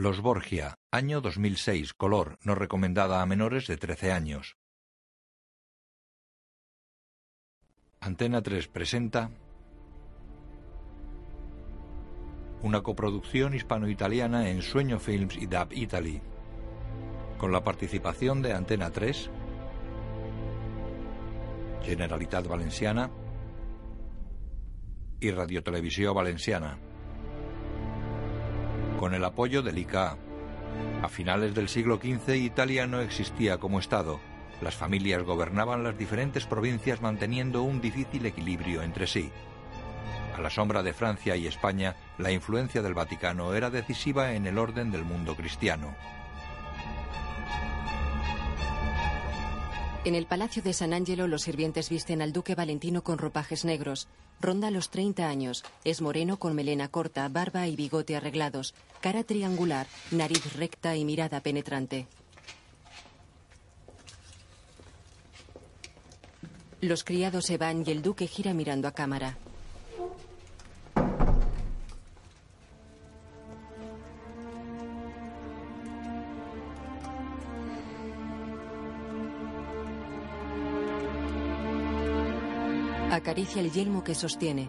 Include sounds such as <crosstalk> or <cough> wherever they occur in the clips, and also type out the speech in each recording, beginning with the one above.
Los Borgia, año 2006, color, no recomendada a menores de 13 años. Antena 3 presenta una coproducción hispano-italiana en Sueño Films y Dub Italy, con la participación de Antena 3, Generalitat Valenciana y Radio Televisión Valenciana, con el apoyo del ICA. A finales del siglo XV Italia no existía como Estado. Las familias gobernaban las diferentes provincias manteniendo un difícil equilibrio entre sí. A la sombra de Francia y España, la influencia del Vaticano era decisiva en el orden del mundo cristiano. En el Palacio de San Angelo los sirvientes visten al duque Valentino con ropajes negros. Ronda los 30 años. Es moreno con melena corta, barba y bigote arreglados, cara triangular, nariz recta y mirada penetrante. Los criados se van y el duque gira mirando a cámara. Acaricia el yelmo que sostiene.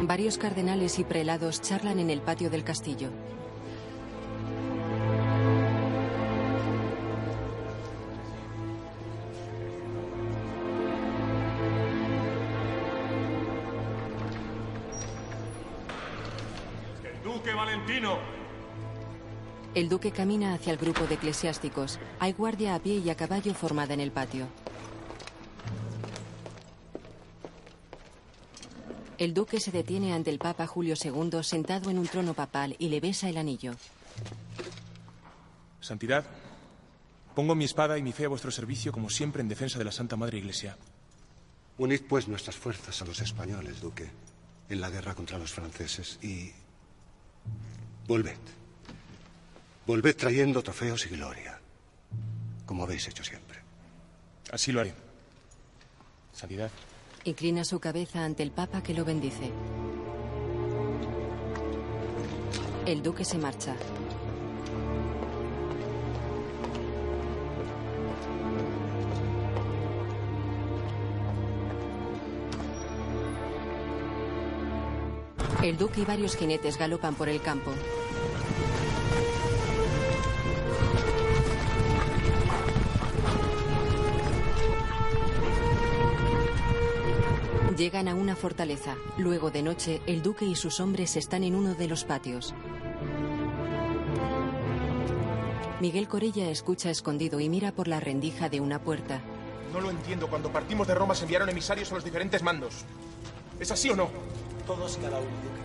Varios cardenales y prelados charlan en el patio del castillo. ¡El duque Valentino! El duque camina hacia el grupo de eclesiásticos. Hay guardia a pie y a caballo formada en el patio. El duque se detiene ante el Papa Julio II sentado en un trono papal y le besa el anillo. Santidad, pongo mi espada y mi fe a vuestro servicio como siempre en defensa de la Santa Madre Iglesia. Unid pues nuestras fuerzas a los españoles, duque, en la guerra contra los franceses y... Volved. Volved trayendo trofeos y gloria, como habéis hecho siempre. Así lo haré. Santidad. Inclina su cabeza ante el Papa que lo bendice. El duque se marcha. El duque y varios jinetes galopan por el campo. Llegan a una fortaleza. Luego de noche, el duque y sus hombres están en uno de los patios. Miguel Corella escucha escondido y mira por la rendija de una puerta. No lo entiendo. Cuando partimos de Roma se enviaron emisarios a los diferentes mandos. ¿Es así o no? Todos cada uno, duque.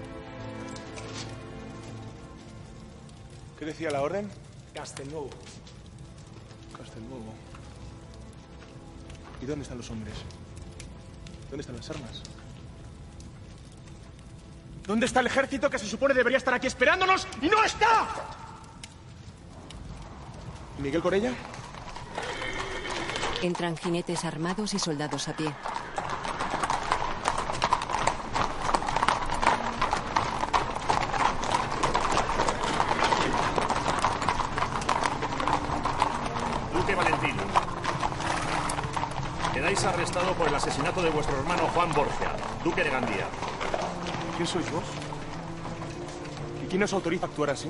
¿Qué decía la orden? Castelnuovo. Castelnuovo. ¿Y dónde están los hombres? ¿Dónde están las armas? ¿Dónde está el ejército que se supone debería estar aquí esperándonos y no está? ¿Y Miguel Corella? Entran jinetes armados y soldados a pie. Duque Valentino. Quedáis arrestado por el asesinato de vuestro hermano Juan Borgia, duque de Gandía. ¿Quién sois vos? ¿Y quién os autoriza a actuar así?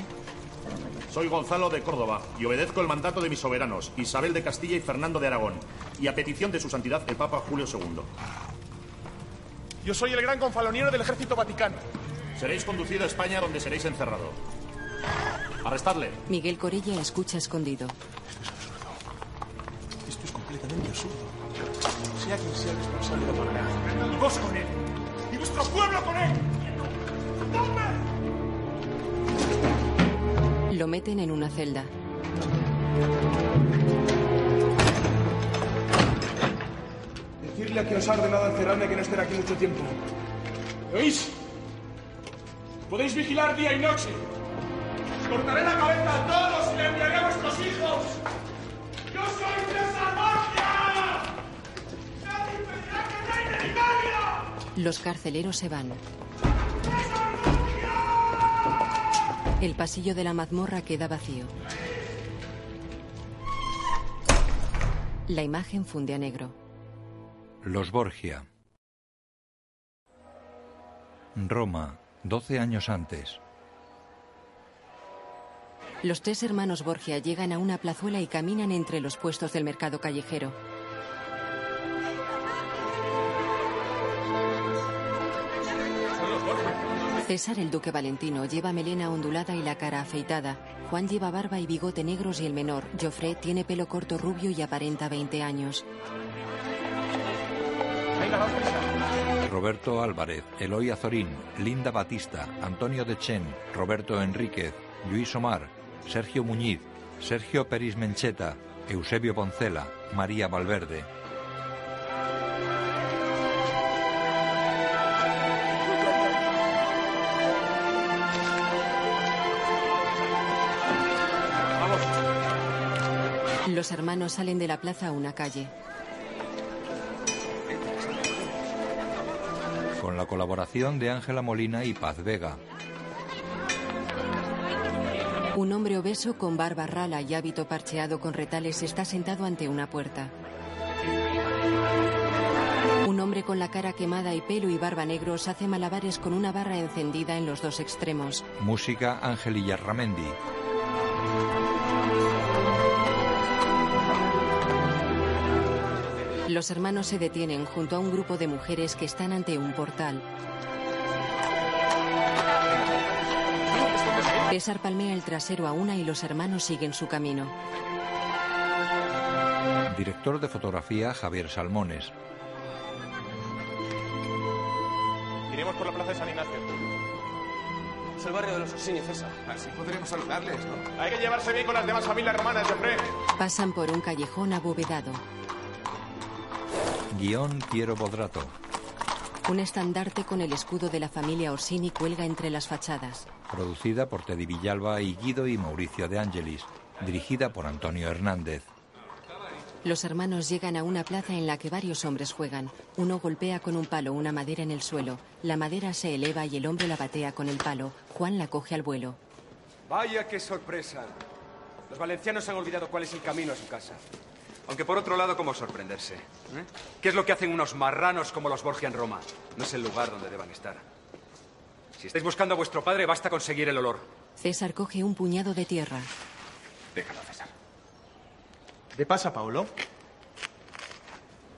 Soy Gonzalo de Córdoba y obedezco el mandato de mis soberanos, Isabel de Castilla y Fernando de Aragón, y a petición de su santidad el Papa Julio II. Yo soy el gran gonfaloniero del ejército vaticano. Seréis conducido a España donde seréis encerrado. Arrestadle. Miguel Corella escucha escondido. Completamente absurdo. Sea quien sea el responsable lo pagará. Y vos con él. Y vuestro pueblo con él. Lo meten en una celda. Decirle a quien os ha ordenado encerrarme que no estén aquí mucho tiempo. ¿Oís? Podéis vigilar día y noche. Cortaré la cabeza a todos y le enviaré a vuestros hijos. Los carceleros se van. El pasillo de la mazmorra queda vacío. La imagen funde a negro. Los Borgia. Roma, 12 años antes. Los tres hermanos Borgia llegan a una plazuela y caminan entre los puestos del mercado callejero. César, el duque Valentino, lleva melena ondulada y la cara afeitada. Juan lleva barba y bigote negros y el menor, Joffre, tiene pelo corto rubio y aparenta 20 años. Roberto Álvarez, Eloy Azorín, Linda Batista, Antonio Dechen, Roberto Enríquez, Luis Omar, Sergio Muñiz, Sergio Peris Mencheta, Eusebio Poncela, María Valverde. Los hermanos salen de la plaza a una calle. Con la colaboración de Ángela Molina y Paz Vega. Un hombre obeso con barba rala y hábito parcheado con retales está sentado ante una puerta. Un hombre con la cara quemada y pelo y barba negros hace malabares con una barra encendida en los dos extremos. Música Ángel Illarramendi. Los hermanos se detienen junto a un grupo de mujeres que están ante un portal. César palmea el trasero a una y los hermanos siguen su camino. Director de fotografía Javier Salmones. Iremos por la plaza de San Ignacio. Es el barrio de los Orsini, César. Así podremos saludarles, ¿no? Hay que llevarse bien con las demás familias romanas, Joffre. Pasan por un callejón abovedado. Guión Piero Bodrato. Un estandarte con el escudo de la familia Orsini cuelga entre las fachadas. Producida por Teddy Villalba y Guido y Mauricio de Angelis. Dirigida por Antonio Hernández. Los hermanos llegan a una plaza en la que varios hombres juegan. Uno golpea con un palo una madera en el suelo. La madera se eleva y el hombre la batea con el palo. Juan la coge al vuelo. Vaya qué sorpresa. Los valencianos han olvidado cuál es el camino a su casa. Aunque por otro lado, ¿cómo sorprenderse? ¿Eh? ¿Qué es lo que hacen unos marranos como los Borgia en Roma? No es el lugar donde deban estar. Si estáis buscando a vuestro padre, basta conseguir el olor. César coge un puñado de tierra. Déjalo, César. ¿Qué pasa, Paolo?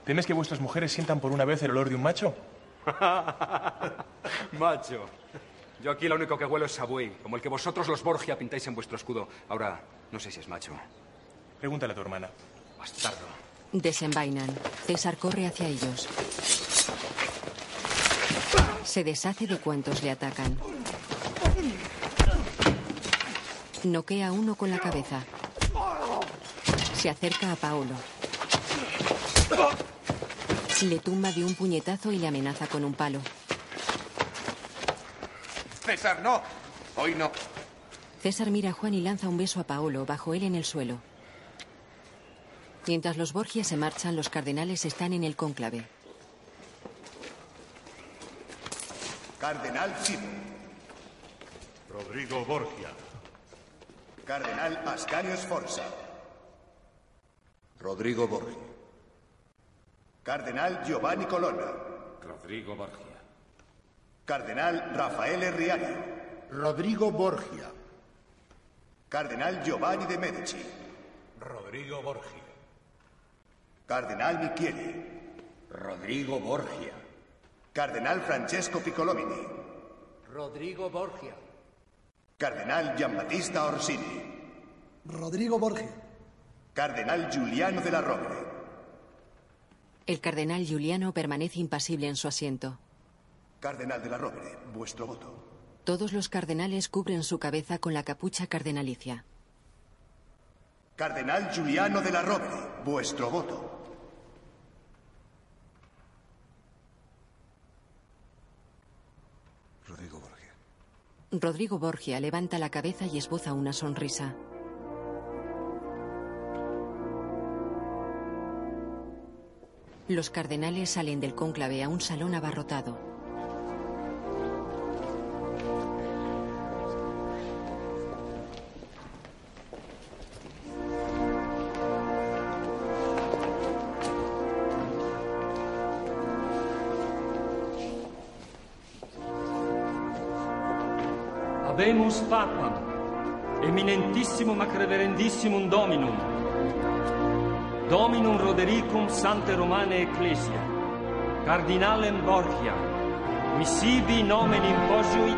¿Temes que vuestras mujeres sientan por una vez el olor de un macho? <laughs> Macho. Yo aquí lo único que huelo es a buey, como el que vosotros los Borgia pintáis en vuestro escudo. Ahora, no sé si es macho. Pregúntale a tu hermana. Bastardo. Desenvainan. César corre hacia ellos. Se deshace de cuantos le atacan. Noquea a uno con la cabeza. Se acerca a Paolo. Le tumba de un puñetazo y le amenaza con un palo. César, no. Hoy no. César mira a Juan y lanza un beso a Paolo bajo él en el suelo. Mientras los Borgia se marchan, los cardenales están en el cónclave. Cardenal Cid. Rodrigo Borgia. Cardenal Ascanio Sforza. Rodrigo Borgia. Cardenal Giovanni Colonna. Rodrigo Borgia. Cardenal Raffaele Riario. Rodrigo Borgia. Cardenal Giovanni de Medici. Rodrigo Borgia. Cardenal Michieli. Rodrigo Borgia. Cardenal Francesco Piccolomini. Rodrigo Borgia. Cardenal Giambattista Orsini. Rodrigo Borgia. Cardenal Giuliano de la Rovere. El cardenal Giuliano permanece impasible en su asiento. Cardenal de la Rovere, vuestro voto. Todos los cardenales cubren su cabeza con la capucha cardenalicia. Cardenal Giuliano de la Rovere, vuestro voto. Rodrigo Borgia. Rodrigo Borgia levanta la cabeza y esboza una sonrisa. Los cardenales salen del cónclave a un salón abarrotado. Papam, eminentissimum ac reverendissimum Dominum, Dominum Rodericum Sante Romane Ecclesia, Cardinalem Borgia, missivi nomen imposuit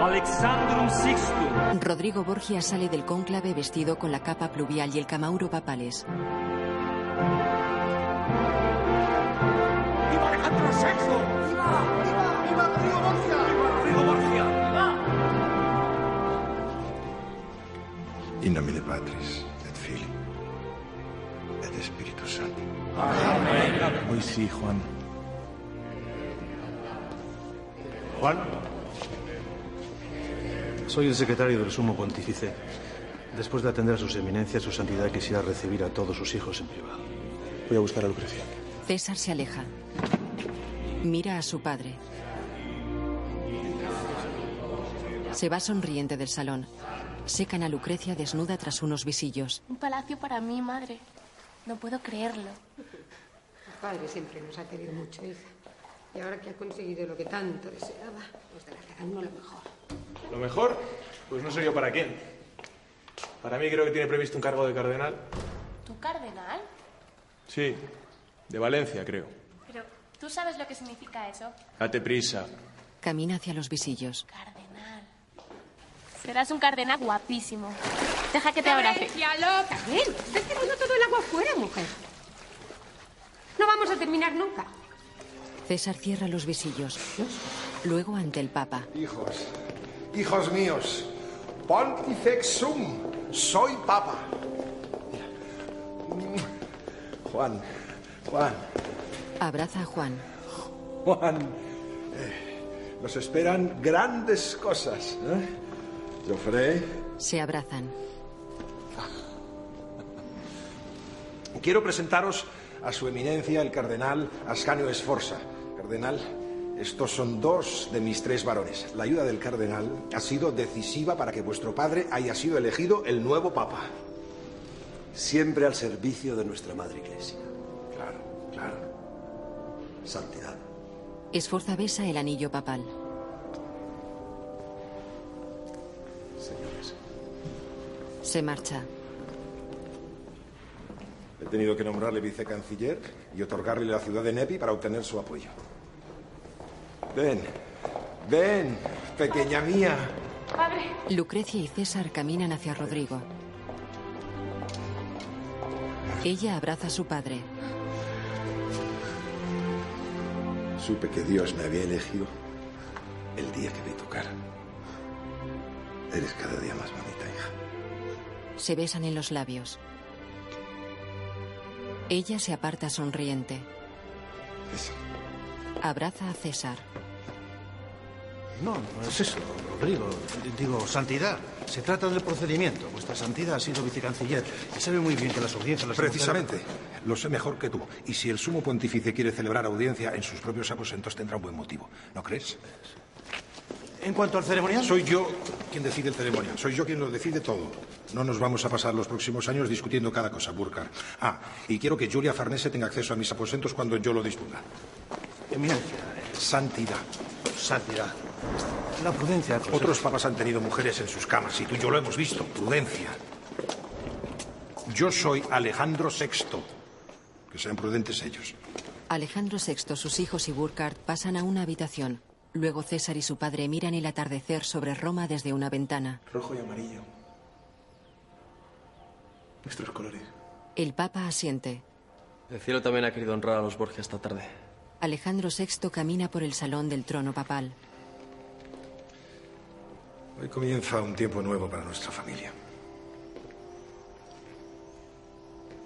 Alexandrum Sixtum. Rodrigo Borgia sale del cónclave vestido con la capa pluvial y el camauro papales. ¡Viva Alejandro VI! ¡Viva! ¡Viva! ¡Viva Rodrigo Borgia! Patris et Filii et Spiritus Sancti. Hoy sí, Juan. Juan. Soy el secretario del Sumo Pontífice. Después de atender a sus eminencias, su santidad quisiera recibir a todos sus hijos en privado. Voy a buscar a Lucrecia. César se aleja. Mira a su padre. Se va sonriente del salón. Secan a Lucrecia desnuda tras unos visillos. Un palacio para mí, madre. No puedo creerlo. Tu padre siempre nos ha querido mucho, hija. Y ahora que ha conseguido lo que tanto deseaba, pues te la regalamos lo mejor. Lo mejor, pues no sé yo para quién. Para mí creo que tiene previsto un cargo de cardenal. ¿Tu cardenal? Sí, de Valencia, creo. Pero, ¿tú sabes lo que significa eso? Date prisa. Camina hacia los visillos. Cardenal. Serás un cardenal guapísimo. Deja que te abrace. ¡Ya loca! Ven, estás tirando todo el agua afuera, mujer. No vamos a terminar nunca. César cierra los visillos. Luego ante el Papa. Hijos, hijos míos, Pontifex sum, soy papa. Juan, Juan, Abraza a Juan. Juan, eh, nos esperan grandes cosas. ¿eh? Joffre, Se abrazan. quiero presentaros a su eminencia el cardenal Ascanio Esforza. Cardenal, estos son dos de mis tres varones. La ayuda del cardenal ha sido decisiva para que vuestro padre haya sido elegido el nuevo papa. Siempre al servicio de nuestra Madre Iglesia. Claro, claro. Santidad. Esforza besa el anillo papal. Se marcha. He tenido que nombrarle vicecanciller y otorgarle la ciudad de Nepi para obtener su apoyo. Ven, ven, pequeña mía. Padre. Lucrecia y César caminan hacia Rodrigo. Ella abraza a su padre. Supe que Dios me había elegido el día que vi tu cara. Eres cada día más bonita, hija. Se besan en los labios. Ella se aparta sonriente. Eso. Abraza a César. No, no es eso, Rodrigo. Digo, santidad. Se trata del procedimiento. Vuestra santidad ha sido vicecanciller y sabe muy bien que las audiencias las Precisamente, lo sé mejor que tú. Y si el sumo pontífice quiere celebrar audiencia en sus propios aposentos, tendrá un buen motivo. ¿No crees? En cuanto al ceremonial. Soy yo quien decide el ceremonial. Soy yo quien lo decide todo. No nos vamos a pasar los próximos años discutiendo cada cosa, Burkhardt. Ah, y quiero que Julia Farnese tenga acceso a mis aposentos cuando yo lo disponga. Eminencia. Santidad. Santidad. La prudencia. aconseja- Otros papas han tenido mujeres en sus camas y tú y yo lo hemos visto. Prudencia. Yo soy Alejandro VI. Que sean prudentes ellos. Alejandro VI, sus hijos y Burkhardt pasan a una habitación. Luego César y su padre miran el atardecer sobre Roma desde una ventana. Rojo y amarillo. Nuestros colores. El Papa asiente. El cielo también ha querido honrar a los Borgia esta tarde. Alejandro VI camina por el salón del trono papal. Hoy comienza un tiempo nuevo para nuestra familia.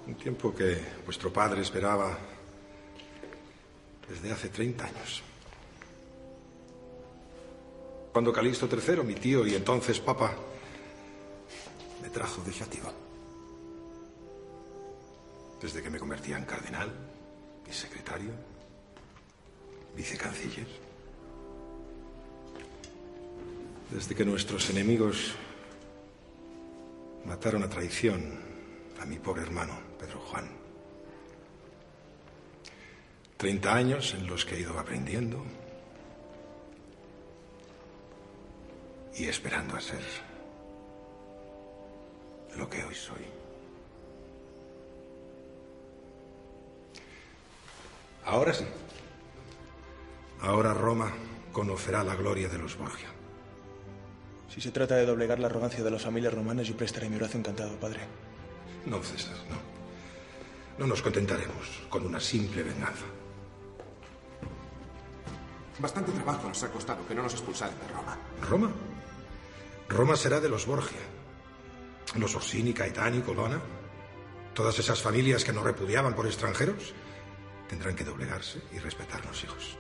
Un tiempo que vuestro padre esperaba desde hace 30 años. Cuando Calixto III, mi tío y entonces papa, me trajo de Xátiva. Desde que me convertía en cardenal mi secretario, vicecanciller. Desde que nuestros enemigos mataron a traición a mi pobre hermano, Pedro Juan. Treinta años en los que he ido aprendiendo y esperando a ser lo que hoy soy. Ahora sí. Ahora Roma conocerá la gloria de los Borgia. Si se trata de doblegar la arrogancia de las familias romanas, yo prestaré mi brazo encantado, padre. No, César, no. No nos contentaremos con una simple venganza. Bastante trabajo nos ha costado que no nos expulsaran de Roma. ¿Roma? Roma será de los Borgia. Los Orsini, Caetani, Colonna. Todas esas familias que nos repudiaban por extranjeros tendrán que doblegarse y respetarnos, hijos.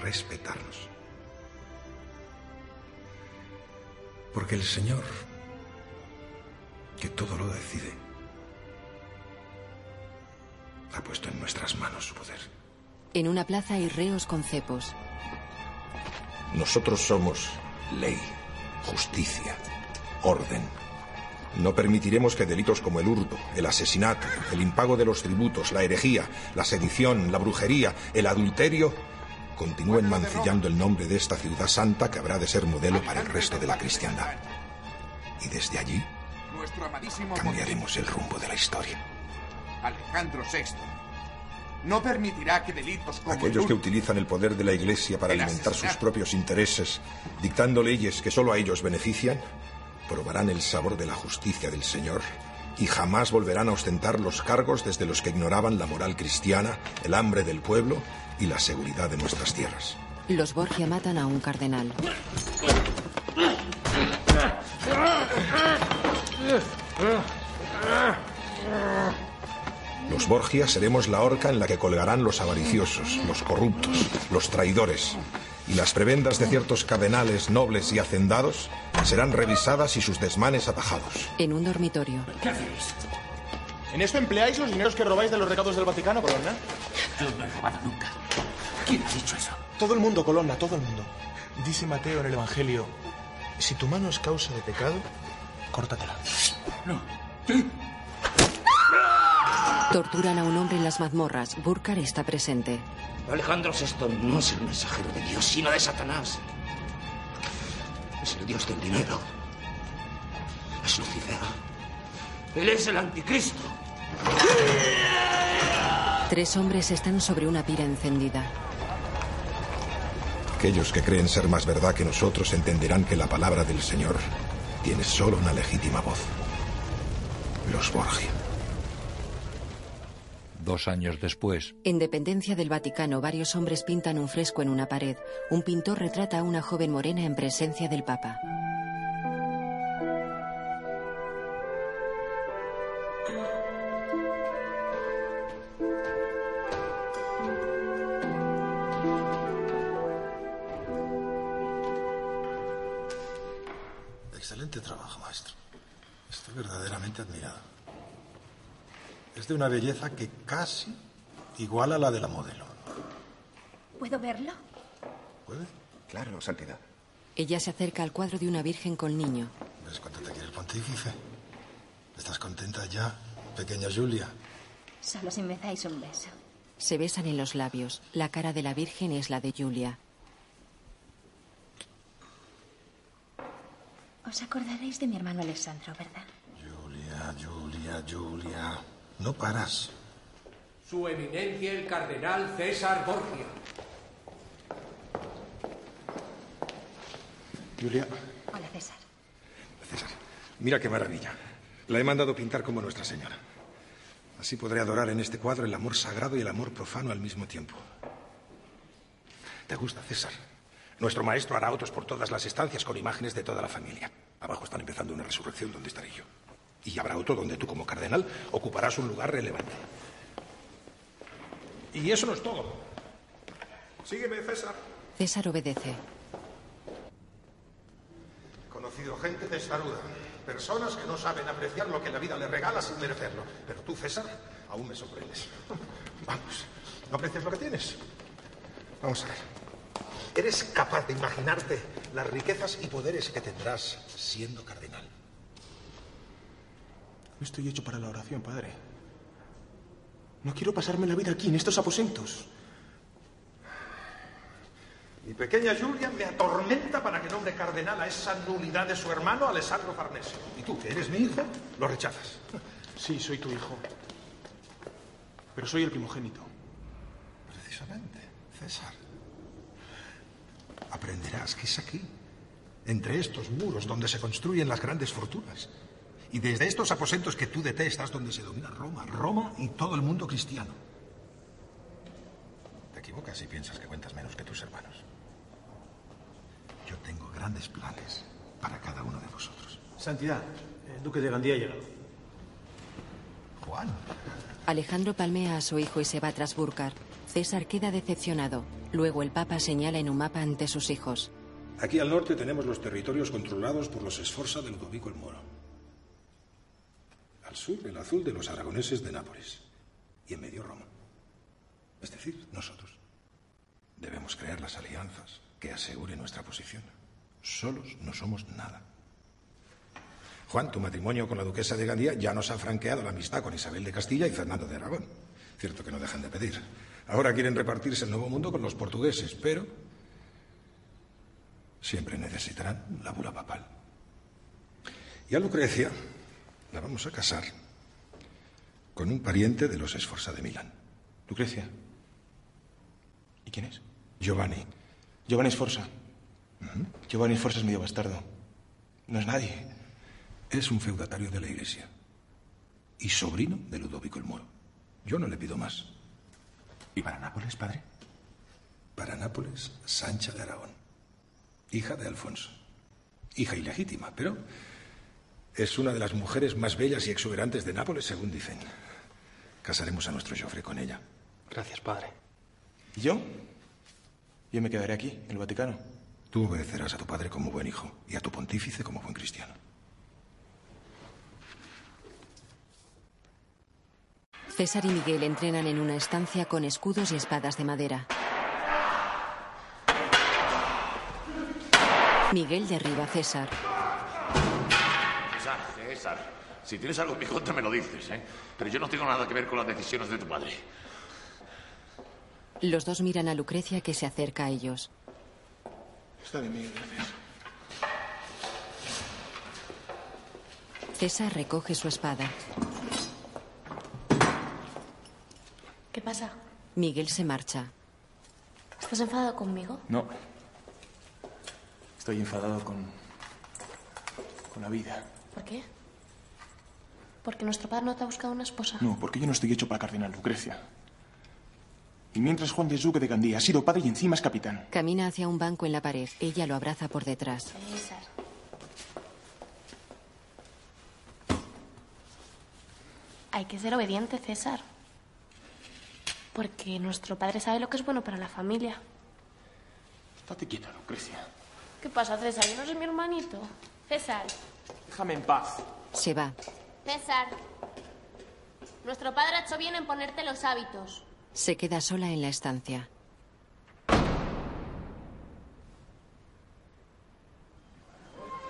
Respetarnos. Porque el Señor, que todo lo decide, ha puesto en nuestras manos su poder. En una plaza hay reos con cepos. Nosotros somos ley, justicia, orden. No permitiremos que delitos como el hurto, el asesinato, el impago de los tributos, la herejía, la sedición, la brujería, el adulterio continúen mancillando el nombre de esta ciudad santa que habrá de ser modelo para el resto de la cristiandad. Y desde allí cambiaremos el rumbo de la historia. Alejandro VI no permitirá que delitos como el Aquellos que utilizan el poder de la Iglesia para El alimentar sus propios intereses, dictando leyes que solo a ellos benefician, probarán el sabor de la justicia del Señor y jamás volverán a ostentar los cargos desde los que ignoraban la moral cristiana, el hambre del pueblo y la seguridad de nuestras tierras. Los Borgia matan a un cardenal. <laughs> Los Borgia seremos la horca en la que colgarán los avariciosos, los corruptos, los traidores. Y las prebendas de ciertos cardenales nobles y hacendados serán revisadas y sus desmanes atajados. En un dormitorio. ¿Qué hacéis? ¿En esto empleáis los dineros que robáis de los recados del Vaticano, Colonna? Yo no he robado nunca. ¿Quién ha dicho eso? Todo el mundo, Colonna, todo el mundo. Dice Mateo en el Evangelio, si tu mano es causa de pecado, córtatela. No. Torturan a un hombre en las mazmorras. Burkar está presente. Alejandro VI no es el mensajero de Dios, sino de Satanás. Es el Dios del dinero. Es Lucifer. Él es el anticristo. Tres hombres están sobre una pira encendida. Aquellos que creen ser más verdad que nosotros entenderán que la palabra del Señor tiene solo una legítima voz. Los Borgia. Dos años después, En dependencia del Vaticano, varios hombres pintan un fresco en una pared. Un pintor retrata a una joven morena en presencia del Papa. Excelente trabajo, maestro. Estoy verdaderamente admirado. Es de una belleza que casi iguala a la de la modelo. ¿Puedo verlo? ¿Puede? Claro, Santidad. Ella se acerca al cuadro de una virgen con niño. ¿Ves cuánto te quiere el pontífice? ¿Estás contenta ya, pequeña Julia? Solo si me dais un beso. Se besan en los labios. La cara de la virgen es la de Julia. Os acordaréis de mi hermano Alessandro, ¿verdad? Julia, Julia, Julia. No paras. Su eminencia el cardenal César Borgia. Julia, Hola, César. César, mira qué maravilla. La he mandado pintar como Nuestra Señora. Así podré adorar en este cuadro el amor sagrado y el amor profano al mismo tiempo. ¿Te gusta, César? Nuestro maestro hará autos por todas las estancias con imágenes de toda la familia. Abajo están empezando una resurrección donde estaré yo. Y habrá otro donde tú, como cardenal, ocuparás un lugar relevante. Y eso no es todo. Sígueme, César. César obedece. He conocido gente testaruda. Personas que no saben apreciar lo que la vida les regala sin merecerlo. Pero tú, César, aún me sorprendes. <laughs> Vamos, ¿no aprecias lo que tienes? Vamos a ver. ¿Eres capaz de imaginarte las riquezas y poderes que tendrás siendo cardenal? No estoy hecho para la oración, padre. No quiero pasarme la vida aquí, en estos aposentos. Mi pequeña Julia me atormenta para que nombre cardenal a esa nulidad de su hermano Alessandro Farnese. Y tú, que eres mi hijo, lo rechazas. Sí, soy tu hijo. Pero soy el primogénito. Precisamente, César. Aprenderás que es aquí, entre estos muros donde se construyen las grandes fortunas. Y desde estos aposentos que tú detestas, donde se domina Roma, Roma y todo el mundo cristiano. Te equivocas si piensas que cuentas menos que tus hermanos. Yo tengo grandes planes para cada uno de vosotros. Santidad, el duque de Gandía ha llegado. Juan. Alejandro palmea a su hijo y se va tras Burkar. César queda decepcionado. Luego el Papa señala en un mapa ante sus hijos. Aquí al norte tenemos los territorios controlados por los Esforza de Ludovico el Moro. Al sur, el azul de los aragoneses de Nápoles. Y en medio Roma. Es decir, nosotros. Debemos crear las alianzas que aseguren nuestra posición. Solos no somos nada. Juan, tu matrimonio con la duquesa de Gandía ya nos ha franqueado la amistad con Isabel de Castilla y Fernando de Aragón. Cierto que no dejan de pedir. Ahora quieren repartirse el nuevo mundo con los portugueses, pero siempre necesitarán la bula papal. Y a Lucrecia la vamos a casar con un pariente de los Esforza de Milán. Lucrecia. ¿Y quién es? Giovanni. Giovanni Sforza. Giovanni Sforza es medio bastardo. No es nadie. Es un feudatario de la Iglesia y sobrino de Ludovico el Moro. Yo no le pido más. ¿Y para Nápoles, padre? Para Nápoles, Sancha de Aragón, hija de Alfonso. Hija ilegítima, pero es una de las mujeres más bellas y exuberantes de Nápoles, según dicen. Casaremos a nuestro Joffre con ella. Gracias, padre. ¿Y yo? Yo me quedaré aquí, en el Vaticano. Tú obedecerás a tu padre como buen hijo y a tu pontífice como buen cristiano. César y Miguel entrenan en una estancia con escudos y espadas de madera. Miguel derriba a César. Si tienes algo en mi contra me lo dices, ¿eh? Pero yo no tengo nada que ver con las decisiones de tu padre. Los dos miran a Lucrecia que se acerca a ellos. Está bien, Miguel, gracias. César recoge su espada. ¿Qué pasa? Miguel se marcha. ¿Estás enfadado conmigo? No. Estoy enfadado con. con la vida. ¿Por qué? ¿Porque nuestro padre no te ha buscado una esposa? No, porque yo no estoy hecho para cardenal, Lucrecia. Y mientras Juan de Duque de Gandía ha sido padre y encima es capitán. Camina hacia un banco en la pared. Ella lo abraza por detrás. César. Hay que ser obediente, César. Porque nuestro padre sabe lo que es bueno para la familia. Estate quieta, Lucrecia. ¿Qué pasa, César? Yo no soy mi hermanito. César. Déjame en paz. Se va. César. Nuestro padre ha hecho bien en ponerte los hábitos. Se queda sola en la estancia.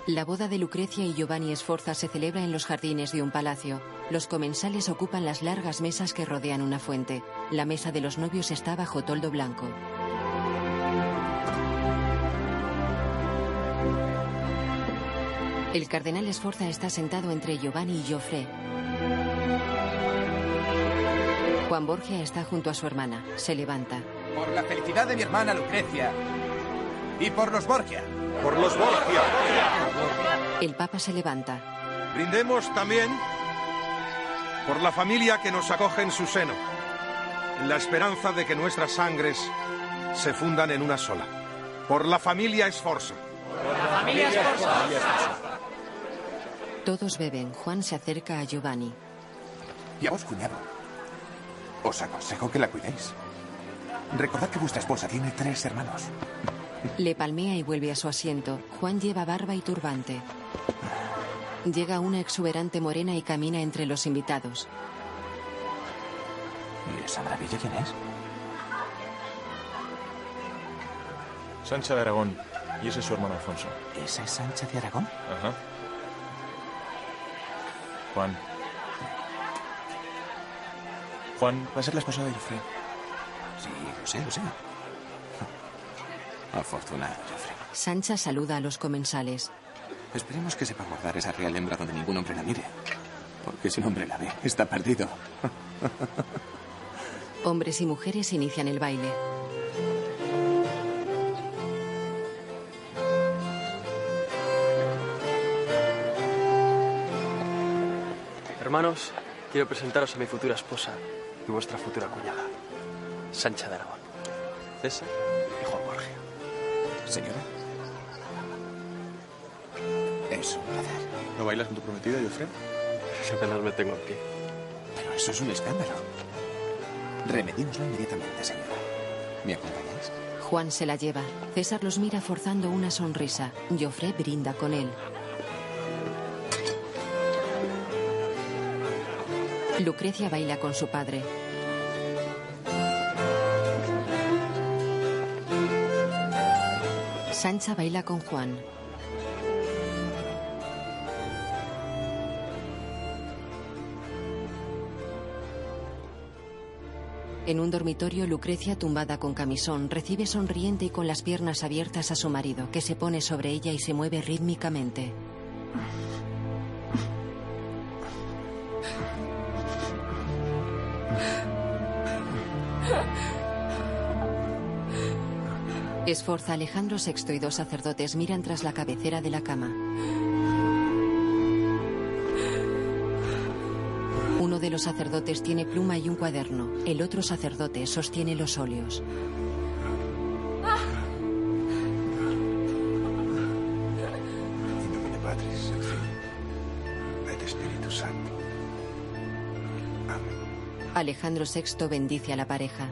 La boda de Lucrecia y Giovanni Sforza se celebra en los jardines de un palacio. Los comensales ocupan las largas mesas que rodean una fuente. La mesa de los novios está bajo toldo blanco. El cardenal Sforza está sentado entre Giovanni y Joffre. Juan Borgia está junto a su hermana. Se levanta. Por la felicidad de mi hermana Lucrecia. Y por los Borgia. Por los Borgia. El Papa se levanta. Brindemos también por la familia que nos acoge en su seno, en la esperanza de que nuestras sangres se fundan en una sola. Por la familia Esforza. Por la familia Esforza. Todos beben. Juan se acerca a Giovanni. Y a vos, cuñado. Os aconsejo que la cuidéis. Recordad que vuestra esposa tiene tres hermanos. Le palmea y vuelve a su asiento. Juan lleva barba y turbante. Llega una exuberante morena y camina entre los invitados. ¿Y esa maravilla quién es? Sancha de Aragón. Y ese es su hermano Alfonso. ¿Esa es Sancha de Aragón? Ajá. Juan. Juan va a ser la esposa de Joffrey. Sí, lo sé, lo sé. <laughs> Afortunado, Joffrey. Sancha saluda a los comensales. Esperemos que sepa guardar esa real hembra donde ningún hombre la mire. Porque si un hombre la ve, está perdido. <laughs> Hombres y mujeres inician el baile. Hermanos, quiero presentaros a mi futura esposa y vuestra futura cuñada, Sancha de Aragón. César y Juan Borgia. Señora. Es un placer. ¿No bailas con tu prometida, Joffrey? Apenas me tengo en pie. Pero eso es un escándalo. Remedímoslo inmediatamente, señora. ¿Me acompañáis? Juan se la lleva. César los mira forzando una sonrisa. Joffre brinda con él. Lucrecia baila con su padre. Sancha baila con Juan. En un dormitorio, Lucrecia, tumbada con camisón, recibe sonriente y con las piernas abiertas a su marido, que se pone sobre ella y se mueve rítmicamente. Esforza, Alejandro VI y dos sacerdotes miran tras la cabecera de la cama. Uno de los sacerdotes tiene pluma y un cuaderno. El otro sacerdote sostiene los óleos. Alejandro VI bendice a la pareja.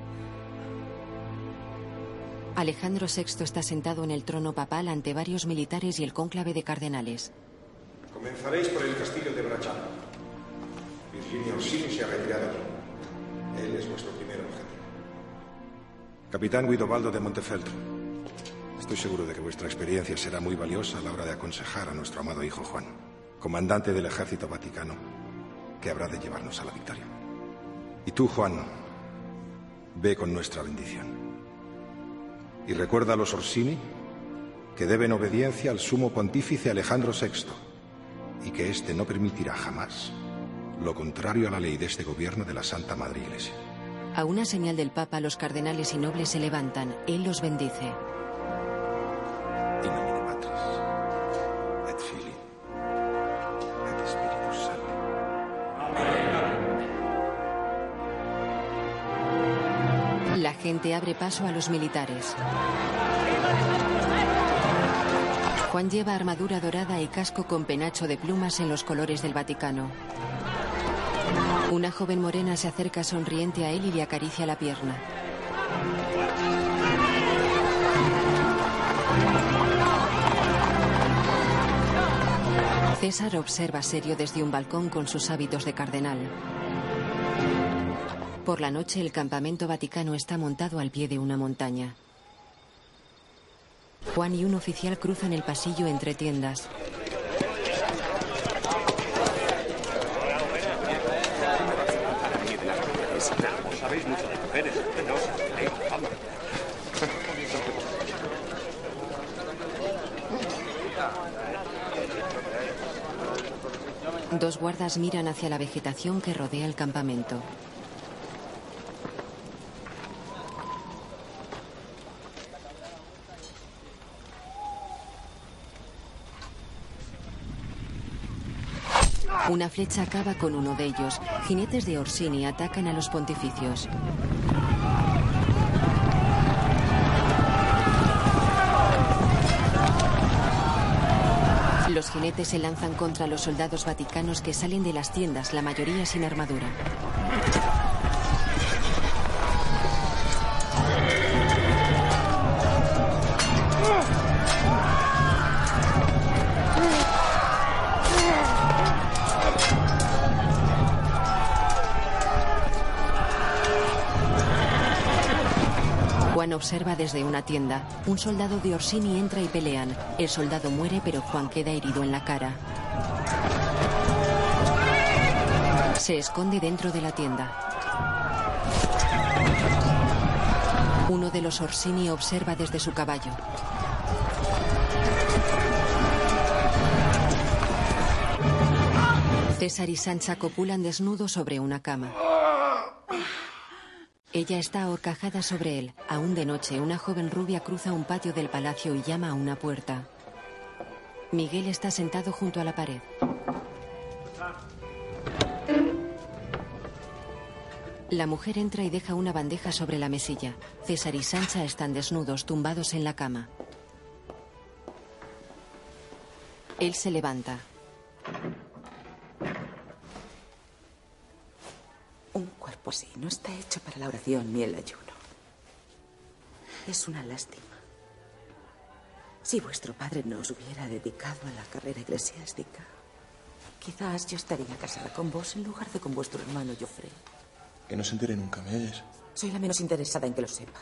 Alejandro VI está sentado en el trono papal ante varios militares y el cónclave de cardenales. Comenzaréis por el castillo de Bracciano. Virginio Orsini se ha retirado aquí. Él es vuestro primer objetivo. Capitán Guidobaldo de Montefeltro. Estoy seguro de que vuestra experiencia será muy valiosa a la hora de aconsejar a nuestro amado hijo Juan, comandante del ejército vaticano, que habrá de llevarnos a la victoria. Y tú, Juan, ve con nuestra bendición. Y recuerda a los Orsini que deben obediencia al sumo pontífice Alejandro VI y que éste no permitirá jamás lo contrario a la ley de este gobierno de la Santa Madre Iglesia. A una señal del Papa, los cardenales y nobles se levantan. Él los bendice. Gente abre paso a los militares. Juan lleva armadura dorada y casco con penacho de plumas en los colores del Vaticano. Una joven morena se acerca sonriente a él y le acaricia la pierna. César observa serio desde un balcón con sus hábitos de cardenal. Por la noche el campamento vaticano está montado al pie de una montaña. Juan y un oficial cruzan el pasillo entre tiendas. Dos guardas miran hacia la vegetación que rodea el campamento. Una flecha acaba con uno de ellos. Jinetes de Orsini atacan a los pontificios. Los jinetes se lanzan contra los soldados vaticanos que salen de las tiendas, la mayoría sin armadura. Desde una tienda. Un soldado de Orsini entra y pelean. El soldado muere, pero Juan queda herido en la cara. Se esconde dentro de la tienda. Uno de los Orsini observa desde su caballo. César y Sancha copulan desnudos sobre una cama. Ella está ahorcajada sobre él. Aún de noche, una joven rubia cruza un patio del palacio y llama a una puerta. Miguel está sentado junto a la pared. La mujer entra y deja una bandeja sobre la mesilla. César y Sancha están desnudos, tumbados en la cama. Él se levanta. Cuerpo así no está hecho para la oración ni el ayuno. Es una lástima. Si vuestro padre no os hubiera dedicado a la carrera eclesiástica, quizás yo estaría casada con vos en lugar de con vuestro hermano Joffrey. Que no se entere nunca, ¿me oyes? Soy la menos interesada en que lo sepa.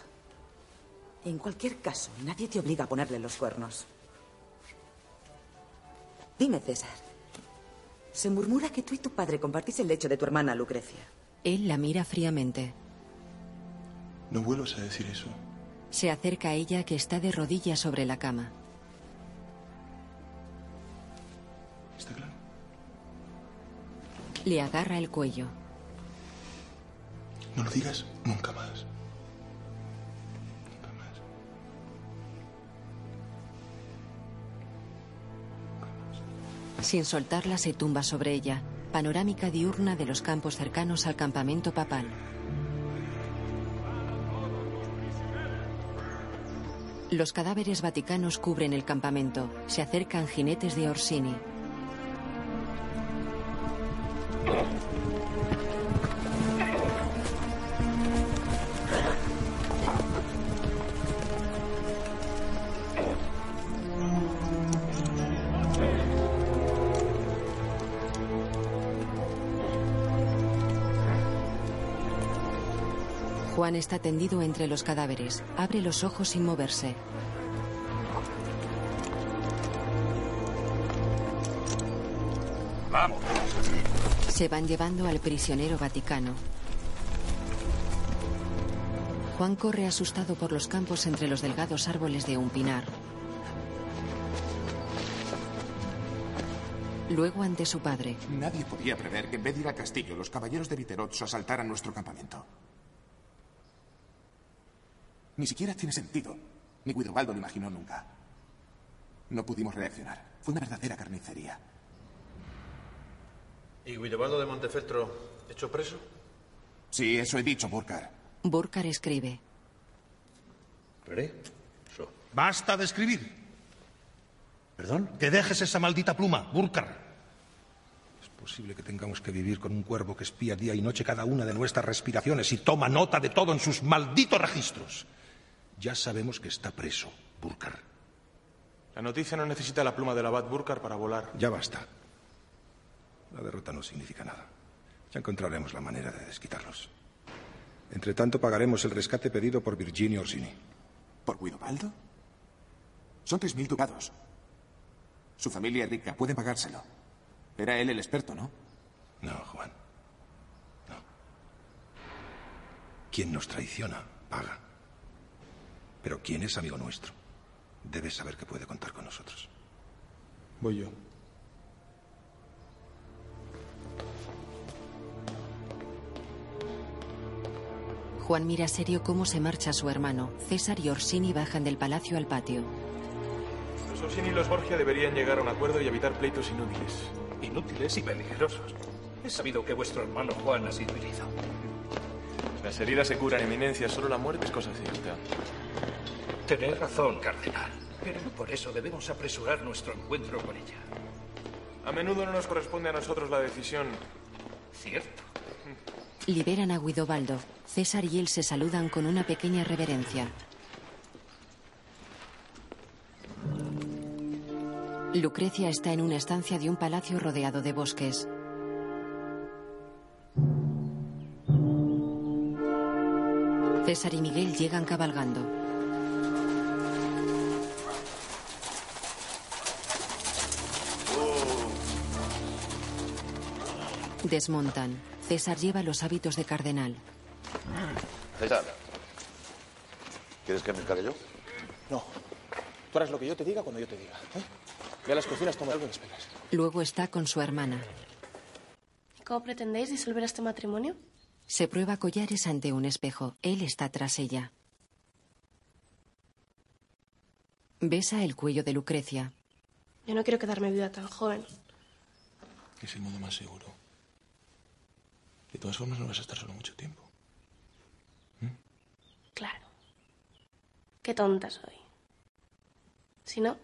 En cualquier caso, nadie te obliga a ponerle los cuernos. Dime, César. Se murmura que tú y tu padre compartís el lecho de tu hermana Lucrecia. Él la mira fríamente. No vuelvas a decir eso. Se acerca a ella que está de rodillas sobre la cama. ¿Está claro? Le agarra el cuello. No lo digas nunca más. Sin soltarla se tumba sobre ella. Panorámica diurna de los campos cercanos al campamento papal. Los cadáveres vaticanos cubren el campamento. Se acercan jinetes de Orsini. Está tendido entre los cadáveres. Abre los ojos sin moverse. Vamos. Se van llevando al prisionero vaticano. Juan corre asustado por los campos entre los delgados árboles de un pinar. Luego ante su padre. Nadie podía prever que en vez de ir al castillo, los caballeros de Viterotso asaltaran nuestro campamento. Ni siquiera tiene sentido. Ni Guidobaldo lo imaginó nunca. No pudimos reaccionar. Fue una verdadera carnicería. ¿Y Guidobaldo de Montefeltro hecho preso? Sí, eso he dicho, Burkar. Burkar escribe. Preso. Basta de escribir. ¿Perdón? Que dejes esa maldita pluma, Burkar. Es posible que tengamos que vivir con un cuervo que espía día y noche cada una de nuestras respiraciones y toma nota de todo en sus malditos registros. Ya sabemos que está preso, Burkar. La noticia no necesita la pluma del abad Burkar para volar. Ya basta. La derrota no significa nada. Ya encontraremos la manera de desquitarlos. Entre tanto, pagaremos el rescate pedido por Virginia Orsini. ¿Por Guidobaldo? Son tres mil ducados. Su familia es rica, pueden pagárselo. Era él el experto, ¿no? No, Juan. No. Quien nos traiciona, paga. Pero quien es amigo nuestro, debe saber que puede contar con nosotros. Voy yo. Juan mira serio cómo se marcha su hermano. César y Orsini bajan del palacio al patio. Los Orsini y los Borgia deberían llegar a un acuerdo y evitar pleitos inútiles. Inútiles y peligrosos. He sabido que vuestro hermano Juan ha sido herido. Las heridas se curan, eminencia. Solo la muerte es cosa cierta. Tenéis razón, cardenal. Pero no por eso debemos apresurar nuestro encuentro con ella. A menudo no nos corresponde a nosotros la decisión. Cierto. Liberan a Guidobaldo. César y él se saludan con una pequeña reverencia. Lucrecia está en una estancia de un palacio rodeado de bosques. César y Miguel llegan cabalgando. Desmontan. César lleva los hábitos de cardenal. César. ¿Quieres que me encargue yo? No. Tú harás lo que yo te diga cuando yo te diga. ¿eh? Ve a las cocinas, toma algo y me esperas. Luego está con su hermana. ¿Cómo pretendéis disolver este matrimonio? Se prueba collares ante un espejo. Él está tras ella. Besa el cuello de Lucrecia. Yo no quiero quedarme viuda tan joven. Es el modo más seguro. De todas formas, no vas a estar solo mucho tiempo. Claro. Qué tonta soy. Si no,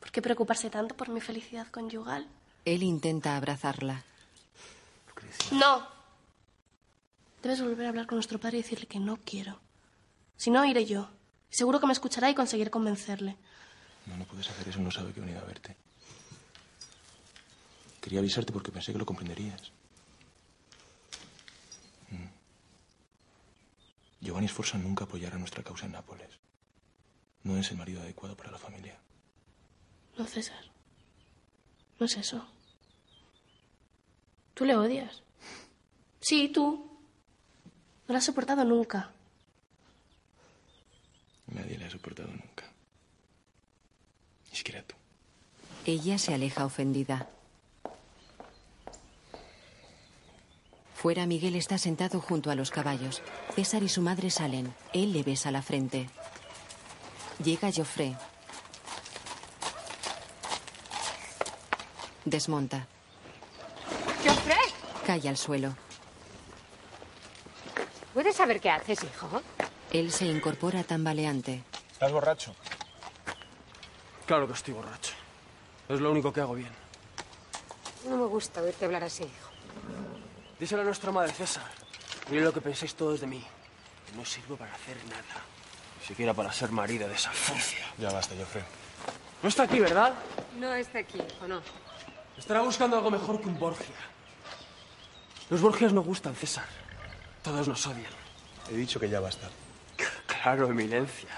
¿por qué preocuparse tanto por mi felicidad conyugal? Él intenta abrazarla. No. Debes volver a hablar con nuestro padre y decirle que no quiero. Si no, iré yo. Seguro que me escuchará y conseguiré convencerle. No, no puedes hacer eso, no sabe que he venido a verte. Quería avisarte porque pensé que lo comprenderías. Giovanni Sforza nunca apoyará nuestra causa en Nápoles. No es el marido adecuado para la familia. No, César. No es eso. Tú le odias. Sí, tú. No lo has soportado nunca. Nadie le ha soportado nunca. Ni siquiera tú. Ella se aleja ofendida. Fuera, Miguel está sentado junto a los caballos. César y su madre salen. Él le besa la frente. Llega Joffre. Desmonta. ¡Joffre! Cae al suelo. ¿Puedes saber qué haces, hijo? Él se incorpora tambaleante. ¿Estás borracho? Claro que estoy borracho. Es lo único que hago bien. No me gusta oírte hablar así, hijo. Díselo a nuestra madre, César. Mire lo que pensáis todos de mí. Que no sirvo para hacer nada. Ni siquiera para ser marido de esa sucia. Ya basta, Joffre. No está aquí, ¿verdad? No está aquí, hijo, no. Estará buscando algo mejor que un Borgia. Los Borgias no gustan, César. Todos nos odian. He dicho que ya basta. Claro, eminencia.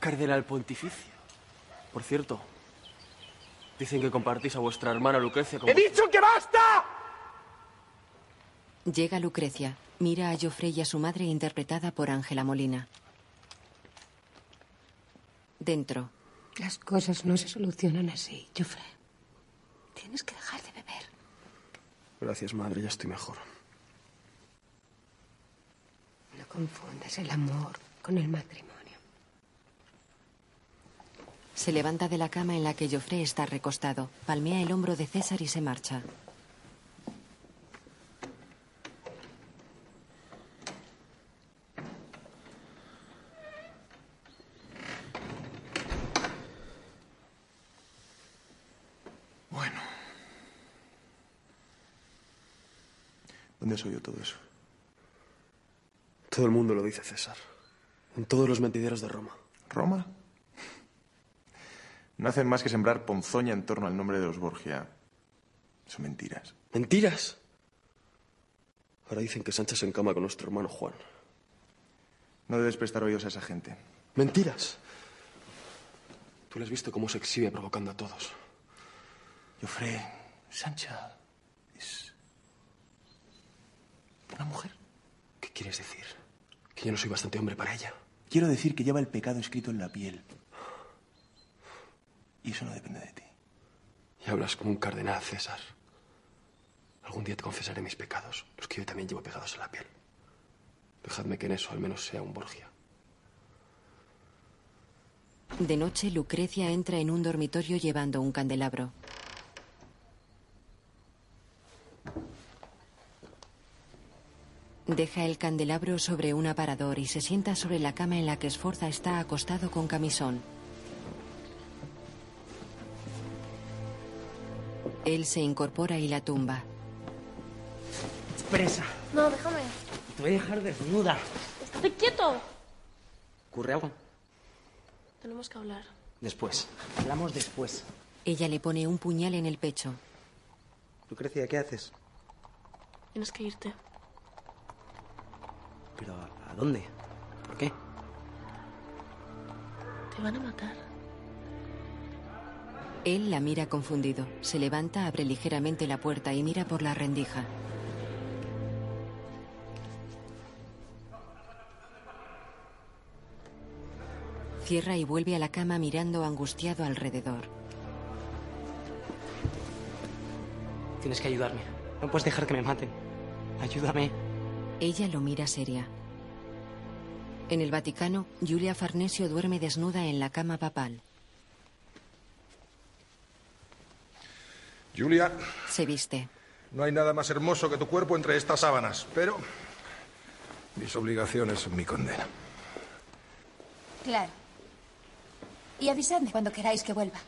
Cardenal pontificio. Por cierto, dicen que compartís a vuestra hermana Lucrecia con... ¡He dicho que basta! Llega Lucrecia. Mira a Joffre y a su madre interpretada por Ángela Molina. Dentro. Las cosas no se solucionan así, Joffre. Tienes que dejar de beber. Gracias, madre, ya estoy mejor. No confundas el amor con el matrimonio. Se levanta de la cama en la que Joffre está recostado. Palmea el hombro de César y se marcha. ¿Dónde has oído todo eso? Todo el mundo lo dice, César. En todos los mentideros de Roma. ¿Roma? No hacen más que sembrar ponzoña en torno al nombre de los Borgia. Son mentiras. ¿Mentiras? Ahora dicen que Sánchez se encama con nuestro hermano Juan. No debes prestar oídos a esa gente. ¿Mentiras? Tú le has visto cómo se exhibe provocando a todos. Joffre, Sancha es una mujer. ¿Qué quieres decir? ¿Que yo no soy bastante hombre para ella? Quiero decir que lleva el pecado escrito en la piel. Y eso no depende de ti. Y hablas como un cardenal, César. Algún día te confesaré mis pecados, los que yo también llevo pegados en la piel. Dejadme que en eso al menos sea un Borgia. De noche, Lucrecia entra en un dormitorio llevando un candelabro. Deja el candelabro sobre un aparador y se sienta sobre la cama en la que Sforza está acostado con camisón. Él se incorpora y la tumba. Presa. No, déjame. Te voy a dejar desnuda. Estate quieto. ¿Ocurre algo? Tenemos que hablar. Después. Hablamos después. Ella le pone un puñal en el pecho. Lucrecia, ¿qué haces? Tienes que irte. ¿Pero a dónde? ¿Por qué? Te van a matar. Él la mira confundido. Se levanta, abre ligeramente la puerta y mira por la rendija. Cierra y vuelve a la cama mirando angustiado alrededor. Tienes que ayudarme. No puedes dejar que me maten. Ayúdame. Ella lo mira seria. En el Vaticano, Julia Farnesio duerme desnuda en la cama papal. Julia, Se viste. no hay nada más hermoso que tu cuerpo entre estas sábanas, pero mis obligaciones son mi condena. Claro. Y avisadme cuando queráis que vuelva.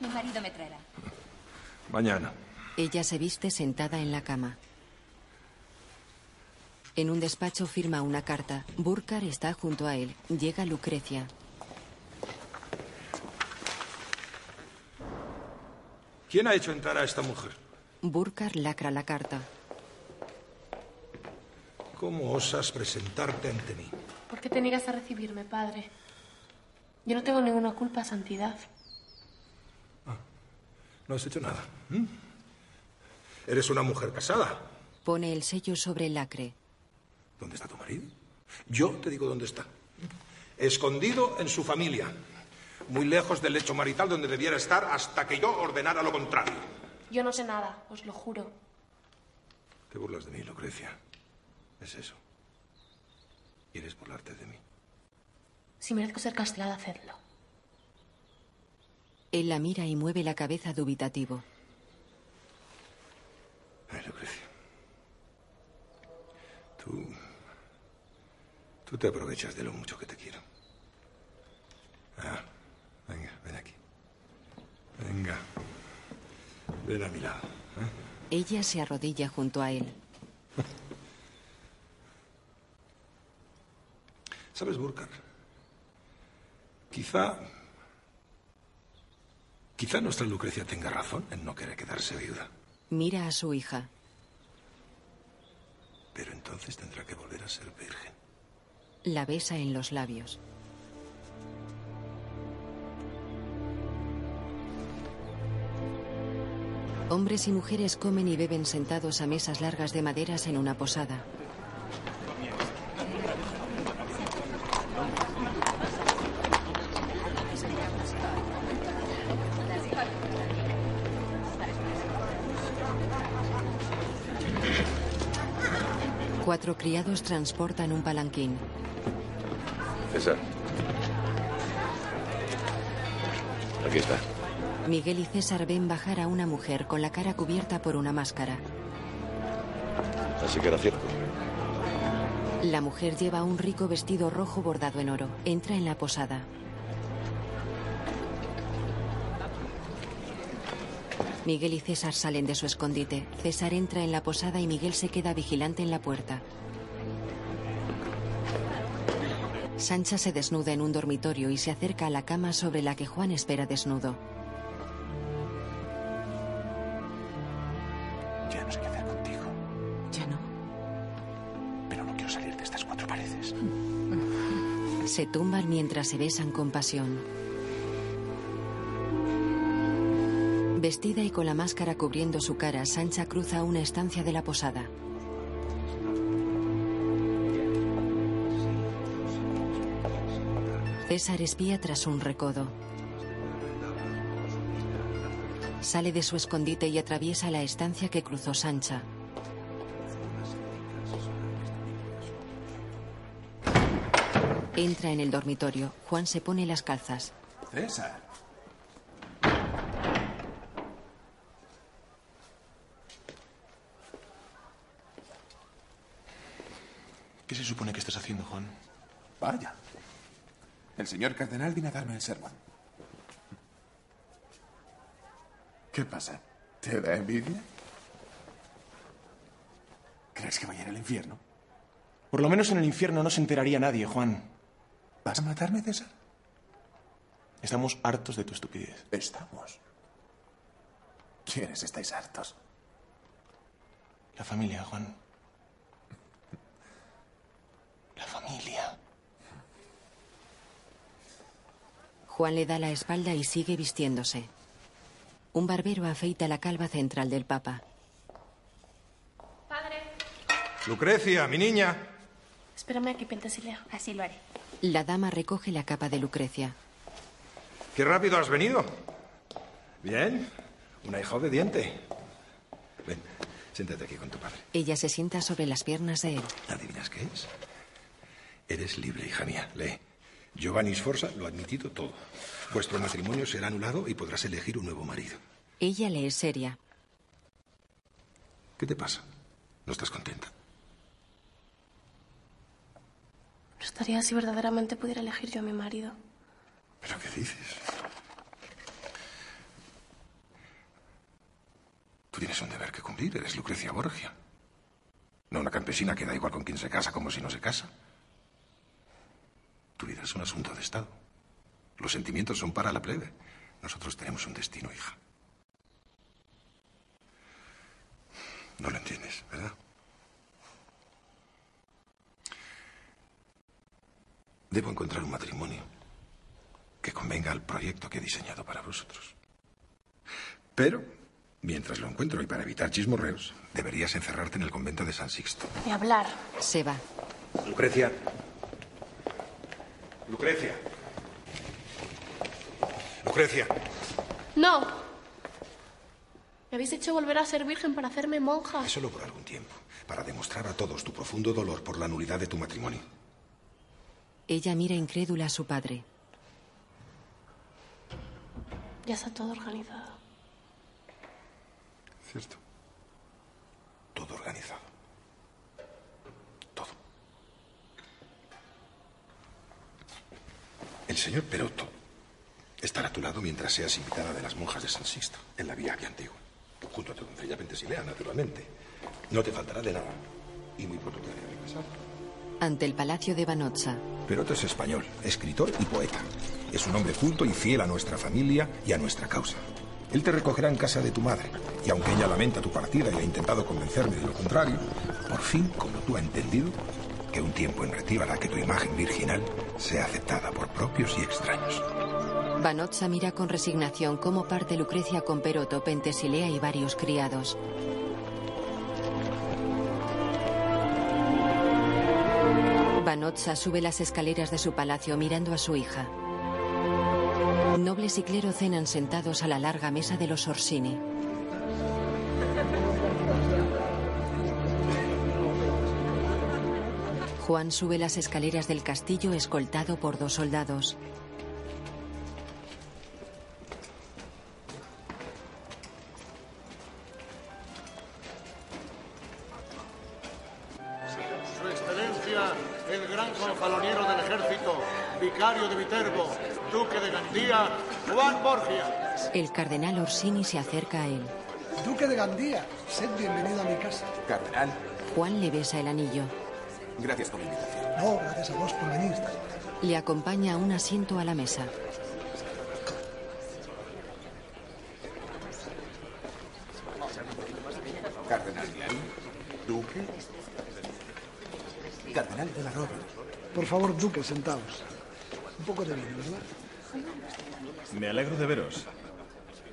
Mi marido me traerá. Mañana. Ella se viste sentada en la cama. En un despacho firma una carta. Burkar está junto a él. Llega Lucrecia. ¿Quién ha hecho entrar a esta mujer? Burkar lacra la carta. ¿Cómo osas presentarte ante mí? ¿Por qué te niegas a recibirme, padre? Yo no tengo ninguna culpa, Santidad. No has hecho nada. ¿m? Eres una mujer casada. Pone el sello sobre el lacre. ¿Dónde está tu marido? Yo te digo dónde está. Escondido en su familia. Muy lejos del lecho marital donde debiera estar hasta que yo ordenara lo contrario. Yo no sé nada, os lo juro. Te burlas de mí, Lucrecia. Es eso. ¿Quieres burlarte de mí? Si merezco ser castigada, hacedlo. Él la mira y mueve la cabeza dubitativo. Ay, Lucrecia. Tú. Tú te aprovechas de lo mucho que te quiero. Ah, venga, ven aquí. Venga. Ven a mi lado. ¿eh? Ella se arrodilla junto a él. ¿Sabes, Burkar? Quizá. Quizá nuestra Lucrecia tenga razón en no querer quedarse viuda. Mira a su hija. Pero entonces tendrá que volver a ser virgen. La besa en los labios. Hombres y mujeres comen y beben sentados a mesas largas de maderas en una posada. Cuatro criados transportan un palanquín. César. Aquí está. Miguel y César ven bajar a una mujer con la cara cubierta por una máscara. Así que era cierto. La mujer lleva un rico vestido rojo bordado en oro. Entra en la posada. Miguel y César salen de su escondite. César entra en la posada y Miguel se queda vigilante en la puerta. Sancha se desnuda en un dormitorio y se acerca a la cama sobre la que Juan espera desnudo. Ya no sé qué hacer contigo. Ya no. Pero no quiero salir de estas cuatro paredes. Se tumban mientras se besan con pasión. Vestida y con la máscara cubriendo su cara, Sancha cruza una estancia de la posada. César espía tras un recodo. Sale de su escondite y atraviesa la estancia que cruzó Sancha. Entra en el dormitorio. Juan se pone las calzas. César. ¿Qué se supone que estás haciendo, Juan? Vaya. El señor cardenal viene a darme el sermón. ¿Qué pasa? ¿Te da envidia? ¿Crees que voy a ir al infierno? Por lo menos en el infierno no se enteraría nadie, Juan. ¿Vas a matarme, César? Estamos hartos de tu estupidez. Estamos. ¿Quiénes estáis hartos? La familia, Juan. La familia. Juan le da la espalda y sigue vistiéndose. Un barbero afeita la calva central del Papa. Padre. Lucrecia, mi niña. Espérame aquí, Pentesilea. Así lo haré. La dama recoge la capa de Lucrecia. Qué rápido has venido. Bien. Una hija obediente. Ven, siéntate aquí con tu padre. Ella se sienta sobre las piernas de él. ¿Adivinas qué es? Eres libre, hija mía. Lee. Giovanni Sforza lo ha admitido todo. Vuestro matrimonio será anulado y podrás elegir un nuevo marido. Ella le es seria. ¿Qué te pasa? ¿No estás contenta? No estaría si verdaderamente pudiera elegir yo a mi marido. ¿Pero qué dices? Tú tienes un deber que cumplir. Eres Lucrecia Borgia. No una campesina que da igual con quién se casa como si no se casa. Tu vida es un asunto de Estado. Los sentimientos son para la plebe. Nosotros tenemos un destino, hija. No lo entiendes, ¿verdad? Debo encontrar un matrimonio que convenga al proyecto que he diseñado para vosotros. Pero, mientras lo encuentro y para evitar chismorreos, deberías encerrarte en el convento de San Sixto. Y hablar. Se va. Lucrecia. Lucrecia. Lucrecia. No. Me habéis hecho volver a ser virgen para hacerme monja. Es solo por algún tiempo, para demostrar a todos tu profundo dolor por la nulidad de tu matrimonio. Ella mira incrédula a su padre. Ya está todo organizado. ¿Cierto? Todo organizado. El señor Perotto estará a tu lado mientras seas invitada de las monjas de San Sixto, en la vía antigua. Junto a tu doncella Pentesilea, naturalmente. No te faltará de nada. Y muy pronto te haré regresar. Ante el palacio de Vanozza. Perotto es español, escritor y poeta. Es un hombre culto y fiel a nuestra familia y a nuestra causa. Él te recogerá en casa de tu madre, y aunque ella lamenta tu partida y ha intentado convencerme de lo contrario, por fin, como tú ha entendido, que un tiempo en hará que tu imagen virginal sea aceptada por propios y extraños. Vanozza mira con resignación cómo parte Lucrecia con Perotto, Pentesilea y varios criados. Vanozza sube las escaleras de su palacio mirando a su hija. Nobles y clero cenan sentados a la larga mesa de los Orsini. Juan sube las escaleras del castillo escoltado por dos soldados. Su Excelencia, el gran gonfaloniero del ejército, vicario de Viterbo, duque de Gandía, Juan Borgia. El cardenal Orsini se acerca a él. Duque de Gandía, sed bienvenido a mi casa. Cardenal, Juan le besa el anillo. Gracias por la invitación. No, gracias a vos por venir. Le acompaña a un asiento a la mesa. Cardenal Glani, duque. Cardenal de la Roba. Por favor, Duque, sentaos. Un poco de vino, ¿verdad? Me alegro de veros,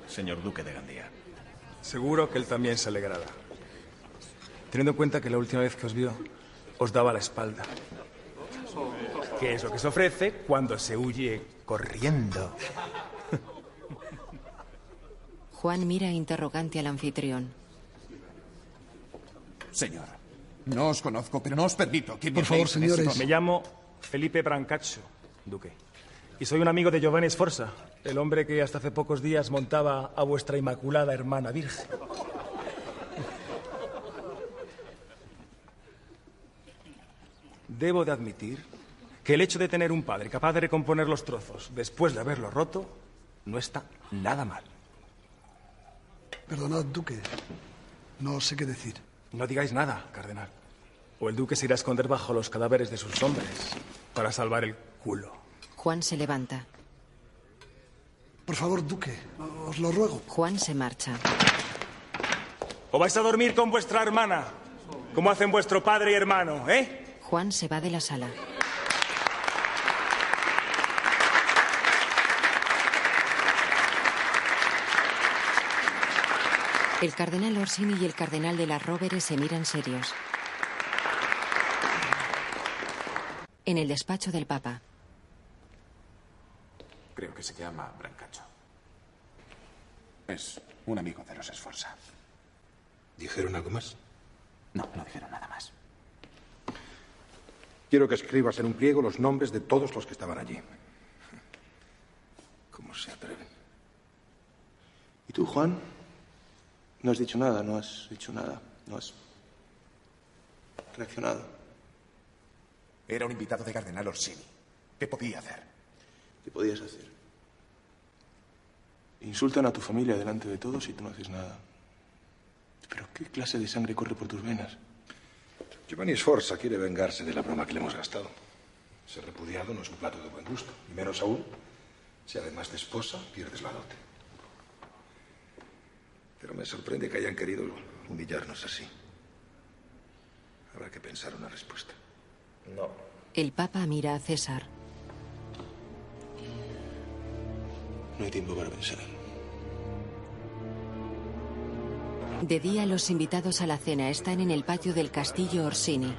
señor Duque de Gandía. Seguro que él también se alegrará. Teniendo en cuenta que la última vez que os vio, os daba la espalda. Que es lo que se ofrece cuando se huye corriendo. Juan mira interrogante al anfitrión. Señor, no os conozco, pero no os permito que me Por favor, ese señores. Me llamo Felipe Brancaccio, duque. Y soy un amigo de Giovanni Sforza, el hombre que hasta hace pocos días montaba a vuestra inmaculada hermana virgen. Debo de admitir que el hecho de tener un padre capaz de recomponer los trozos después de haberlos roto no está nada mal. Perdonad, Duque. No sé qué decir. No digáis nada, cardenal. O el duque se irá a esconder bajo los cadáveres de sus hombres para salvar el culo. Juan se levanta. Por favor, Duque, os lo ruego. Juan se marcha. ¿O vais a dormir con vuestra hermana? Como hacen vuestro padre y hermano, ¿eh? Juan se va de la sala. El cardenal Orsini y el cardenal de las Róveres se miran serios. En el despacho del Papa. Creo que se llama Brancacho. Es un amigo de los Esforza. ¿Dijeron algo más? No, no dijeron nada más. Quiero que escribas en un pliego los nombres de todos los que estaban allí. ¿Cómo se atreven? ¿Y tú, Juan? No has dicho nada, no has dicho nada, no has reaccionado. Era un invitado de Cardenal Orsini. ¿Qué podía hacer? ¿Qué podías hacer? Insultan a tu familia delante de todos y tú no haces nada. ¿Pero qué clase de sangre corre por tus venas? Giovanni Sforza quiere vengarse de la broma que le hemos gastado. Ser repudiado no es un plato de buen gusto. Y menos aún, si además de esposa pierdes la dote. Pero me sorprende que hayan querido humillarnos así. Habrá que pensar una respuesta. No. El Papa mira a César. No hay tiempo para pensar. De día, los invitados a la cena están en el patio del castillo Orsini.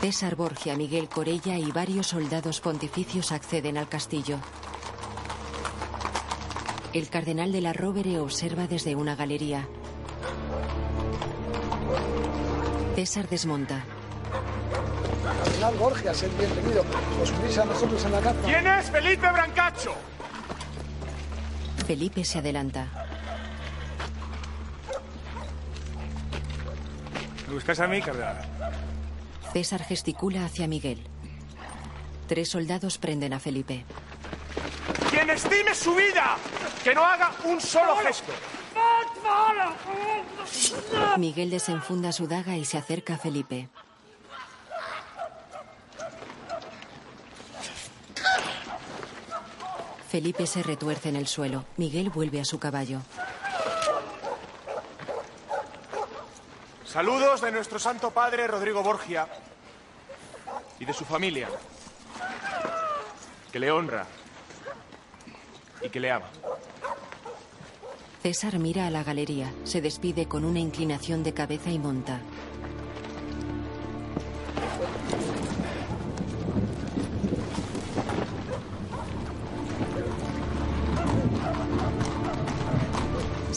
César Borgia, Miguel Corella y varios soldados pontificios acceden al castillo. El cardenal de la Rovere observa desde una galería. César desmonta. Borgia, sed bienvenido. Os unís a nosotros en la caza. ¿Quién es Felipe Brancacho? Felipe se adelanta. ¿Me buscas a mí, cardenal? César gesticula hacia Miguel. Tres soldados prenden a Felipe. Quien estime su vida, que no haga un solo gesto. Miguel desenfunda su daga y se acerca a Felipe. Felipe se retuerce en el suelo. Miguel vuelve a su caballo. Saludos de nuestro santo padre Rodrigo Borgia y de su familia, que le honra y que le ama. César mira a la galería, se despide con una inclinación de cabeza y monta.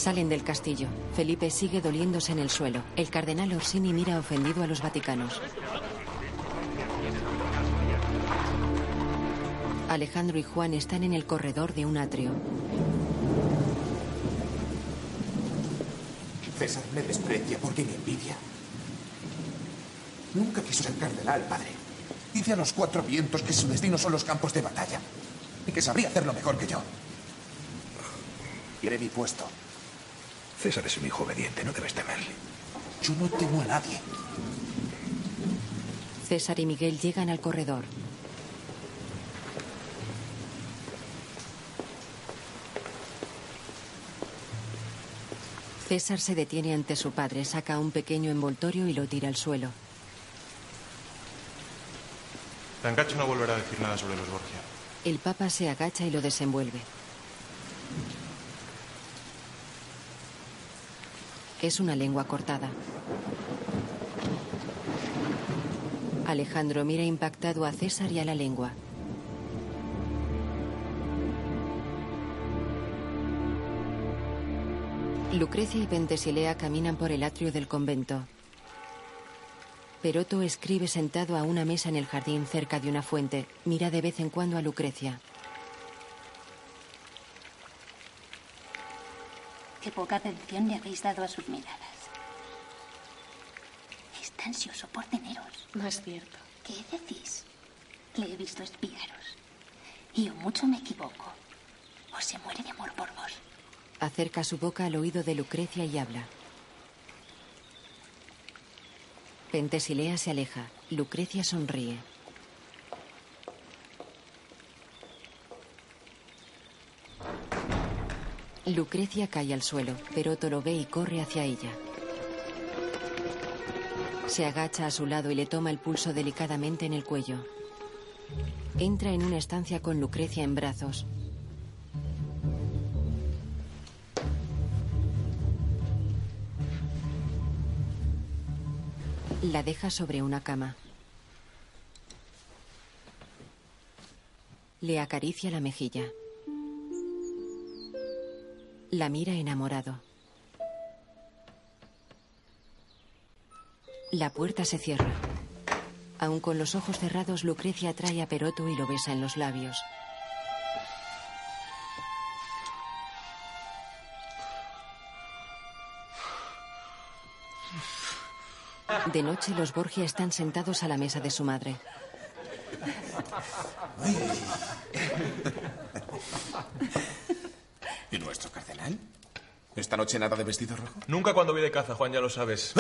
Salen del castillo. Felipe sigue doliéndose en el suelo. El cardenal Orsini mira ofendido a los vaticanos. Alejandro y Juan están en el corredor de un atrio. César me desprecia porque me envidia. Nunca quiso ser cardenal, padre. Dice a los cuatro vientos que su destino son los campos de batalla y que sabría hacerlo mejor que yo. Quiere mi puesto. César es un hijo obediente, no debes temerle. Yo no temo a nadie. César y Miguel llegan al corredor. César se detiene ante su padre, saca un pequeño envoltorio y lo tira al suelo. Brancacho no volverá a decir nada sobre los Borgia. El papa se agacha y lo desenvuelve. Es una lengua cortada. Alejandro mira impactado a César y a la lengua. Lucrecia y Pentesilea caminan por el atrio del convento. Peroto escribe sentado a una mesa en el jardín cerca de una fuente. Mira de vez en cuando a Lucrecia. Qué poca atención le habéis dado a sus miradas. Está ansioso por teneros. No es cierto. ¿Qué decís? Le he visto espiaros. Y o mucho me equivoco. O se muere de amor por vos. Acerca su boca al oído de Lucrecia y habla. Pentesilea se aleja. Lucrecia sonríe. Lucrecia cae al suelo. Peroto lo ve y corre hacia ella. Se agacha a su lado y le toma el pulso delicadamente en el cuello. Entra en una estancia con Lucrecia en brazos. La deja sobre una cama. Le acaricia la mejilla. La mira enamorado. La puerta se cierra. Aún con los ojos cerrados, Lucrecia trae a Peroto y lo besa en los labios. De noche, los Borgia están sentados a la mesa de su madre. ¿Y nuestro cardenal? ¿Esta noche nada de vestido rojo? Nunca cuando voy de caza, Juan, ya lo sabes.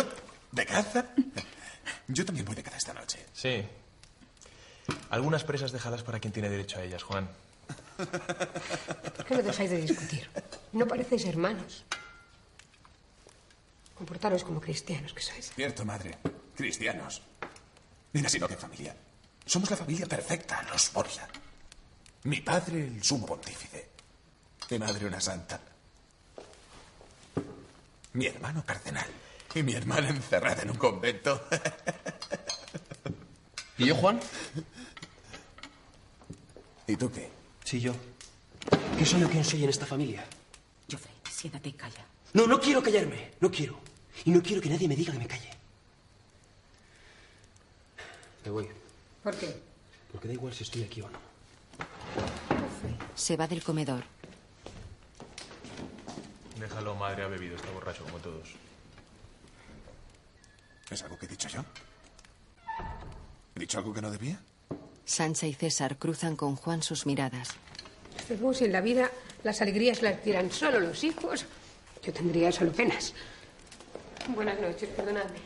¿De caza? <laughs> Yo también voy de caza esta noche. Sí. Algunas presas déjalas para quien tiene derecho a ellas, Juan. ¿Por qué no dejáis de discutir? No parecéis hermanos. Comportaros como cristianos que sois. Cierto, madre. Cristianos. Mira, sino que familia. Somos la familia perfecta, los Borgia. Mi padre, el sumo pontífice. Mi madre, una santa. Mi hermano, cardenal. Y mi hermana encerrada en un convento. <laughs> ¿Y yo, Juan? ¿Y tú qué? Sí, yo. ¿Qué soy o quién soy en esta familia? Joffrey, siéntate y calla. No, no quiero callarme. No quiero. Y no quiero que nadie me diga que me calle. Me voy. ¿Por qué? Porque da igual si estoy aquí o no. Se va del comedor. Déjalo, madre ha bebido, está borracho como todos. ¿Es algo que he dicho yo? ¿He dicho algo que no debía? Sancha y César cruzan con Juan sus miradas. Según si en la vida las alegrías las tiran solo los hijos, yo tendría solo penas. Buenas noches, perdonadme.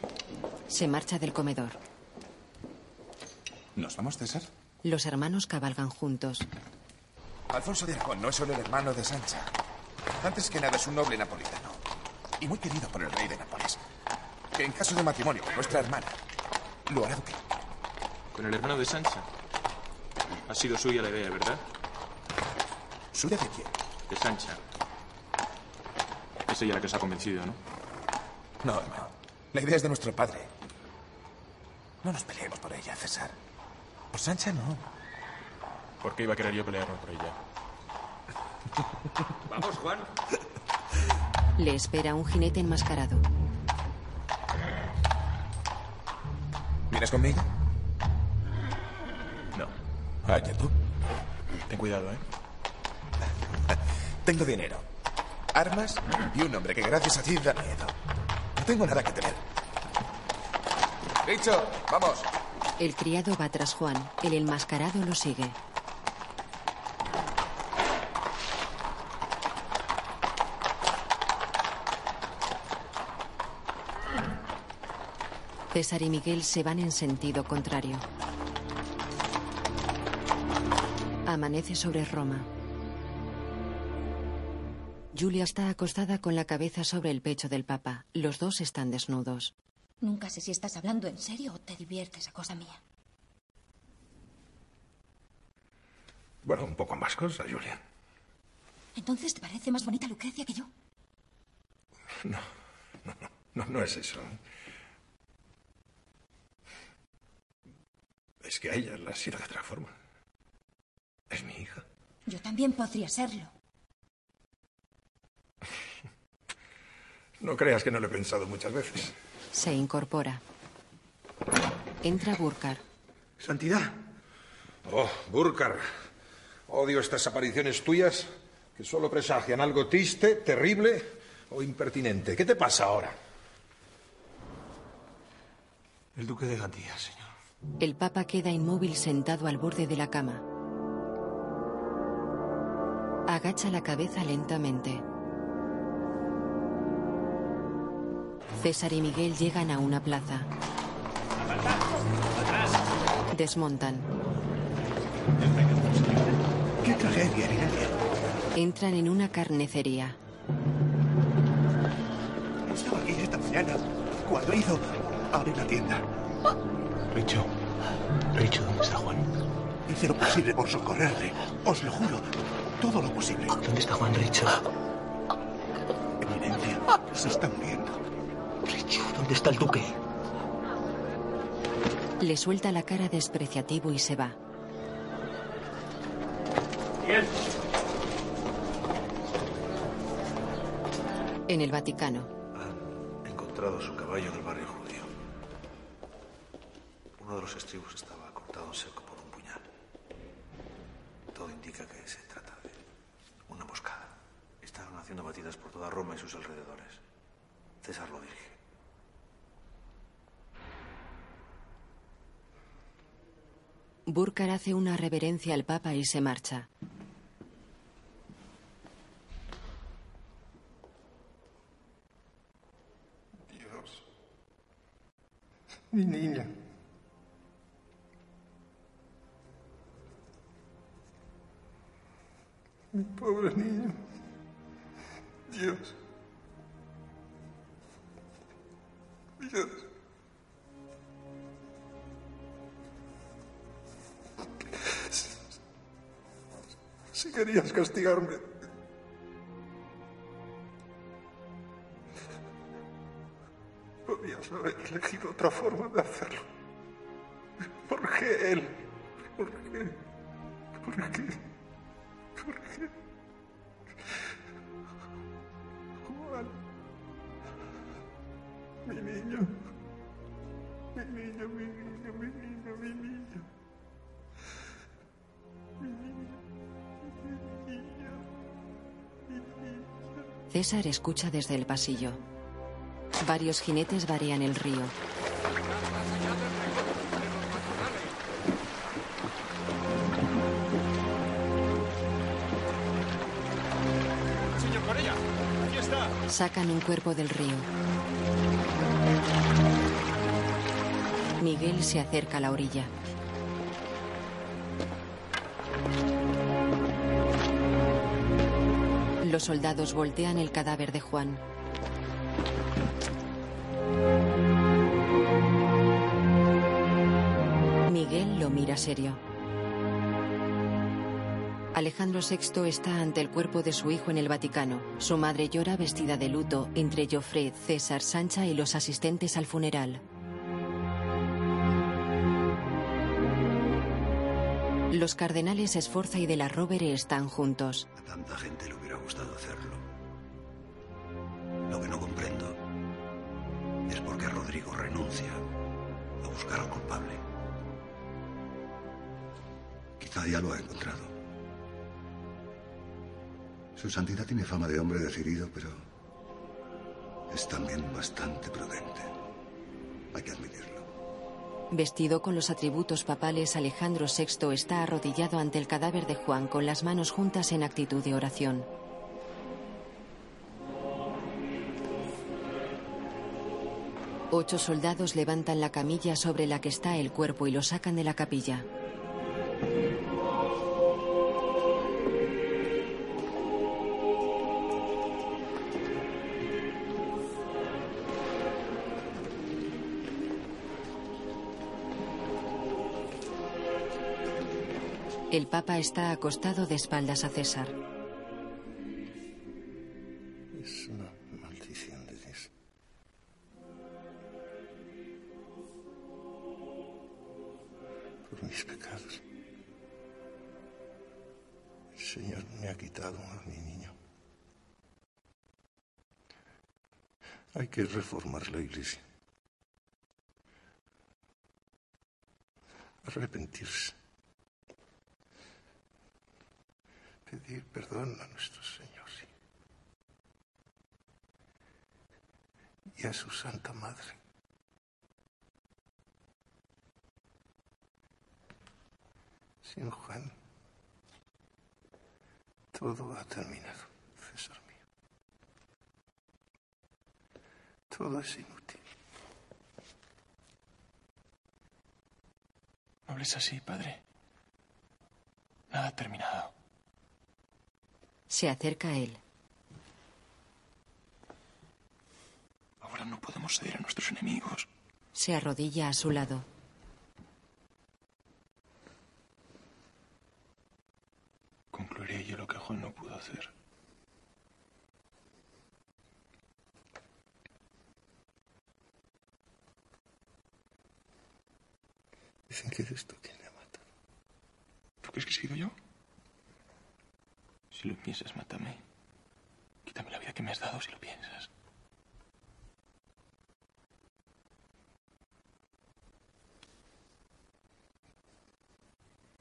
Se marcha del comedor. ¿Nos vamos, César? Los hermanos cabalgan juntos. Alfonso de Aragón no es solo el hermano de Sancha. Antes que nada es un noble napolitano. Y muy querido por el rey de Nápoles. Que en caso de matrimonio con nuestra hermana, lo hará duque. Con el hermano de Sancha. Ha sido suya la idea, ¿verdad? ¿Suya de quién? De Sancha. Es ella la que os ha convencido, ¿no? No, no. La idea es de nuestro padre. No nos peleemos por ella, César. Por Sancha no. ¿Por qué iba a querer yo pelearme por ella? Vamos, Juan. Le espera un jinete enmascarado. ¿Vienes conmigo? No. Vaya tú. Ten cuidado, ¿eh? Tengo dinero, armas y un hombre que gracias a ti da miedo. No tengo nada que temer. Dicho, vamos. El criado va tras Juan. El enmascarado lo sigue. César y Miguel se van en sentido contrario. Amanece sobre Roma. Julia está acostada con la cabeza sobre el pecho del Papa. Los dos están desnudos. Nunca sé si estás hablando en serio o te diviertes a cosa mía. Bueno, un poco más cosas, Julia. ¿Entonces te parece más bonita Lucrecia que yo? No, no, no, no, no es eso. Es que a ella la sido de otra forma. Es mi hija. Yo también podría serlo. No creas que no lo he pensado muchas veces. Se incorpora. Entra Burkar. Santidad. Oh, Burkar. Odio estas apariciones tuyas que solo presagian algo triste, terrible o impertinente. ¿Qué te pasa ahora? El duque de Gandía, señor. El Papa queda inmóvil sentado al borde de la cama. Agacha la cabeza lentamente. César y Miguel llegan a una plaza. Desmontan. ¡Qué tragedia, Eminencia! Entran en una carnicería. Estaba aquí esta mañana cuando hizo Abre la tienda. Richo. Richo, ¿dónde está Juan? Hice lo posible por socorrerle. Os lo juro. Todo lo posible. ¿Dónde está Juan Richo? Eminencia, se está muriendo. Richo, ¿dónde está el duque? Le suelta la cara despreciativo y se va. Bien. En el Vaticano, Han encontrado su caballo en el barrio. Uno de los estribos estaba cortado en seco por un puñal. Todo indica que se trata de una emboscada. Están haciendo batidas por toda Roma y sus alrededores. César lo dirige. Burkar hace una reverencia al Papa y se marcha. Dios. Mi niña. Mi pobre niño. Dios. Dios. Si querías castigarme. Podías haber elegido otra forma de hacerlo. ¿Por qué él? ¿Por qué? ¿Por qué? ¿Por qué? Juan. Mi niño. Mi niño, mi niño, mi niño, mi niño. Mi niño. Mi niño. Mi niño. César escucha desde el pasillo. Varios jinetes varean el río. Sacan un cuerpo del río. Miguel se acerca a la orilla. Los soldados voltean el cadáver de Juan. Miguel lo mira serio. Alejandro VI está ante el cuerpo de su hijo en el Vaticano. Su madre llora vestida de luto entre Joffre, César, Sancha y los asistentes al funeral. Los cardenales Esforza y de la Rovere están juntos. A tanta gente le hubiera gustado hacerlo. Lo que no comprendo es por qué Rodrigo renuncia a buscar al culpable. Quizá ya lo ha encontrado. Su santidad tiene fama de hombre decidido, pero es también bastante prudente. Hay que admitirlo. Vestido con los atributos papales, Alejandro VI está arrodillado ante el cadáver de Juan con las manos juntas en actitud de oración. Ocho soldados levantan la camilla sobre la que está el cuerpo y lo sacan de la capilla. El Papa está acostado de espaldas a César. Es una maldición de Dios. Por mis pecados. El Señor me ha quitado a mi niño. Hay que reformar la iglesia. Arrepentirse. Pedir perdón a nuestro Señor. Y a su Santa Madre. Sin Juan, todo ha terminado, César mío. Todo es inútil. No hables así, padre. Nada ha terminado. Se acerca a él. Ahora no podemos ceder a nuestros enemigos. Se arrodilla a su lado. Concluiré yo lo que Juan no pudo hacer. Dicen que eres tú quien le ha matado. ¿Tú crees que he sido yo? Si lo piensas, mátame. Quítame la vida que me has dado si lo piensas.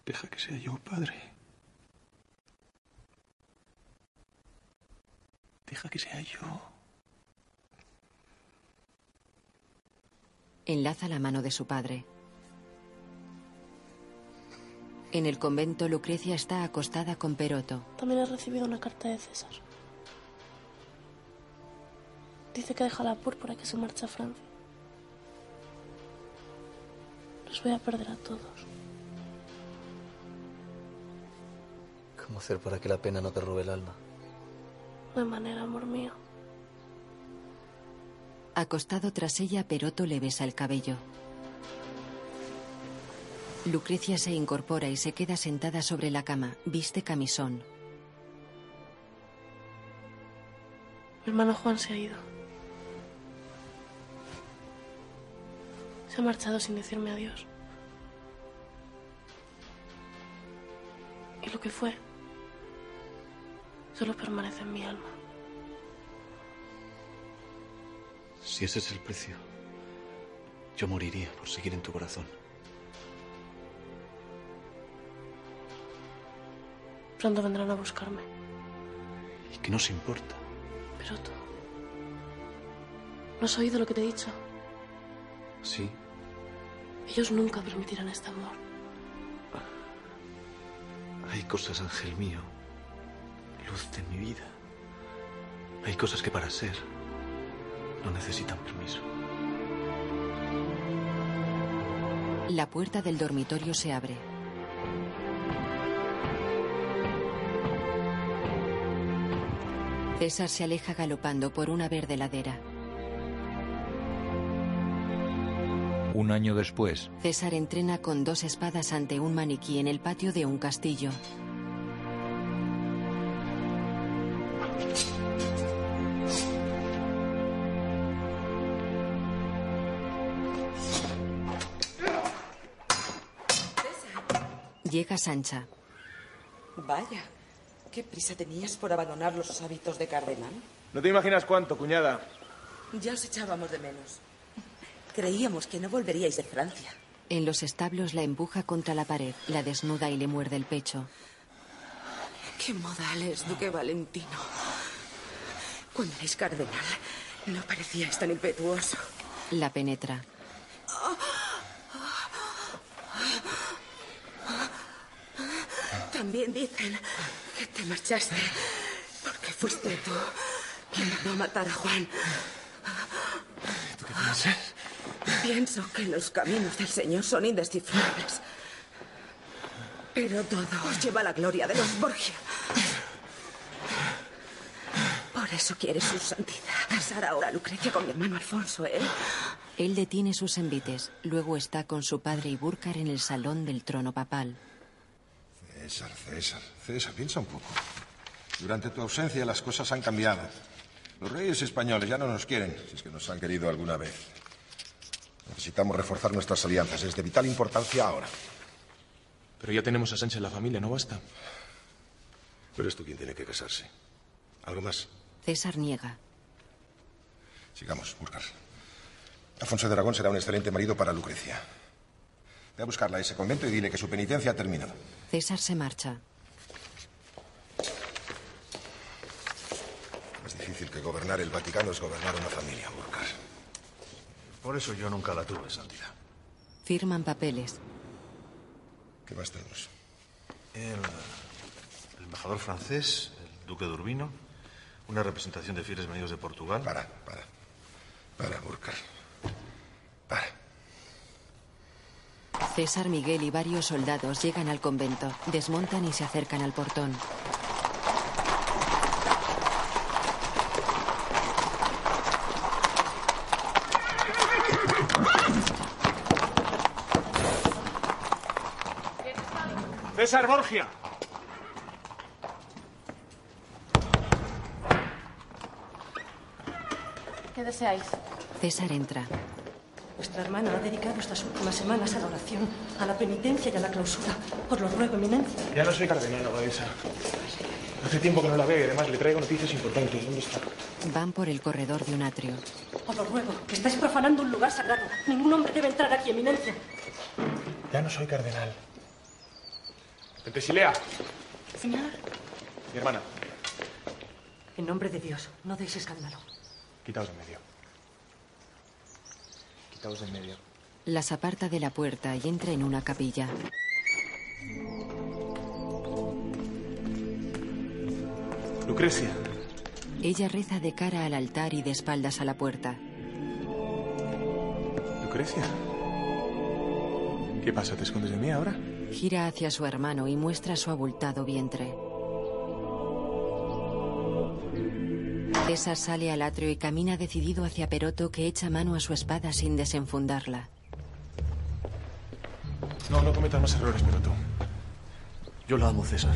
Deja que sea yo, padre. Deja que sea yo. Enlaza la mano de su padre. En el convento, Lucrecia está acostada con Peroto. También he recibido una carta de César. Dice que deja la púrpura y que se marcha a Francia. Los voy a perder a todos. ¿Cómo hacer para que la pena no te robe el alma? No hay manera, amor mío. Acostado tras ella, Peroto le besa el cabello. Lucrecia se incorpora y se queda sentada sobre la cama. Viste camisón. Mi hermano Juan se ha ido. Se ha marchado sin decirme adiós. Y lo que fue solo permanece en mi alma. Si ese es el precio, yo moriría por seguir en tu corazón. Pronto vendrán a buscarme. ¿Y qué nos importa? Pero tú... ¿No has oído lo que te he dicho? Sí, Ellos nunca permitirán este amor. hay cosas, ángel mío, luz de mi vida. Hay cosas que para ser no necesitan permiso. La puerta del dormitorio se abre. César se aleja galopando por una verde ladera. Un año después, César entrena con dos espadas ante un maniquí en el patio de un castillo. Llega Sancha. Vaya, ¿qué prisa tenías por abandonar los hábitos de cardenal? No te imaginas cuánto, cuñada. Ya os echábamos de menos. Creíamos que no volveríais de Francia. En los establos la empuja contra la pared, la desnuda y le muerde el pecho. Qué modales, Duque Valentino. Cuando erais cardenal, no parecíais tan impetuoso. La penetra. También dicen que te marchaste porque fuiste tú quien mandó a matar a Juan. ¿Tú qué piensas? Pienso que los caminos del Señor son indescifrables. Pero todo os lleva a la gloria de los Borgia. Por eso quiere su santidad casar ahora a Lucrecia con mi hermano Alfonso, ¿eh? Él detiene sus envites. Luego está con su padre y Burkar en el salón del trono papal. César, César, César, piensa un poco. Durante tu ausencia las cosas han cambiado. Los reyes españoles ya no nos quieren, si es que nos han querido alguna vez. Necesitamos reforzar nuestras alianzas. Es de vital importancia ahora. Pero ya tenemos a Sánchez en la familia, ¿no basta? Pero es tú quien tiene que casarse. ¿Algo más? César niega. Sigamos, Burkar. Alfonso de Aragón será un excelente marido para Lucrecia. Ve a buscarla a ese convento y dile que su penitencia ha terminado. César se marcha. Más difícil que gobernar el Vaticano es gobernar una familia, Burkar. Por eso yo nunca la tuve, Santidad. Firman papeles. ¿Qué más tenemos? El, el embajador francés, el duque de Urbino, una representación de fieles venidos de Portugal. Para, para. Para, Burkar. César Miguel y varios soldados llegan al convento, desmontan y se acercan al portón. César Borgia. ¿Qué deseáis? César entra. Vuestra hermana ha dedicado estas últimas semanas a la oración, a la penitencia y a la clausura. Os lo ruego, eminencia. Ya no soy cardenal, abadesa. Hace tiempo que no la veo y además le traigo noticias importantes. ¿Dónde está? Van por el corredor de un atrio. Os lo ruego, que estáis profanando un lugar sagrado. Ningún hombre debe entrar aquí, eminencia. Ya no soy cardenal. Pentesilea, Señor. mi hermana. En nombre de Dios, no deis escándalo. Quitaos de en medio. Quitaos de en medio. Las aparta de la puerta y entra en una capilla. Lucrecia. Ella reza de cara al altar y de espaldas a la puerta. Lucrecia. ¿Qué pasa? ¿Te escondes de mí ahora? Gira hacia su hermano y muestra su abultado vientre. César sale al atrio y camina decidido hacia Peroto que echa mano a su espada sin desenfundarla. No, no cometas más errores, pero tú. Yo la amo, César.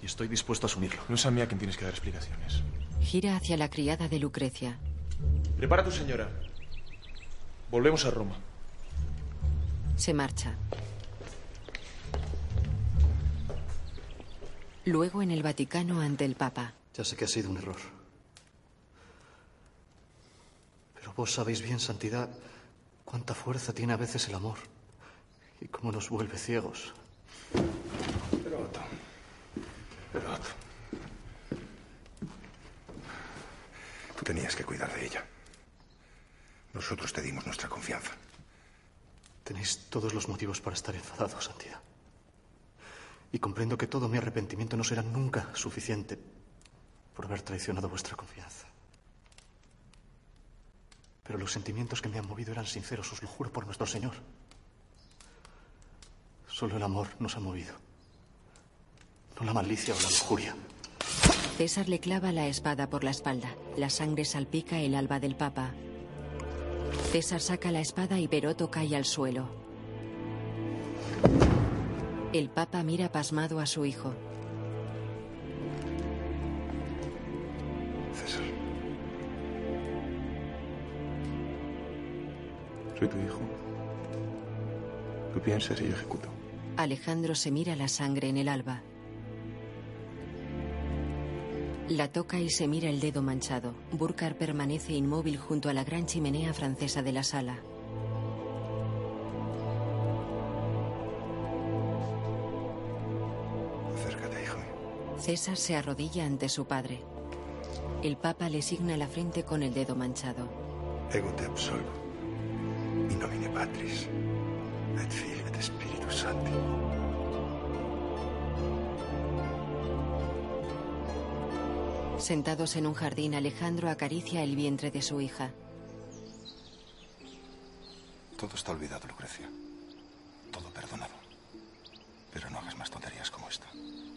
Y estoy dispuesto a asumirlo. No es a mí a quien tienes que dar explicaciones. Gira hacia la criada de Lucrecia. Prepara a tu señora. Volvemos a Roma. Se marcha. Luego en el Vaticano ante el Papa. Ya sé que ha sido un error. Pero vos sabéis bien, Santidad, cuánta fuerza tiene a veces el amor. Y cómo nos vuelve ciegos. Pero. Pero. Tú tenías que cuidar de ella. Nosotros te dimos nuestra confianza. Tenéis todos los motivos para estar enfadados, Santidad. Y comprendo que todo mi arrepentimiento no será nunca suficiente por haber traicionado vuestra confianza. Pero los sentimientos que me han movido eran sinceros, os lo juro por nuestro Señor. Solo el amor nos ha movido. No la malicia o la lujuria. César le clava la espada por la espalda. La sangre salpica el alba del Papa. César saca la espada y Peroto cae al suelo. El Papa mira pasmado a su hijo. Soy tu hijo. Tú piensas y yo ejecuto. Alejandro se mira la sangre en el alba. La toca y se mira el dedo manchado. Burkar permanece inmóvil junto a la gran chimenea francesa de la sala. Acércate, hijo. César se arrodilla ante su padre. El Papa le signa la frente con el dedo manchado. Ego te absolvo. Nomine Patris, et Filii et Spiritus Sancti. Sentados en un jardín, Alejandro acaricia el vientre de su hija. Todo está olvidado, Lucrecia. Todo perdonado. Pero no hagas más tonterías como esta.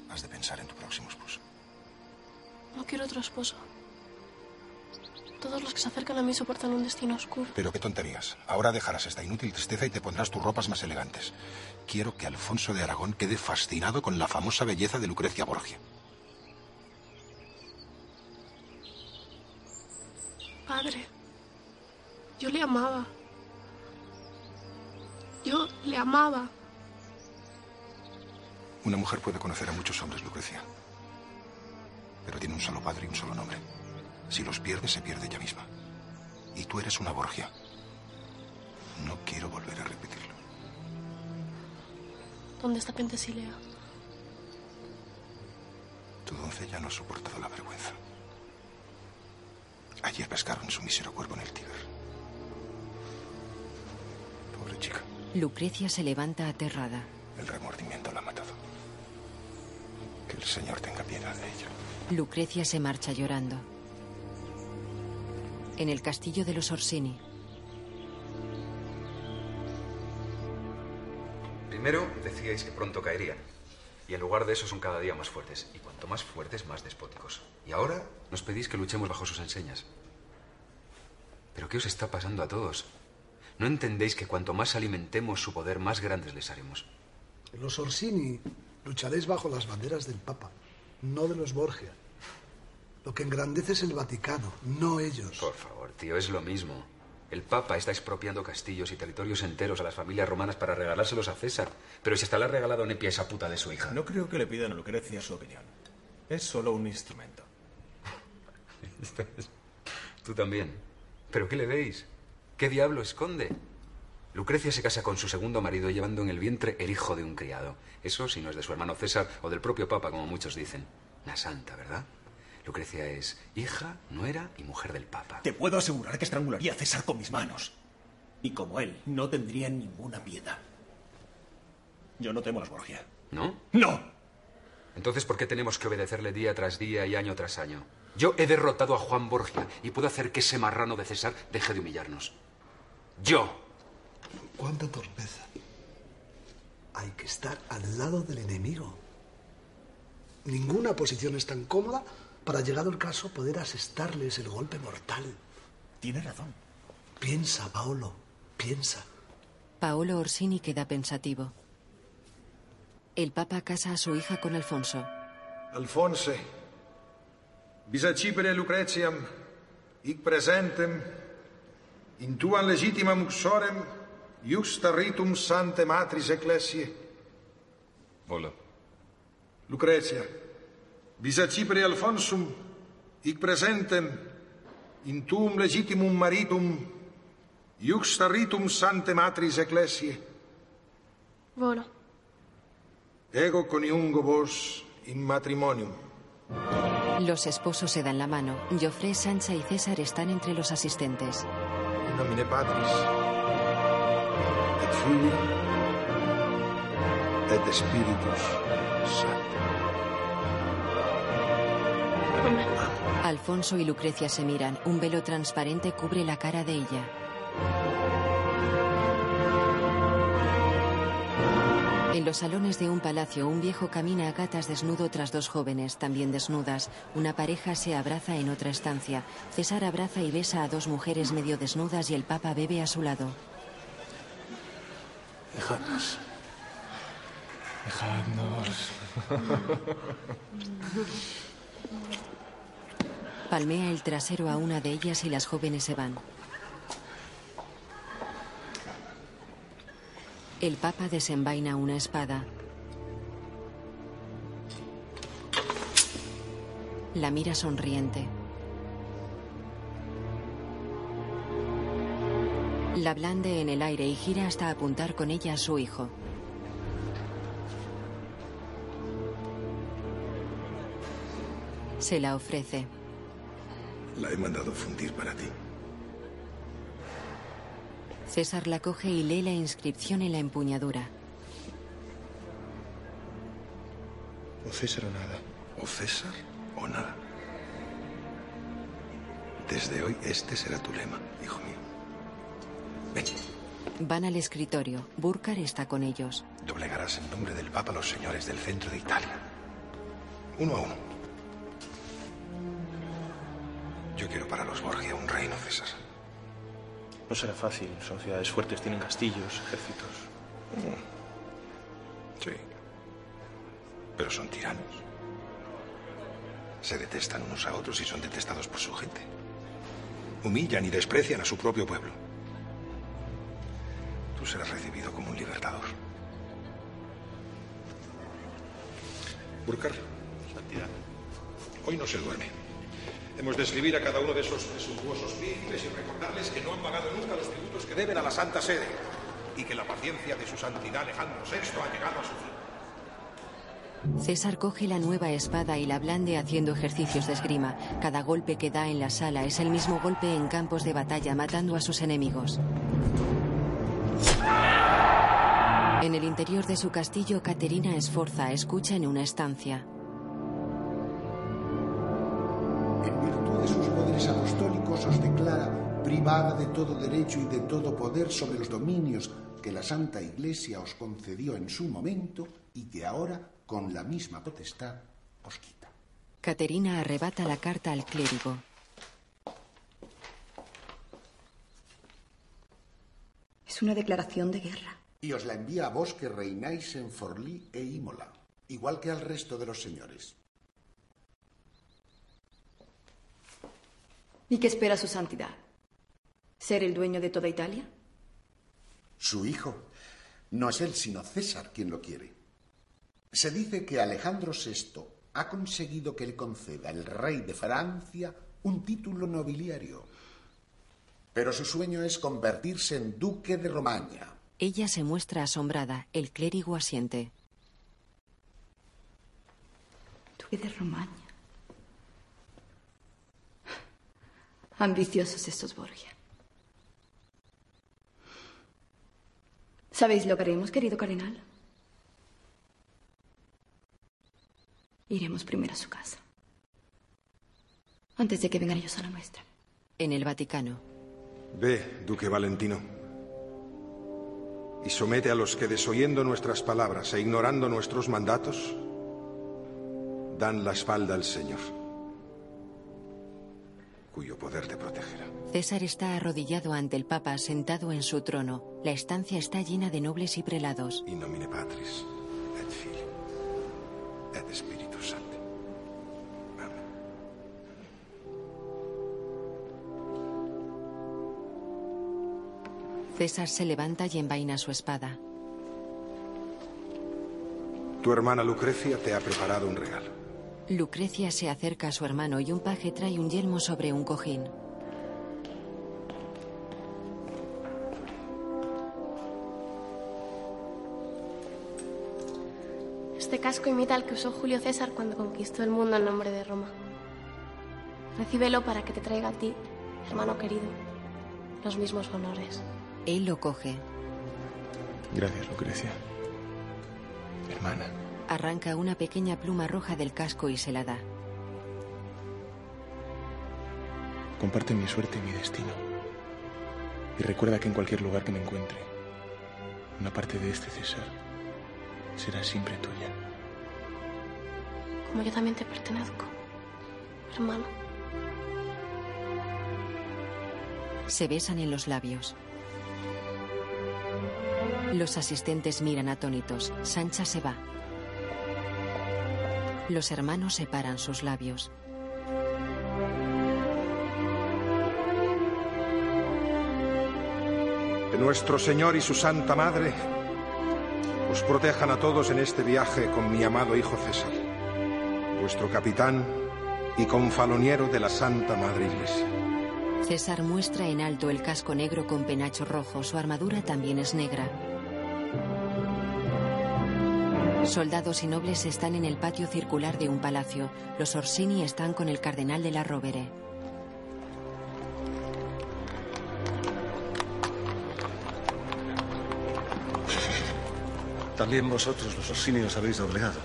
Has de pensar en tu próximo esposo. No quiero otro esposo. Todos los que se acercan a mí soportan un destino oscuro. Pero qué tonterías. Ahora dejarás esta inútil tristeza y te pondrás tus ropas más elegantes. Quiero que Alfonso de Aragón quede fascinado con la famosa belleza de Lucrecia Borgia. Padre, yo le amaba. Yo le amaba. Una mujer puede conocer a muchos hombres, Lucrecia. Pero tiene un solo padre y un solo nombre. Si los pierde, se pierde ella misma. Y tú eres una Borgia. No quiero volver a repetirlo. ¿Dónde está Pentesilea? Tu doncella no ha soportado la vergüenza. Ayer pescaron su mísero cuerpo en el Tíber. Pobre chica. Lucrecia se levanta aterrada. El remordimiento la ha matado. Que el Señor tenga piedad de ella. Lucrecia se marcha llorando. En el castillo de los Orsini. Primero decíais que pronto caerían. Y en lugar de eso son cada día más fuertes. Y cuanto más fuertes, más despóticos. Y ahora nos pedís que luchemos bajo sus enseñas. ¿Pero qué os está pasando a todos? ¿No entendéis que cuanto más alimentemos su poder, más grandes les haremos? Los Orsini lucharéis bajo las banderas del Papa, no de los Borgia. Lo que engrandece es el Vaticano, no ellos. Por favor, tío, es lo mismo. El Papa está expropiando castillos y territorios enteros a las familias romanas para regalárselos a César. Pero si hasta le ha regalado a Nepia esa puta de su hija. No creo que le pidan a Lucrecia su opinión. Es solo un instrumento. <laughs> Tú también. ¿Pero qué le veis? ¿Qué diablo esconde? Lucrecia se casa con su segundo marido llevando en el vientre el hijo de un criado. Eso si no es de su hermano César o del propio Papa, como muchos dicen. La santa, ¿verdad? Lucrecia es hija, nuera y mujer del Papa. Te puedo asegurar que estrangularía a César con mis manos. Y como él, no tendría ninguna piedad. Yo no temo a los Borgia. ¿No? ¡No! Entonces, ¿por qué tenemos que obedecerle día tras día y año tras año? Yo he derrotado a Juan Borgia y puedo hacer que ese marrano de César deje de humillarnos. Yo. ¡Cuánta torpeza! Hay que estar al lado del enemigo. Ninguna posición es tan cómoda para, llegado el caso, poder asestarles el golpe mortal. Tiene razón. Piensa, Paolo, piensa. Paolo Orsini queda pensativo. El Papa casa a su hija con Alfonso. Alfonse, bisacipere Lucretiam, hic presentem, in tuam legitimam uxorem, justa ritum sante matris ecclesiae. Volo. Lucretia, bisacipere Alfonsum, hic presentem, in tuum legitimum maritum, justa ritum sante matris ecclesiae. Volo. Ego coniungo vos in matrimonium. Los esposos se dan la mano. Joffre, Sancha y César están entre los asistentes. In nomine Patris, et Filii, et Spiritus Sancti. Alfonso y Lucrecia se miran. Un velo transparente cubre la cara de ella. En los salones de un palacio, un viejo camina a gatas desnudo tras dos jóvenes, también desnudas. Una pareja se abraza en otra estancia. César abraza y besa a dos mujeres medio desnudas y el Papa bebe a su lado. Dejadnos. Dejadnos. <laughs> Palmea el trasero a una de ellas y las jóvenes se van. El Papa desenvaina una espada. La mira sonriente. La blande en el aire y gira hasta apuntar con ella a su hijo. Se la ofrece. La he mandado fundir para ti. César la coge y lee la inscripción en la empuñadura. O César o nada. O César o nada. Desde hoy este será tu lema, hijo mío. Ven, Van al escritorio. Burkar está con ellos. doblegarás en nombre del Papa a los señores del centro de Italia. Uno a uno. Yo quiero para los Borgia un reino, César. No será fácil. Son ciudades fuertes, tienen castillos, ejércitos. Sí. Pero son tiranos. Se detestan unos a otros y son detestados por su gente. Humillan y desprecian a su propio pueblo. Tú serás recibido como un libertador. Burkar. Santidad. Hoy no se duerme. Hemos de escribir a cada uno de esos presuntuosos príncipes y recordarles que no han pagado nunca los tributos que deben a la Santa Sede y que la paciencia de su santidad Alejandro VI ha llegado a su fin. César coge la nueva espada y la blande haciendo ejercicios de esgrima. Cada golpe que da en la sala es el mismo golpe en campos de batalla, matando a sus enemigos. En el interior de su castillo, Caterina Sforza escucha en una estancia. Privada de todo derecho y de todo poder sobre los dominios que la Santa Iglesia os concedió en su momento y que ahora, con la misma potestad, os quita. Caterina arrebata la carta al clérigo. Es una declaración de guerra. y os la envía a vos que reináis en Forlí e Imola, igual que al resto de los señores. ¿Y qué espera su santidad? ¿Ser el dueño de toda Italia? Su hijo. No es él, sino César quien lo quiere. Se dice que Alejandro VI ha conseguido que le conceda el rey de Francia un título nobiliario. Pero su sueño es convertirse en duque de Romaña. Ella se muestra asombrada. El clérigo asiente. Duque de Romaña. Ambiciosos estos Borgia. ¿Sabéis lo que haremos, querido cardenal? Iremos primero a su casa. Antes de que vengan ellos a la nuestra. En el Vaticano. Ve, Duque Valentino. Y somete a los que, desoyendo nuestras palabras e ignorando nuestros mandatos, dan la espalda al Señor, cuyo poder te protegerá. César está arrodillado ante el Papa sentado en su trono. La estancia está llena de nobles y prelados. In nomine Patris, et Filii, et Spiritus Sancti. Amén. César se levanta y envaina su espada. Tu hermana Lucrecia te ha preparado un regalo. Lucrecia se acerca a su hermano y un paje trae un yelmo sobre un cojín. Este casco imita al que usó Julio César cuando conquistó el mundo en nombre de Roma. Recíbelo para que te traiga a ti, hermano querido, los mismos honores. Él lo coge. Gracias, Lucrecia. Hermana. Arranca una pequeña pluma roja del casco y se la da. Comparte mi suerte y mi destino. Y recuerda que en cualquier lugar que me encuentre, una parte de este César será siempre tuya. Como yo también te pertenezco, hermano. Se besan en los labios. Los asistentes miran atónitos. Sancha se va. Los hermanos separan sus labios. Que nuestro Señor y su Santa Madre os protejan a todos en este viaje con mi amado Hijo César, vuestro capitán y confaloniero de la Santa Madre Iglesia. César muestra en alto el casco negro con penacho rojo. Su armadura también es negra. Soldados y nobles están en el patio circular de un palacio. Los Orsini están con el cardenal de la Rovere. También vosotros, los Orsini, os habéis doblegado.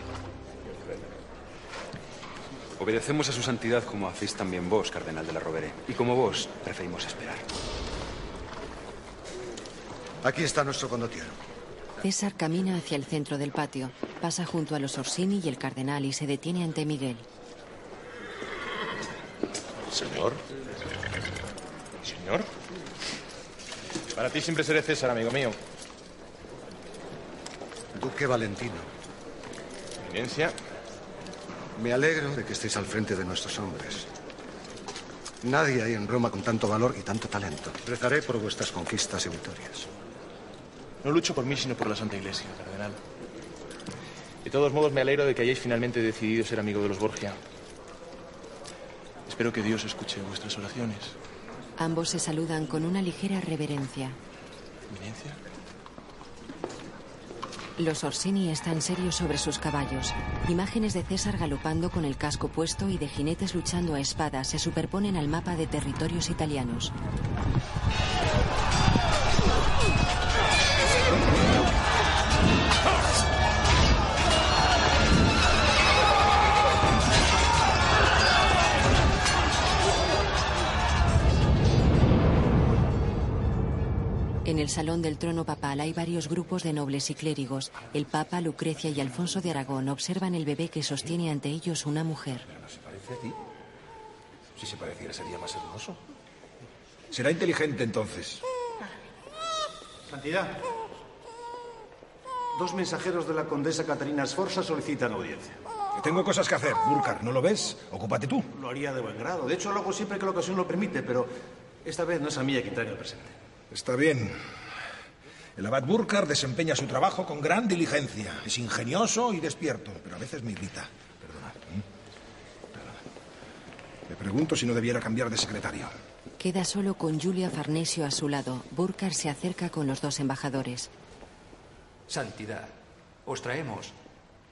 Obedecemos a su santidad como hacéis también vos, cardenal de la Rovere. Y como vos, preferimos esperar. Aquí está nuestro condottiero. César camina hacia el centro del patio. Pasa junto a los Orsini y el cardenal y se detiene ante Miguel. Señor. Señor. Para ti siempre seré César, amigo mío. Duque Valentino. Eminencia. Me alegro de que estéis al frente de nuestros hombres. Nadie hay en Roma con tanto valor y tanto talento. Rezaré por vuestras conquistas y victorias. No lucho por mí, sino por la Santa Iglesia, cardenal. De todos modos, me alegro de que hayáis finalmente decidido ser amigo de los Borgia. Espero que Dios escuche vuestras oraciones. Ambos se saludan con una ligera reverencia. Eminencia. Los Orsini están serios sobre sus caballos. Imágenes de César galopando con el casco puesto y de jinetes luchando a espadas se superponen al mapa de territorios italianos. El salón del trono papal hay varios grupos de nobles y clérigos. El papa, Lucrecia y Alfonso de Aragón observan el bebé que sostiene ante ellos una mujer. ¿No se parece a ti? Si se pareciera sería más hermoso. Será inteligente entonces. Santidad. Dos mensajeros de la condesa Catarina Sforza solicitan audiencia. Que tengo cosas que hacer, Burkar. ¿No lo ves? Ocúpate tú. Lo haría de buen grado. De hecho, lo hago siempre que la ocasión lo permite, pero esta vez no es a mí a quien trae el presente. Está bien. El abad Burkar desempeña su trabajo con gran diligencia. Es ingenioso y despierto, pero a veces me irrita. Perdona. Me pregunto si no debiera cambiar de secretario. Queda solo con Julia Farnesio a su lado. Burkar se acerca con los dos embajadores. Santidad, os traemos,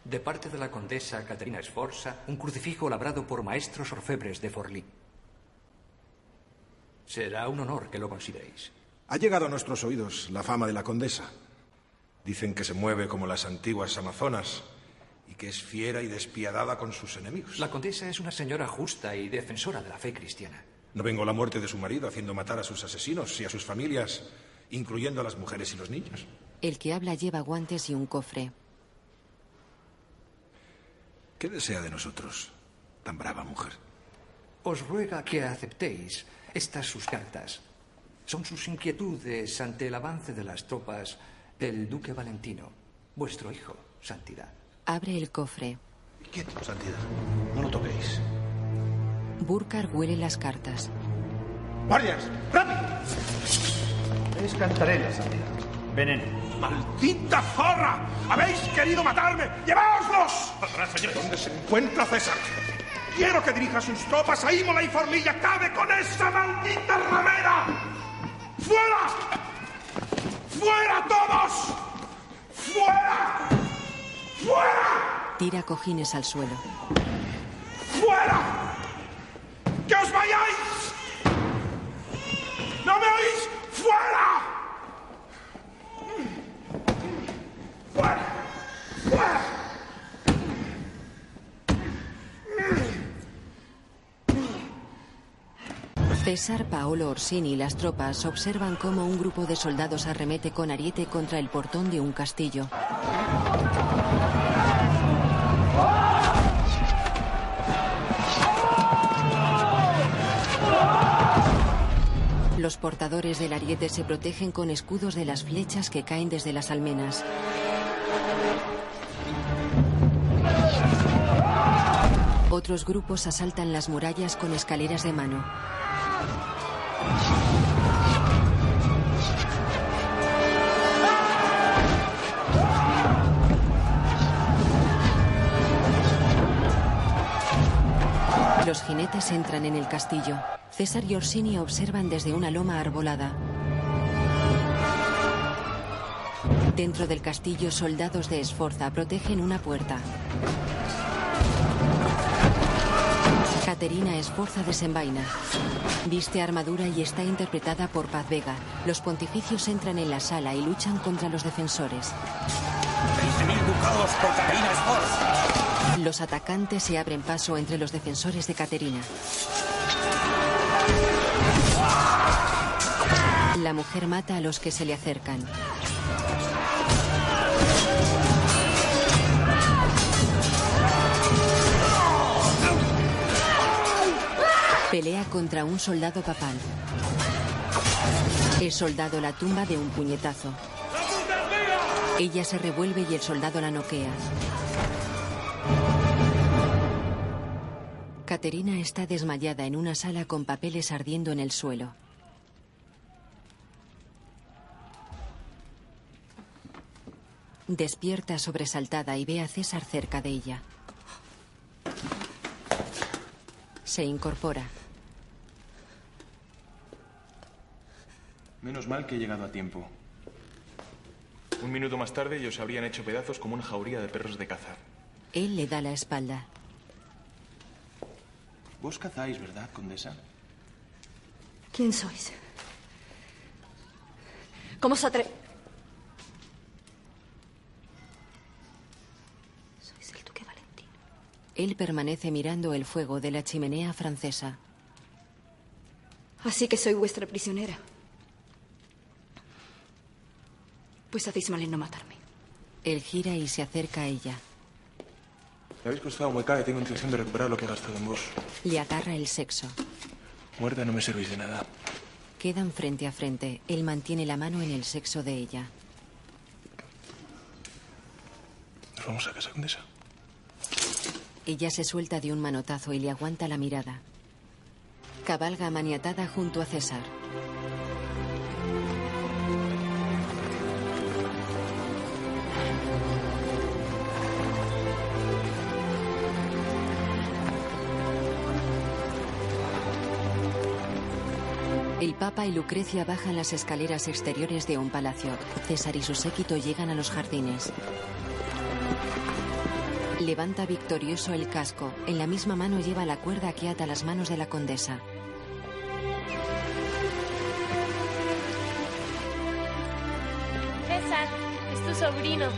de parte de la condesa Caterina Sforza, un crucifijo labrado por maestros orfebres de Forlí. Será un honor que lo consideréis. Ha llegado a nuestros oídos la fama de la condesa. Dicen que se mueve como las antiguas amazonas y que es fiera y despiadada con sus enemigos. La condesa es una señora justa y defensora de la fe cristiana. No vengo la muerte de su marido haciendo matar a sus asesinos y a sus familias, incluyendo a las mujeres y los niños. El que habla lleva guantes y un cofre. ¿Qué desea de nosotros, tan brava mujer? Os ruega que aceptéis estas sus cartas. Son sus inquietudes ante el avance de las tropas del duque Valentino, vuestro hijo, Santidad. Abre el cofre. Quieto, Santidad. No lo toquéis. Burkar huele las cartas. ¡Guardias! ¡Rápido! Es cantarela, Santidad. Veneno. ¡Maldita zorra! ¡Habéis querido matarme! ¡Lleváoslos! ¿Dónde se encuentra César? Quiero que dirija sus tropas a Imola y Formilla. ¡Cabe con esa maldita ramera! ¡Fuera! ¡Fuera todos! ¡Fuera! ¡Fuera! Tira cojines al suelo. ¡Fuera! ¡Que os vayáis! ¿No me oís? ¡Fuera! ¡Fuera! ¡Fuera! César, Paolo Orsini y las tropas observan cómo un grupo de soldados arremete con ariete contra el portón de un castillo. Los portadores del ariete se protegen con escudos de las flechas que caen desde las almenas. Otros grupos asaltan las murallas con escaleras de mano. Los jinetes entran en el castillo. César y Orsini observan desde una loma arbolada. Dentro del castillo, soldados de Esforza protegen una puerta. Caterina Esforza desenvaina. Viste armadura y está interpretada por Paz Vega. Los pontificios entran en la sala y luchan contra los defensores. 20.000 ducados por Catarina Sforza. Los atacantes se abren paso entre los defensores de Caterina. La mujer mata a los que se le acercan. Pelea contra un soldado papal. El soldado la tumba de un puñetazo. Ella se revuelve y el soldado la noquea. Caterina está desmayada en una sala con papeles ardiendo en el suelo. Despierta sobresaltada y ve a César cerca de ella. Se incorpora. Menos mal que he llegado a tiempo. Un minuto más tarde ellos habrían hecho pedazos como una jauría de perros de caza. Él le da la espalda. Vos cazáis, ¿verdad, condesa? ¿Quién sois? ¿Cómo se atreve? Sois el duque Valentino. Él permanece mirando el fuego de la chimenea francesa. Así que soy vuestra prisionera. Pues hacéis mal en no matarme. Él gira y se acerca a ella. Me habéis costado muy caro y tengo intención de recuperar lo que he gastado en vos. Le agarra el sexo. Muerta no me servís de nada. Quedan frente a frente. Él mantiene la mano en el sexo de ella. Nos vamos a casa, condesa. Ella se suelta de un manotazo y le aguanta la mirada. Cabalga maniatada junto a César. Papa y Lucrecia bajan las escaleras exteriores de un palacio. César y su séquito llegan a los jardines. Levanta victorioso el casco. En la misma mano lleva la cuerda que ata las manos de la condesa. César, es tu sobrino.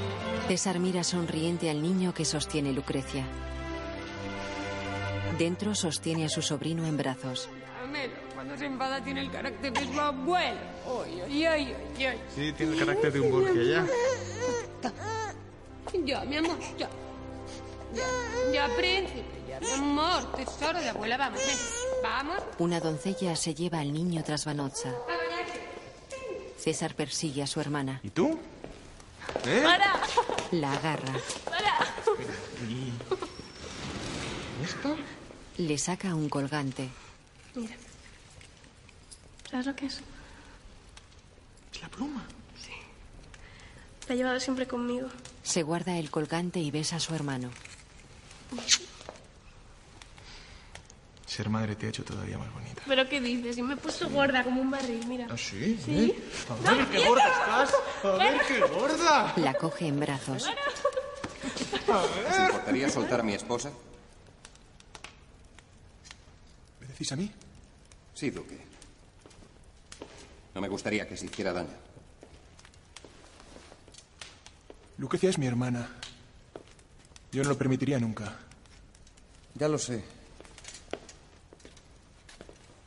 César mira sonriente al niño que sostiene Lucrecia. Dentro sostiene a su sobrino en brazos. Dámelo. Cuando se enfada tiene el carácter de su abuelo. Oy, oy, oy, oy, oy. Sí, tiene el carácter de un Borgia ya. Ya, mi amor, ya. Ya, ya, príncipe, ya, mi amor, tesoro de abuela, vamos, ven. Vamos. Una doncella se lleva al niño tras Vanozza. César persigue a su hermana. ¿Y tú? ¿Eh? ¡Para! La agarra. ¡Para! ¿Y esto? Le saca un colgante. Mira. ¿Sabes lo que es? Es la pluma. Sí. La he llevado siempre conmigo. Se guarda el colgante y besa a su hermano. Ser madre te ha hecho todavía más bonita. ¿Pero qué dices? Y me he puesto gorda como un barril, mira. ¿Ah, sí? Sí. ¿Eh? A ver qué gorda estás. A ver qué gorda. La coge en brazos. ¿Os importaría soltar a mi esposa? ¿Me decís a mí? Sí, Duque. No me gustaría que se hiciera daño. Lucrecia es mi hermana. Yo no lo permitiría nunca. Ya lo sé.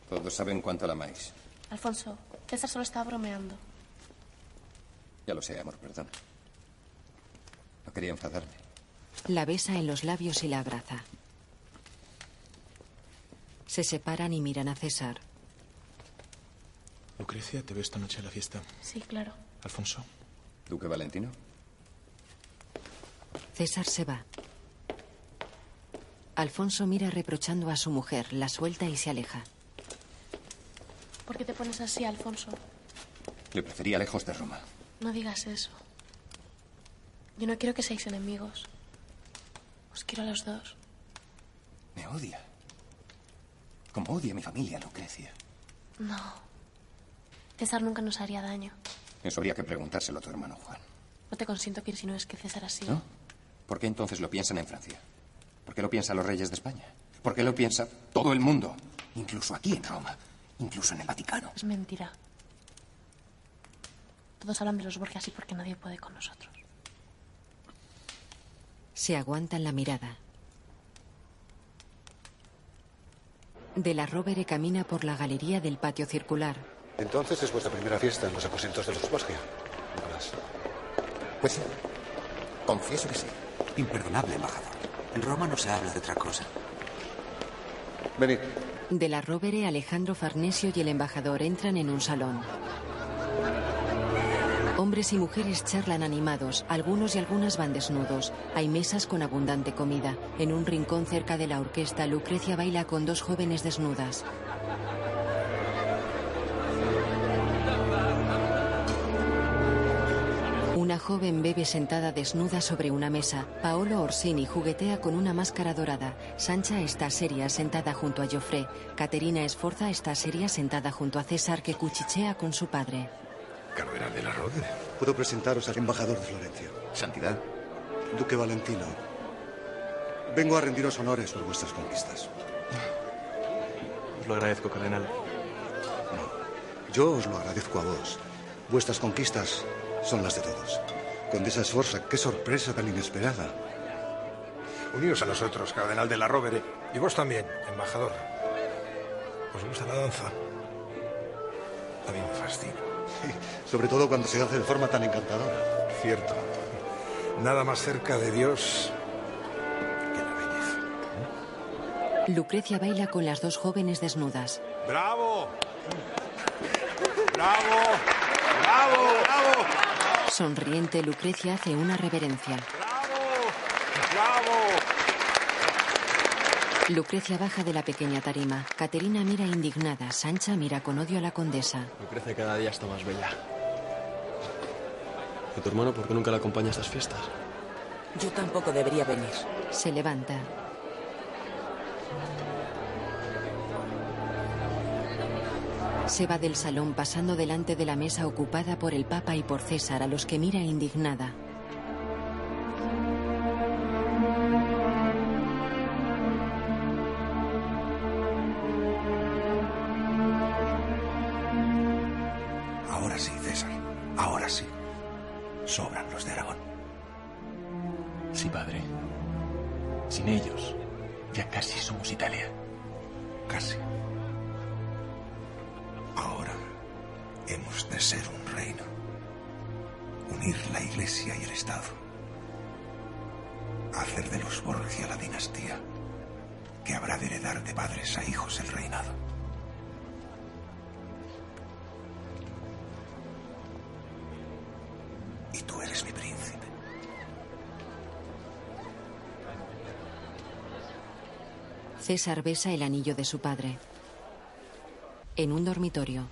Todos saben cuánto la amáis. Alfonso, César solo estaba bromeando. Ya lo sé, amor, perdón. No quería enfadarme. La besa en los labios y la abraza. Se separan y miran a César. Lucrecia, te veo esta noche a la fiesta. Sí, claro. Alfonso. ¿Duque Valentino? César se va. Alfonso mira reprochando a su mujer, la suelta y se aleja. ¿Por qué te pones así, Alfonso? Le prefería lejos de Roma. No digas eso. Yo no quiero que seáis enemigos. Os quiero a los dos. Me odia. Como odia a mi familia, Lucrecia. No. César nunca nos haría daño. Eso habría que preguntárselo a tu hermano Juan. No te consiento que ir si no es que César así. ¿No? ¿Por qué entonces lo piensan en Francia? ¿Por qué lo piensan los reyes de España? ¿Por qué lo piensa todo el mundo? Incluso aquí en Roma. Incluso en el Vaticano. Es mentira. Todos hablan de los Borgia así porque nadie puede con nosotros. Se aguantan la mirada. De la Rovere camina por la galería del patio circular. Entonces es vuestra primera fiesta en los aposentos de los Borgia. Nicolás. Pues sí. Confieso que sí. Imperdonable, embajador. En Roma no se habla de otra cosa. Venid. De la Rovere, Alejandro Farnesio y el embajador entran en un salón. Hombres y mujeres charlan animados, algunos y algunas van desnudos. Hay mesas con abundante comida. En un rincón cerca de la orquesta, Lucrecia baila con dos jóvenes desnudas. Joven bebe sentada desnuda sobre una mesa. Paolo Orsini juguetea con una máscara dorada. Sancha está seria sentada junto a Joffre. Caterina Esforza está seria sentada junto a César que cuchichea con su padre. Cardenal de la Rovere. Puedo presentaros al embajador de Florencia. Santidad. Duque Valentino. Vengo a rendiros honores por vuestras conquistas. Os lo agradezco, cardenal. Yo os lo agradezco a vos. Vuestras conquistas son las de todos. Condesa Sforza, qué sorpresa tan inesperada. Uníos a nosotros, cardenal de la Rovere. Y vos también, embajador. ¿Os gusta la danza? A mí me fascina. Sobre todo cuando se hace de forma tan encantadora. Cierto. Nada más cerca de Dios Lucrecia baila con las dos jóvenes desnudas. ¡Bravo! ¡Bravo! ¡Bravo! ¡Bravo! Sonriente, Lucrecia hace una reverencia. ¡Bravo! Lucrecia baja de la pequeña tarima. Caterina mira indignada. Sancha mira con odio a la condesa. Lucrecia cada día está más bella. ¿Y tu hermano por qué nunca la acompaña a estas fiestas? Yo tampoco debería venir. Se levanta. Se va del salón pasando delante de la mesa ocupada por el Papa y por César, a los que mira indignada. César besa el anillo de su padre. En un dormitorio,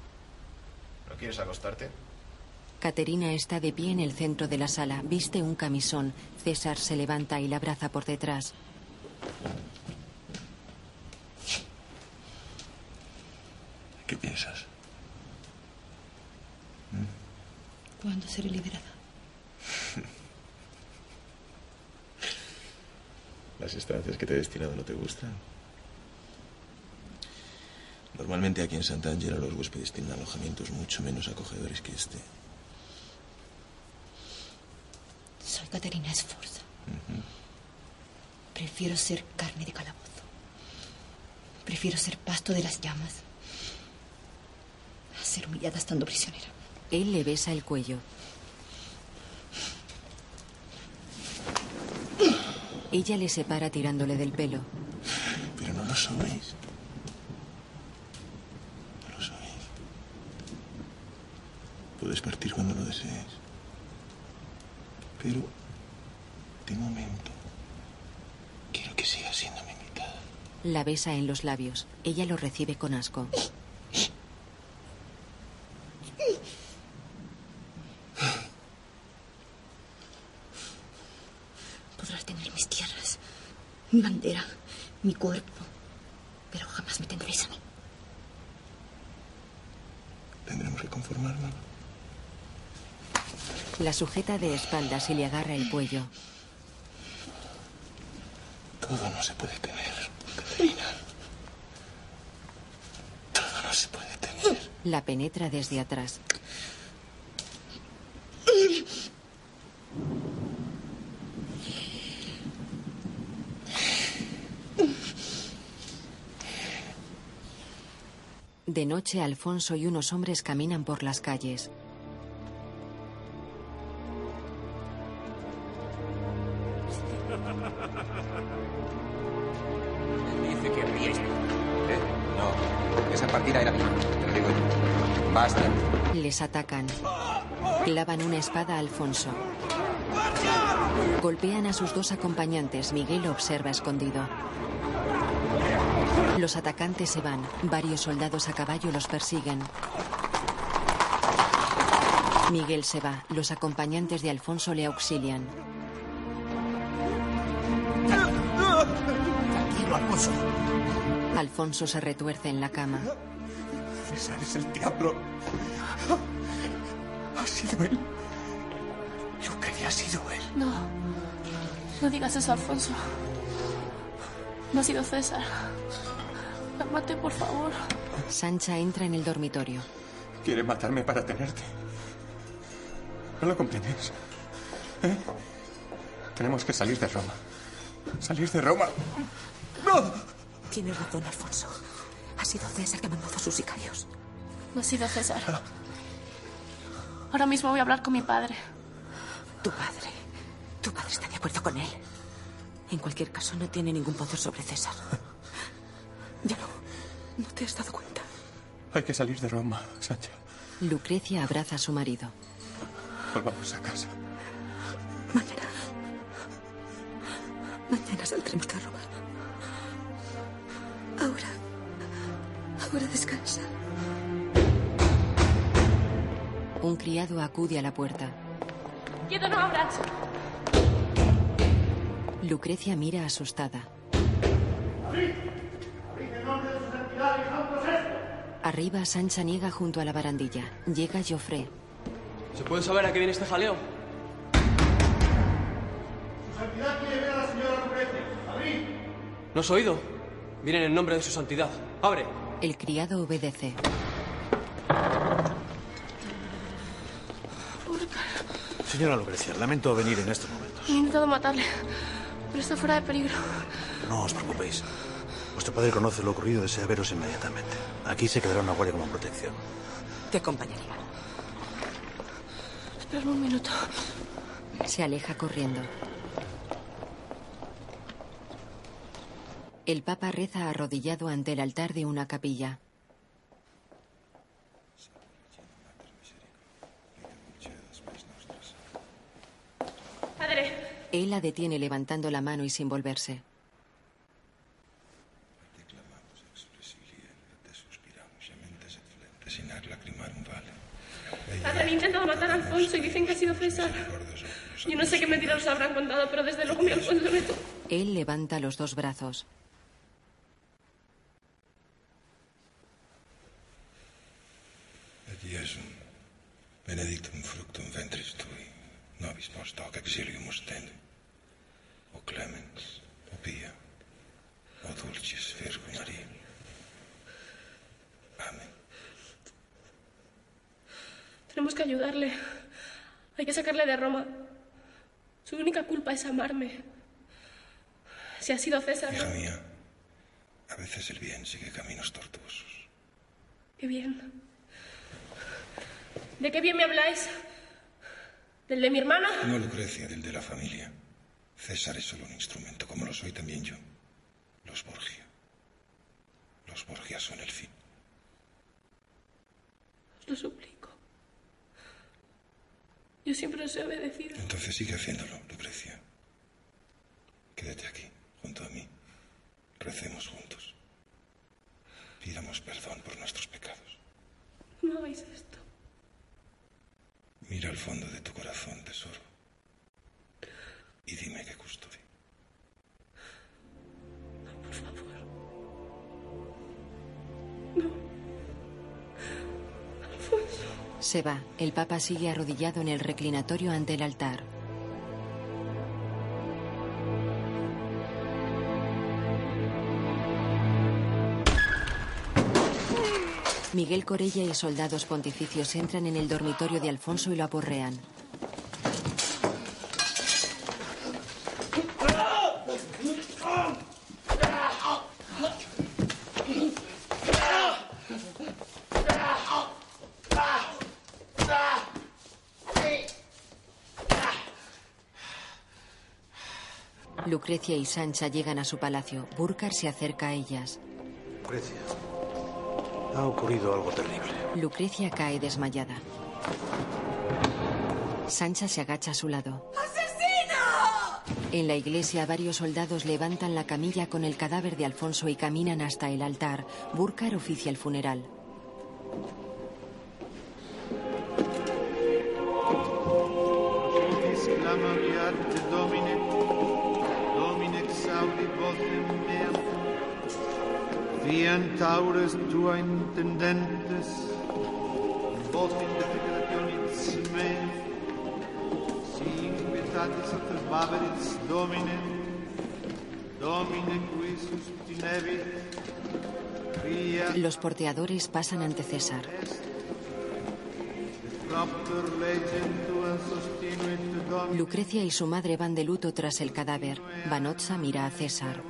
¿No quieres acostarte? Caterina está de pie en el centro de la sala. Viste un camisón. César se levanta y la abraza por detrás. ¿Qué piensas? ¿Cuándo seré liberada? <laughs> ¿Las estancias que te he destinado no te gustan? Normalmente aquí en Sant'Angelo los huéspedes tienen alojamientos mucho menos acogedores que este. Soy Caterina Sforza. Prefiero ser carne de calabozo. Prefiero ser pasto de las llamas. A ser humillada estando prisionera. Él le besa el cuello. Ella le separa tirándole del pelo. Pero no lo sois. No lo sois. Puedes partir cuando lo desees. Pero, de momento, quiero que sigas siendo mi invitada. La besa en los labios. Ella lo recibe con asco. Podrás tener mis tierras, mi bandera, mi cuerpo, pero jamás me tendréis a mí. Tendremos que conformarnos. La sujeta de espaldas y le agarra el cuello. Todo no se puede tener, Caterina. Todo no se puede tener. La penetra desde atrás. De noche, Alfonso y unos hombres caminan por las calles. Atacan. Clavan una espada a Alfonso. Golpean a sus dos acompañantes. Miguel observa escondido. Los atacantes se van. Varios soldados a caballo los persiguen. Miguel se va. Los acompañantes de Alfonso le auxilian. Tranquilo, Alfonso. Alfonso se retuerce en la cama. César es el diablo. Sido él. Yo quería ha sido él. No. No digas eso, Alfonso. No ha sido César. Cálmate, por favor. Sancha entra en el dormitorio. Quiere matarme para tenerte. ¿No lo comprendes? ¿Eh? Tenemos que salir de Roma. Salir de Roma. Tienes razón, Alfonso. Ha sido César que ha mandado a sus sicarios. No ha sido César. Ahora mismo voy a hablar con mi padre. Tu padre. Tu padre está de acuerdo con él. En cualquier caso, no tiene ningún poder sobre César. <laughs> Ya no. No te has dado cuenta. Hay que salir de Roma, Sancha. Lucrecia abraza a su marido. Volvamos a casa. Mañana saldremos de Roma. Ahora. Ahora descansa. Un criado acude a la puerta. Quieto, no abras. Lucrecia mira asustada. Arriba, Sancha niega junto a la barandilla. Llega Joffre. ¿Se puede saber a qué viene este jaleo? Su santidad quiere ver a la señora Lucrecia. ¡Abrid! ¿No has oído? Vienen en nombre de su santidad. ¡Abre! El criado obedece. Señora Lucrecia, lamento venir en estos momentos. He intentado matarle, pero está fuera de peligro. No os preocupéis. Vuestro padre conoce lo ocurrido y desea veros inmediatamente. Aquí se quedará una guardia como protección. Te acompañaría. Espera un minuto. Se aleja corriendo. El Papa reza arrodillado ante el altar de una capilla. Padre, Él la detiene levantando la mano y sin volverse. padre, han intentado matar a Alfonso y dicen que ha sido César. Yo no sé qué mentiras os habrán contado, pero desde luego mi Alfonso no es- Él levanta los dos brazos. Et Jesum, benedictum fructum ventris tui, nobis post hoc exilium ostende. O clemens, o pia, o dulcis Virgo Maria. Amén. Tenemos que ayudarle. Hay que sacarle de Roma. Su única culpa es amarme. Si ha sido César, Hija ¿no? mía, a veces el bien sigue caminos tortuosos. qué bien. ¿De qué bien me habláis? ¿Del de mi hermana? No Lucrecia, del de la familia. César es solo un instrumento, como lo soy también yo. Los Borgia. Los Borgia son el fin. Os lo suplico. Yo siempre os he obedecido. Entonces sigue haciéndolo, Lucrecia. Quédate aquí, junto a mí. Recemos juntos. Pidamos perdón por nuestros pecados. No hagáis esto. Mira al fondo de tu corazón, tesoro. Y dime qué custode. Por favor. Se va. El Papa sigue arrodillado en el reclinatorio ante el altar. Miguel Corella y soldados pontificios entran en el dormitorio de Alfonso y lo aporrean. Lucrecia y Sancha llegan a su palacio. Burkar se acerca a ellas. Lucrecia, ha ocurrido algo terrible. Lucrecia cae desmayada. Sancha se agacha a su lado. En la iglesia, varios soldados levantan la camilla con el cadáver de Alfonso y caminan hasta el altar. Burkar oficia el funeral. Exclama votem meam, fiant aures tua intendentes, votum defectationis mei, si invitatis acerbaveris Domine, Domine qui sustinebit, Los porteadores pasan ante César. Lucrecia y su madre van de luto tras el cadáver. Vanozza mira a César.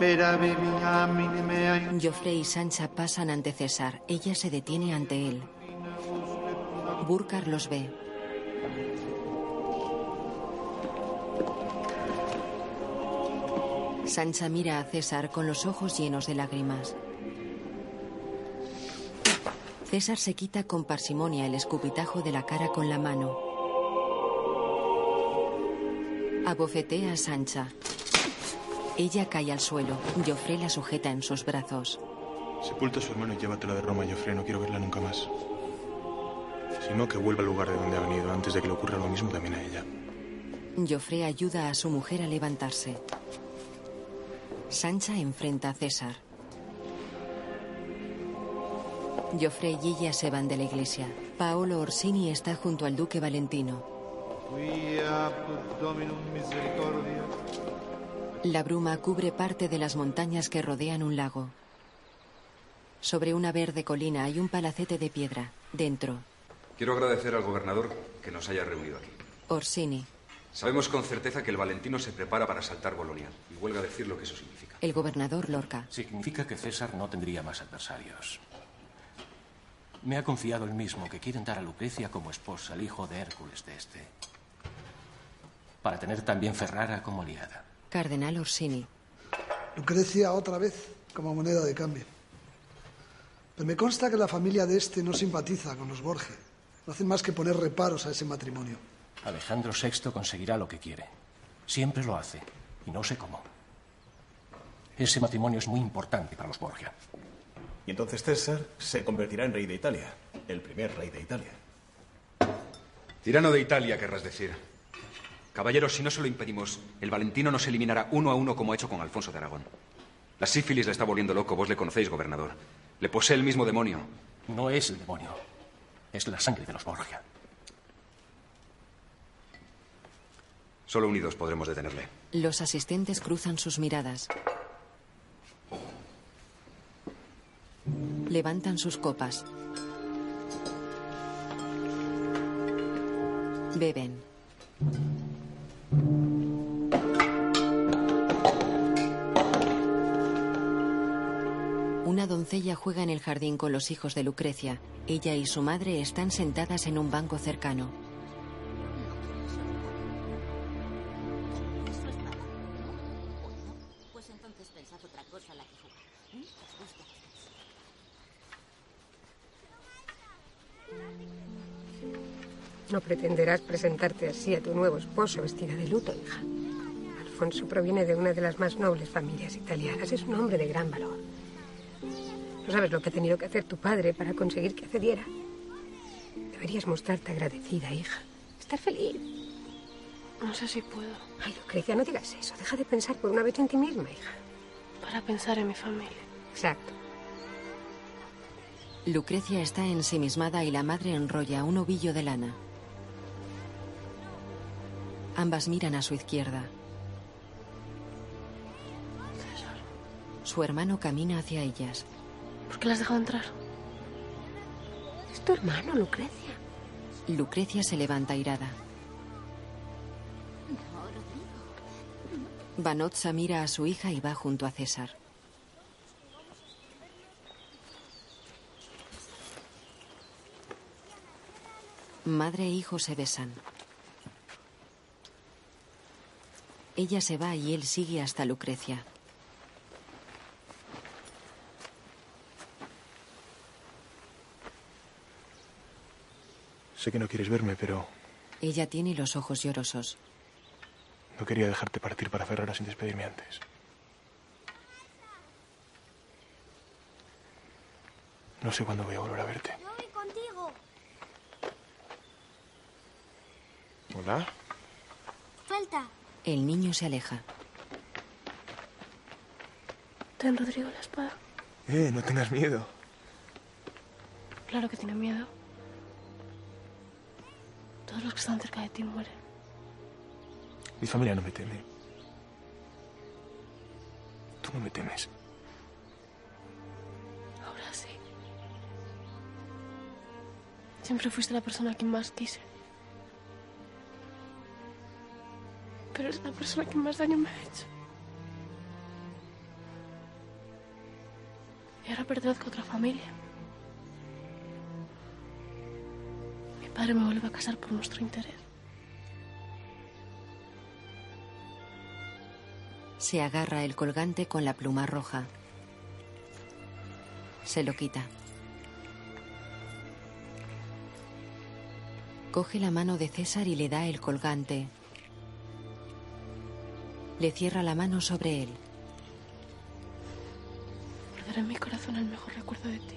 spera veniamine meae, Joffre y Sancha pasan ante César. Ella se detiene ante él. Burkar los ve. Sancha mira a César con los ojos llenos de lágrimas. César se quita con parsimonia el escupitajo de la cara con la mano. Abofetea a Sancha. Ella cae al suelo. Joffre la sujeta en sus brazos. Sepulta a su hermano y llévatela de Roma, Joffre. No quiero verla nunca más. Si no, que vuelva al lugar de donde ha venido antes de que le ocurra lo mismo también a ella. Joffre ayuda a su mujer a levantarse. Sancha enfrenta a César. Joffre y ella se van de la iglesia. Paolo Orsini está junto al duque Valentino. La bruma cubre parte de las montañas que rodean un lago. Sobre una verde colina hay un palacete de piedra. Dentro, Quiero agradecer al gobernador que nos haya reunido aquí. Orsini. Sabemos con certeza que el Valentino se prepara para asaltar Bolonia. Y huelga decir lo que eso significa. El gobernador Lorca. Significa que César no tendría más adversarios. Me ha confiado el mismo que quieren dar a Lucrecia como esposa al hijo de Hércules de este. Para tener también Ferrara como aliada. Cardenal Orsini. Lucrecia otra vez como moneda de cambio. Pero me consta que la familia de este no simpatiza con los Borgia. No hacen más que poner reparos a ese matrimonio. Alejandro VI conseguirá lo que quiere. Siempre lo hace. Y no sé cómo. Ese matrimonio es muy importante para los Borgia. Y entonces César se convertirá en rey de Italia. El primer rey de Italia. Tirano de Italia, querrás decir. Caballeros, si no se lo impedimos, el Valentino nos eliminará uno a uno como ha hecho con Alfonso de Aragón. La sífilis le está volviendo loco, vos le conocéis, gobernador. Le posee el mismo demonio. No es el demonio. Es la sangre de los Borgia. Solo unidos podremos detenerle. Los asistentes cruzan sus miradas. Levantan sus copas. Beben. Una doncella juega en el jardín con los hijos de Lucrecia. Ella y su madre están sentadas en un banco cercano. No pretenderás presentarte así a tu nuevo esposo vestida de luto, hija. Alfonso proviene de una de las más nobles familias italianas. Es un hombre de gran valor. No sabes lo que ha tenido que hacer tu padre para conseguir que accediera. Deberías mostrarte agradecida, hija. Estar feliz. No sé si puedo. Ay, Lucrecia, no digas eso. Deja de pensar por una vez en ti misma, hija. Para pensar en mi familia. Exacto. Lucrecia está ensimismada y la madre enrolla un ovillo de lana. Ambas miran a su izquierda. Su hermano camina hacia ellas. ¿Por qué las has dejado entrar? Es tu hermano, Lucrecia. Lucrecia se levanta irada. Vanozza mira a su hija y va junto a César. Madre e hijo se besan. Ella se va y él sigue hasta Lucrecia. Sé que no quieres verme, pero Ella tiene los ojos llorosos. no quería dejarte partir para Ferrara sin despedirme antes. No sé cuándo voy a volver a verte. Yo voy contigo. ¿Hola? Falta. El niño se aleja. Ten, Rodrigo, la espada. Eh, no tengas miedo. Claro que tiene miedo. Todos los que están cerca de ti mueren. Mi familia no me teme. Tú no me temes. Ahora sí. Siempre fuiste la persona que más quise. Pero es la persona que más daño me ha hecho. Y ahora pertenezco a otra familia. Mi padre me vuelve a casar por nuestro interés. Se agarra el colgante con la pluma roja. Se lo quita. Coge la mano de César y le da el colgante. Le cierra la mano sobre él. Guardaré en mi corazón el mejor recuerdo de ti.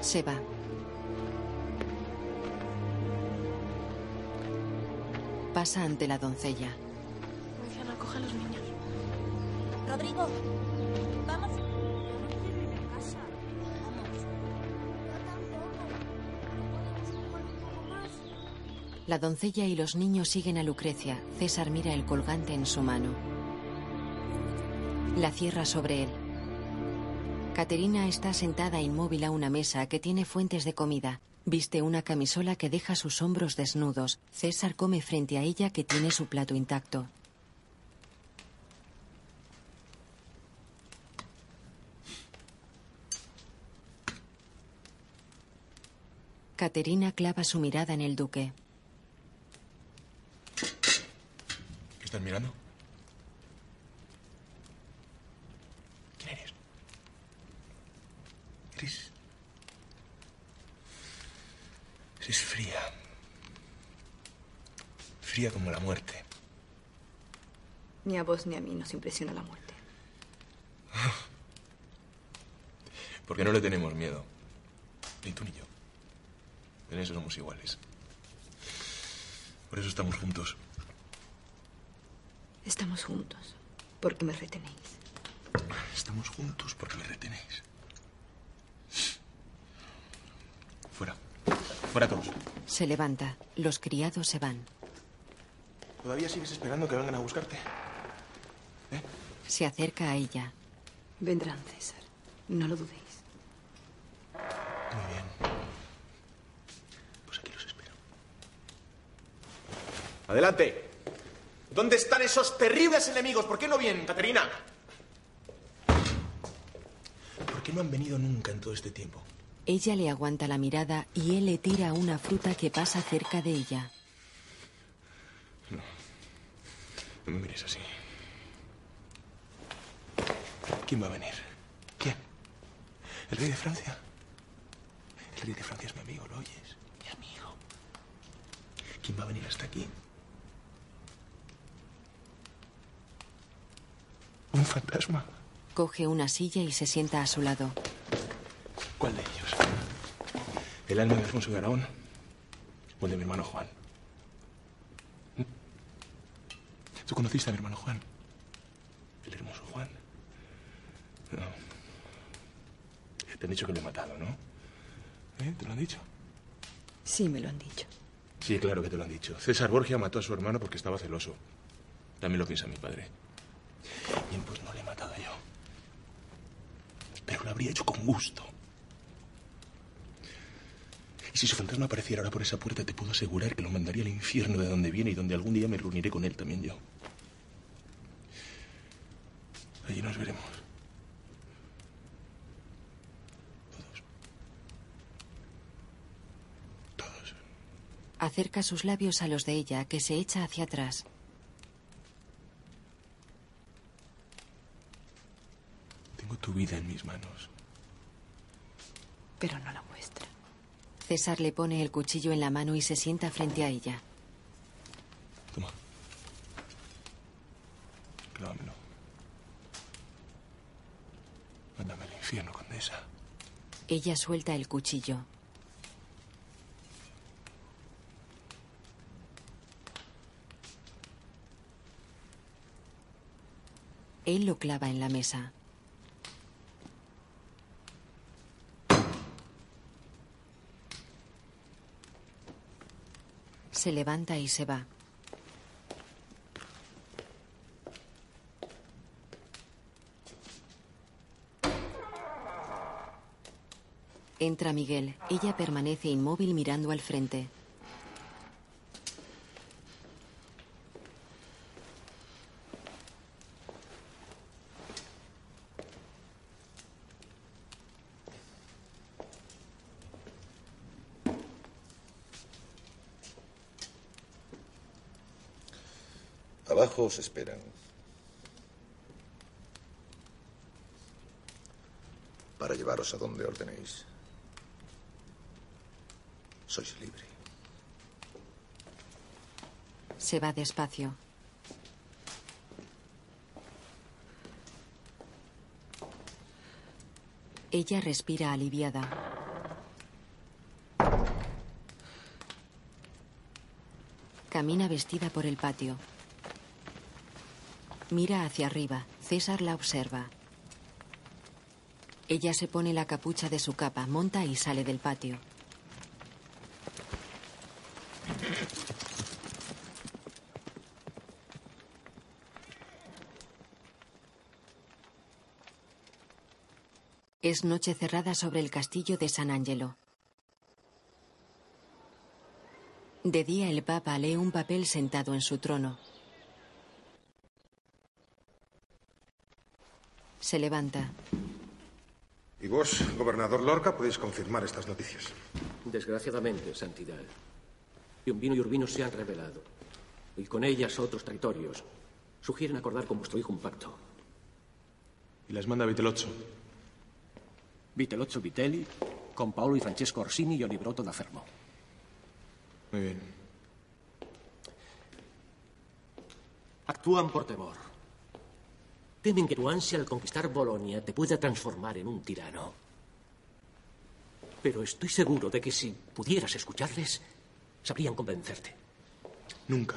Se va. Pasa ante la doncella. Luciana, coge a los niños. Rodrigo, La doncella y los niños siguen a Lucrecia. César mira el colgante en su mano. La cierra sobre él. Caterina está sentada inmóvil a una mesa que tiene fuentes de comida. Viste una camisola que deja sus hombros desnudos. César come frente a ella que tiene su plato intacto. Caterina clava su mirada en el duque. Estás mirando? ¿Quién eres? Eres... Eres fría. Fría como la muerte. Ni a vos ni a mí nos impresiona la muerte. <laughs> Porque no le tenemos miedo. Ni tú ni yo. En eso somos iguales. Por eso estamos juntos. Estamos juntos porque me retenéis. Estamos juntos porque me retenéis. Fuera. Fuera todos. Se levanta. Los criados se van. ¿Todavía sigues esperando que vengan a buscarte? Se acerca a ella. Vendrán, César. No lo dudéis. Muy bien. Pues aquí los espero. Adelante. ¿Dónde están esos terribles enemigos? ¿Por qué no vienen, Caterina? ¿Por qué no han venido nunca en todo este tiempo? Ella le aguanta la mirada y él le tira una fruta que pasa cerca de ella. No me mires así. ¿Quién va a venir? ¿Quién? ¿El rey de Francia? El rey de Francia es mi amigo, ¿lo oyes? Mi amigo. ¿Quién va a venir hasta aquí? ¿Un fantasma? Coge una silla y se sienta a su lado. ¿Cuál de ellos? ¿El alma de Alfonso de Aragón? ¿O el de mi hermano Juan? ¿Tú conociste a mi hermano Juan? El hermoso Juan. No. Te han dicho que lo he matado, ¿no? ¿Eh? ¿Te lo han dicho? Sí, me lo han dicho. Sí, claro que te lo han dicho. César Borgia mató a su hermano porque estaba celoso. También lo piensa mi padre. Bien, pues no le he matado yo. Pero lo habría hecho con gusto. Y si su fantasma apareciera ahora por esa puerta, te puedo asegurar que lo mandaría al infierno de donde viene y donde algún día me reuniré con él también yo. Allí nos veremos. Acerca sus labios a los de ella, que se echa hacia atrás. Tengo tu vida en mis manos. Pero no la vuestra. César le pone el cuchillo en la mano y se sienta frente a ella. Toma. Clávamelo. Mándame al infierno, condesa. Ella suelta el cuchillo. Él lo clava en la mesa. Se levanta y se va. Entra Miguel. Ella permanece inmóvil mirando al frente. Abajo os esperan. Para llevaros a donde ordenéis. Sois libre. Se va despacio. Ella respira aliviada. Camina vestida por el patio. Mira hacia arriba. César la observa. Ella se pone la capucha de su capa, monta y sale del patio. Es noche cerrada sobre el castillo de San Angelo. De día el Papa lee un papel sentado en su trono. Se levanta. Y vos, gobernador Lorca, podéis confirmar estas noticias. Desgraciadamente, Santidad. Piombino y Urbino se han revelado. Y con ellas otros territorios. Sugieren acordar con vuestro hijo un pacto. Y las manda Vitelozzo. Vitelozzo Vitelli, con Paolo y Francesco Orsini y Olibrotto da Fermo. Muy bien. Actúan por temor. Temen que tu ansia al conquistar Bolonia te pueda transformar en un tirano. Pero estoy seguro de que si pudieras escucharles, sabrían convencerte. Nunca.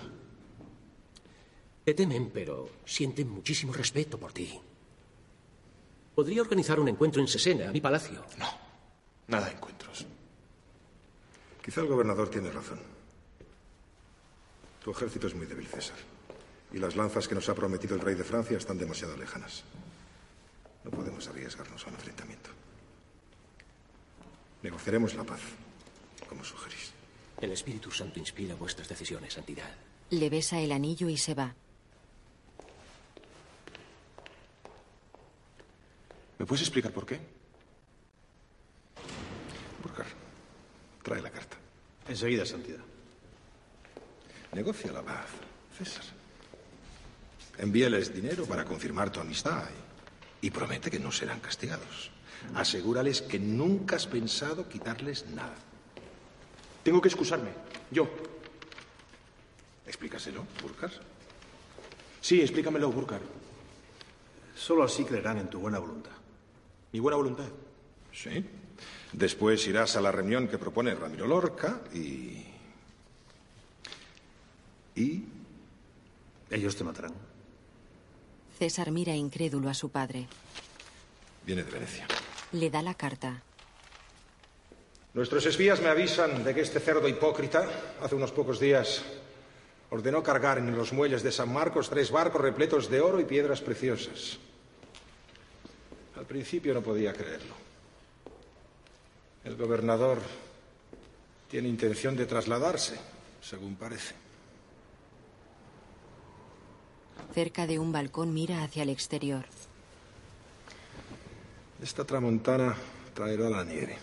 Te temen, pero sienten muchísimo respeto por ti. Podría organizar un encuentro en Sesena, mi palacio. No, nada de encuentros. Quizá el gobernador tiene razón. Tu ejército es muy débil, César. Y las lanzas que nos ha prometido el rey de Francia están demasiado lejanas. No podemos arriesgarnos a un enfrentamiento. Negociaremos la paz, como sugerís. El Espíritu Santo inspira vuestras decisiones, Santidad. Le besa el anillo y se va. ¿Me puedes explicar por qué? Burkhard, trae la carta. Enseguida, Santidad. Negocia la paz, César. Envíales dinero para confirmar tu amistad y, y promete que no serán castigados. Asegúrales que nunca has pensado quitarles nada. Tengo que excusarme. Yo. Explícaselo, Burkhard. Sí, explícamelo, Burkhard. Solo así creerán en tu buena voluntad. ¿Mi buena voluntad? Sí. Después irás a la reunión que propone Ramiro Lorca y... ¿Y? Ellos te matarán. César mira incrédulo a su padre. Viene de Venecia. Le da la carta. Nuestros espías me avisan de que este cerdo hipócrita, hace unos pocos días, ordenó cargar en los muelles de San Marcos tres barcos repletos de oro y piedras preciosas. Al principio no podía creerlo. El gobernador tiene intención de trasladarse, según parece. Cerca de un balcón mira hacia el exterior. Esta tramontana traerá la nieve.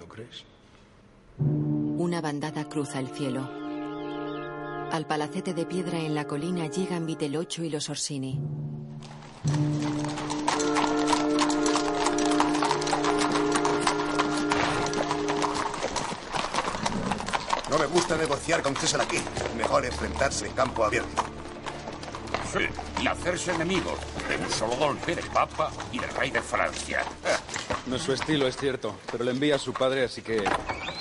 ¿No crees? Una bandada cruza el cielo. Al palacete de piedra en la colina llegan Vitelocho y los Orsini. No me gusta negociar con César aquí. Mejor enfrentarse en campo abierto. Sí, y hacerse enemigos de un solo golpe del Papa y del Rey de Francia. <laughs> No es su estilo, es cierto, pero le envía a su padre, así que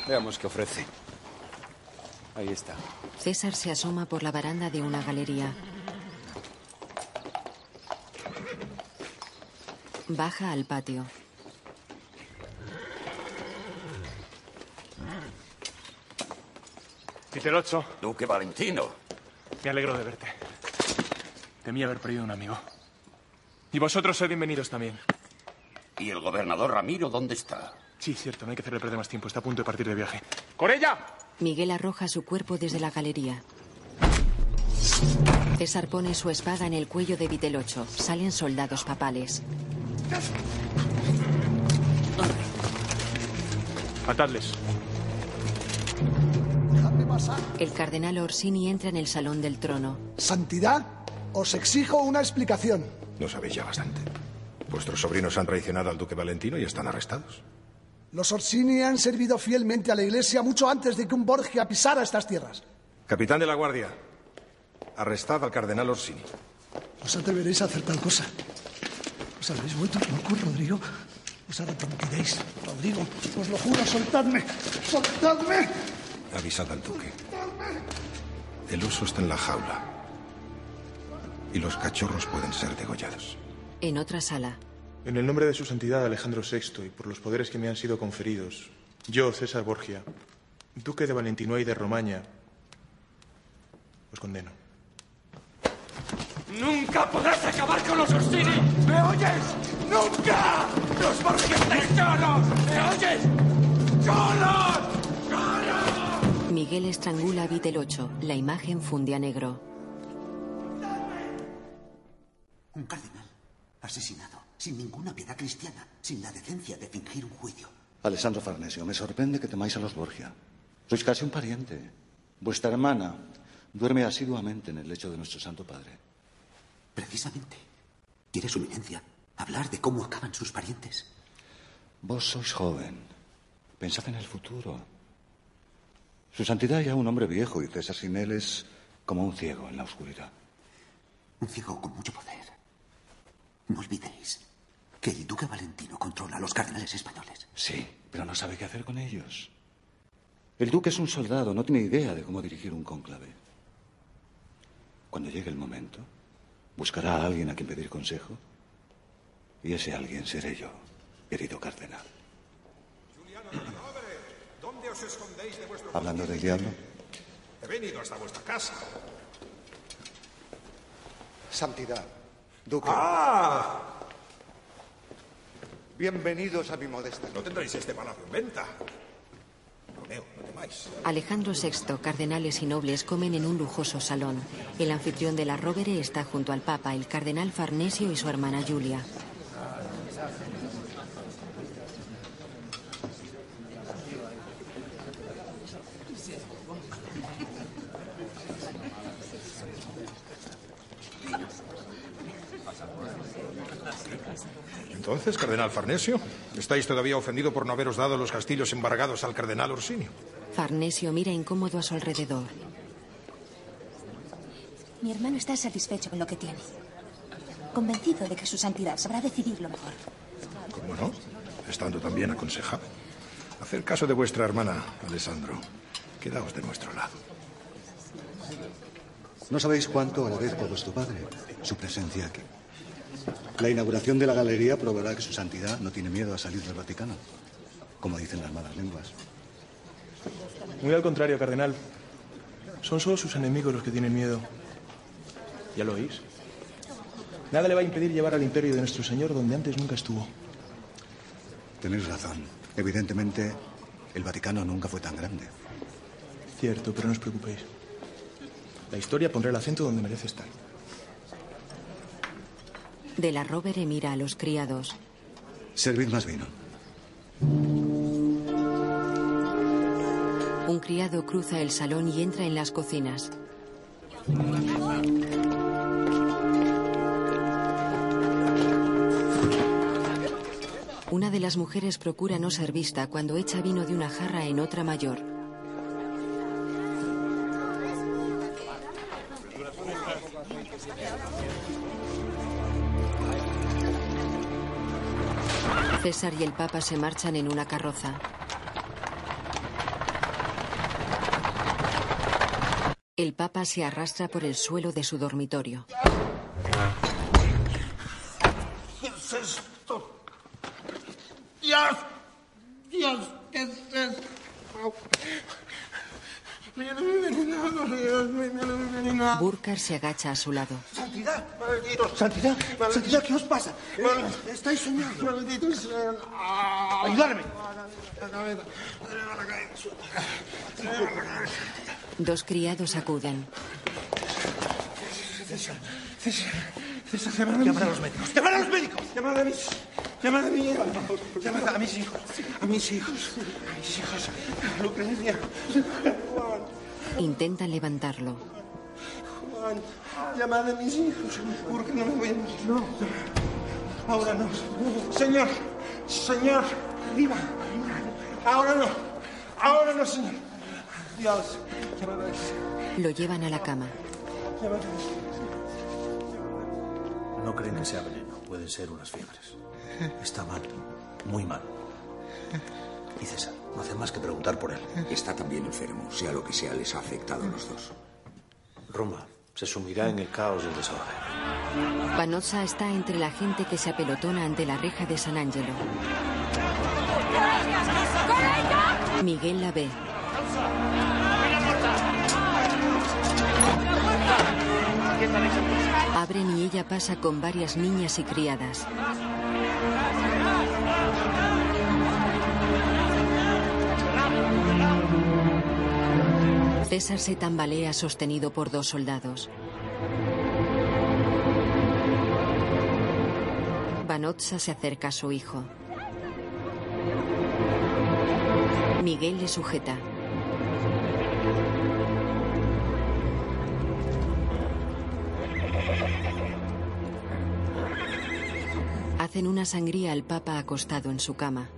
veamos qué ofrece. Ahí está. César se asoma por la baranda de una galería. Baja al patio. Vitelozzo. Duque Valentino. Me alegro de verte. Temí haber perdido un amigo. Y vosotros sed bienvenidos también. ¿Y el gobernador Ramiro dónde está? Sí, cierto, no hay que hacerle perder más tiempo. Está a punto de partir de viaje. ¡Corella! Miguel arroja su cuerpo desde la galería. César pone su espada en el cuello de Vitelocho. Salen soldados papales. Atadles. Pasar. El cardenal Orsini entra en el salón del trono. Santidad, os exijo una explicación. No sabéis ya bastante. Vuestros sobrinos han traicionado al duque Valentino y están arrestados. Los Orsini han servido fielmente a la Iglesia mucho antes de que un Borgia pisara estas tierras. Capitán de la Guardia, arrestad al cardenal Orsini. ¿Os atreveréis a hacer tal cosa? ¿Os habréis vuelto locos, Rodrigo? ¿Os arrepentiréis? Rodrigo, os lo juro, soltadme. ¡Soltadme! Avisad al duque. El oso está en la jaula. Y los cachorros pueden ser degollados. En otra sala, En el nombre de su santidad Alejandro VI y por los poderes que me han sido conferidos, yo, César Borgia, duque de Valentinoy y de Romaña, os condeno. ¡Nunca podrás acabar con los Orsini! ¿Me oyes? ¡Nunca! ¡Los Borgias de Cholos! ¿Me oyes? ¡Cholos! Miguel estrangula a Vitel 8. La imagen funde a negro. Un cardenal asesinado, sin ninguna piedad cristiana, sin la decencia de fingir un juicio. Alessandro Farnesio, me sorprende que temáis a los Borgia. Sois casi un pariente. Vuestra hermana duerme asiduamente en el lecho de nuestro Santo Padre. Precisamente. ¿Quiere su eminencia hablar de cómo acaban sus parientes? Vos sois joven. Pensad en el futuro. Su santidad ya un hombre viejo y César sin él es como un ciego en la oscuridad. Un ciego con mucho poder. No olvidéis que el duque Valentino controla a los cardenales españoles. Sí, pero no sabe qué hacer con ellos. El duque es un soldado, no tiene idea de cómo dirigir un cónclave. Cuando llegue el momento, buscará a alguien a quien pedir consejo. Y ese alguien seré yo, querido cardenal. ¿Dónde os escondéis de vuestro Hablando del diablo, He venido hasta vuestra casa. Santidad, duque. ¡Ah! Bienvenidos a mi modesta. No tendréis este palacio en venta. Romeo, no temáis. Alejandro VI, cardenales y nobles comen en un lujoso salón. El anfitrión de la Rovere está junto al Papa, el cardenal Farnesio y su hermana Julia. Entonces, cardenal Farnesio, ¿estáis todavía ofendido por no haberos dado los castillos embargados al cardenal Orsini? Farnesio mira incómodo a su alrededor. Mi hermano está satisfecho con lo que tiene. Convencido de que su santidad sabrá decidir lo mejor. ¿Cómo no? Estando tan bien aconsejado. Hacer caso de vuestra hermana, Alessandro. Quedaos de nuestro lado. no sabéis cuánto agradezco a vuestro padre su presencia aquí. La inauguración de la galería probará que su santidad no tiene miedo a salir del Vaticano, como dicen las malas lenguas. Muy al contrario, cardenal. Son solo sus enemigos los que tienen miedo. ¿Ya lo oís? Nada le va a impedir llevar al imperio de nuestro Señor donde antes nunca estuvo. Tenéis razón. Evidentemente, el Vaticano nunca fue tan grande. Cierto, pero no os preocupéis. La historia pondrá el acento donde merece estar. De la Rovere mira a los criados. Servid más vino. Un criado cruza el salón y entra en las cocinas. Una de las mujeres procura no ser vista cuando echa vino de una jarra en otra mayor. César y el Papa se marchan en una carroza. El Papa se arrastra por el suelo de su dormitorio. ¿Qué es esto? Dios, Dios, ¿qué es esto? Burkar se agacha a su lado. Santidad, maldito. Santidad, santidad, ¿qué os pasa? Estáis soñando. Maldito sea. Ayudarme. Dos criados acuden. César, César, César, llamad a, llamad a los médicos. Llamad a los médicos. Llamad a mis. Llamad a mi hijo. Llamad a mis hijos. A mis hijos. A mis hijos. Lucrecia. Intentan levantarlo. Juan. Llamad a mis hijos. Porque no me voy a morir. No. Ahora no. Señor. Señor. Viva. Ahora no. Ahora no, señor. Dios. Llamad a. Lo llevan a la cama. Llamad a ese. No creen que sea veneno. Pueden ser unas fiebres. Está mal. Muy mal. Y César, no hace más que preguntar por él. Está también enfermo. Sea lo que sea, les ha afectado a los dos. Roma se sumirá en el caos del desorden. Vanozza está entre la gente que se apelotona ante la reja de San Angelo. Miguel la ve. Abren y ella pasa con varias niñas y criadas. César se tambalea sostenido por dos soldados. Vanozza se acerca a su hijo. Miguel le sujeta. Hacen una sangría al Papa acostado en su cama.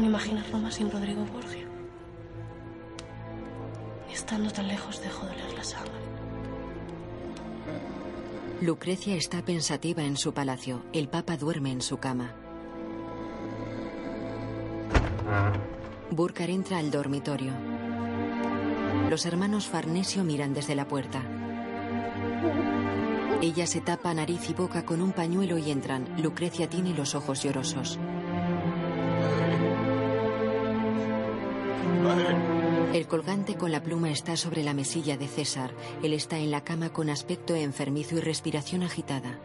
Ni imaginar Roma sin Rodrigo Borgia. Ni estando tan lejos dejo de oler la. Lucrecia está pensativa en su palacio. El Papa duerme en su cama. Burkar entra al dormitorio. Los hermanos Farnesio miran desde la puerta. Ella se tapa nariz y boca con un pañuelo y entran. Lucrecia tiene los ojos llorosos. El colgante con la pluma está sobre la mesilla de César. Él está en la cama con aspecto enfermizo y respiración agitada.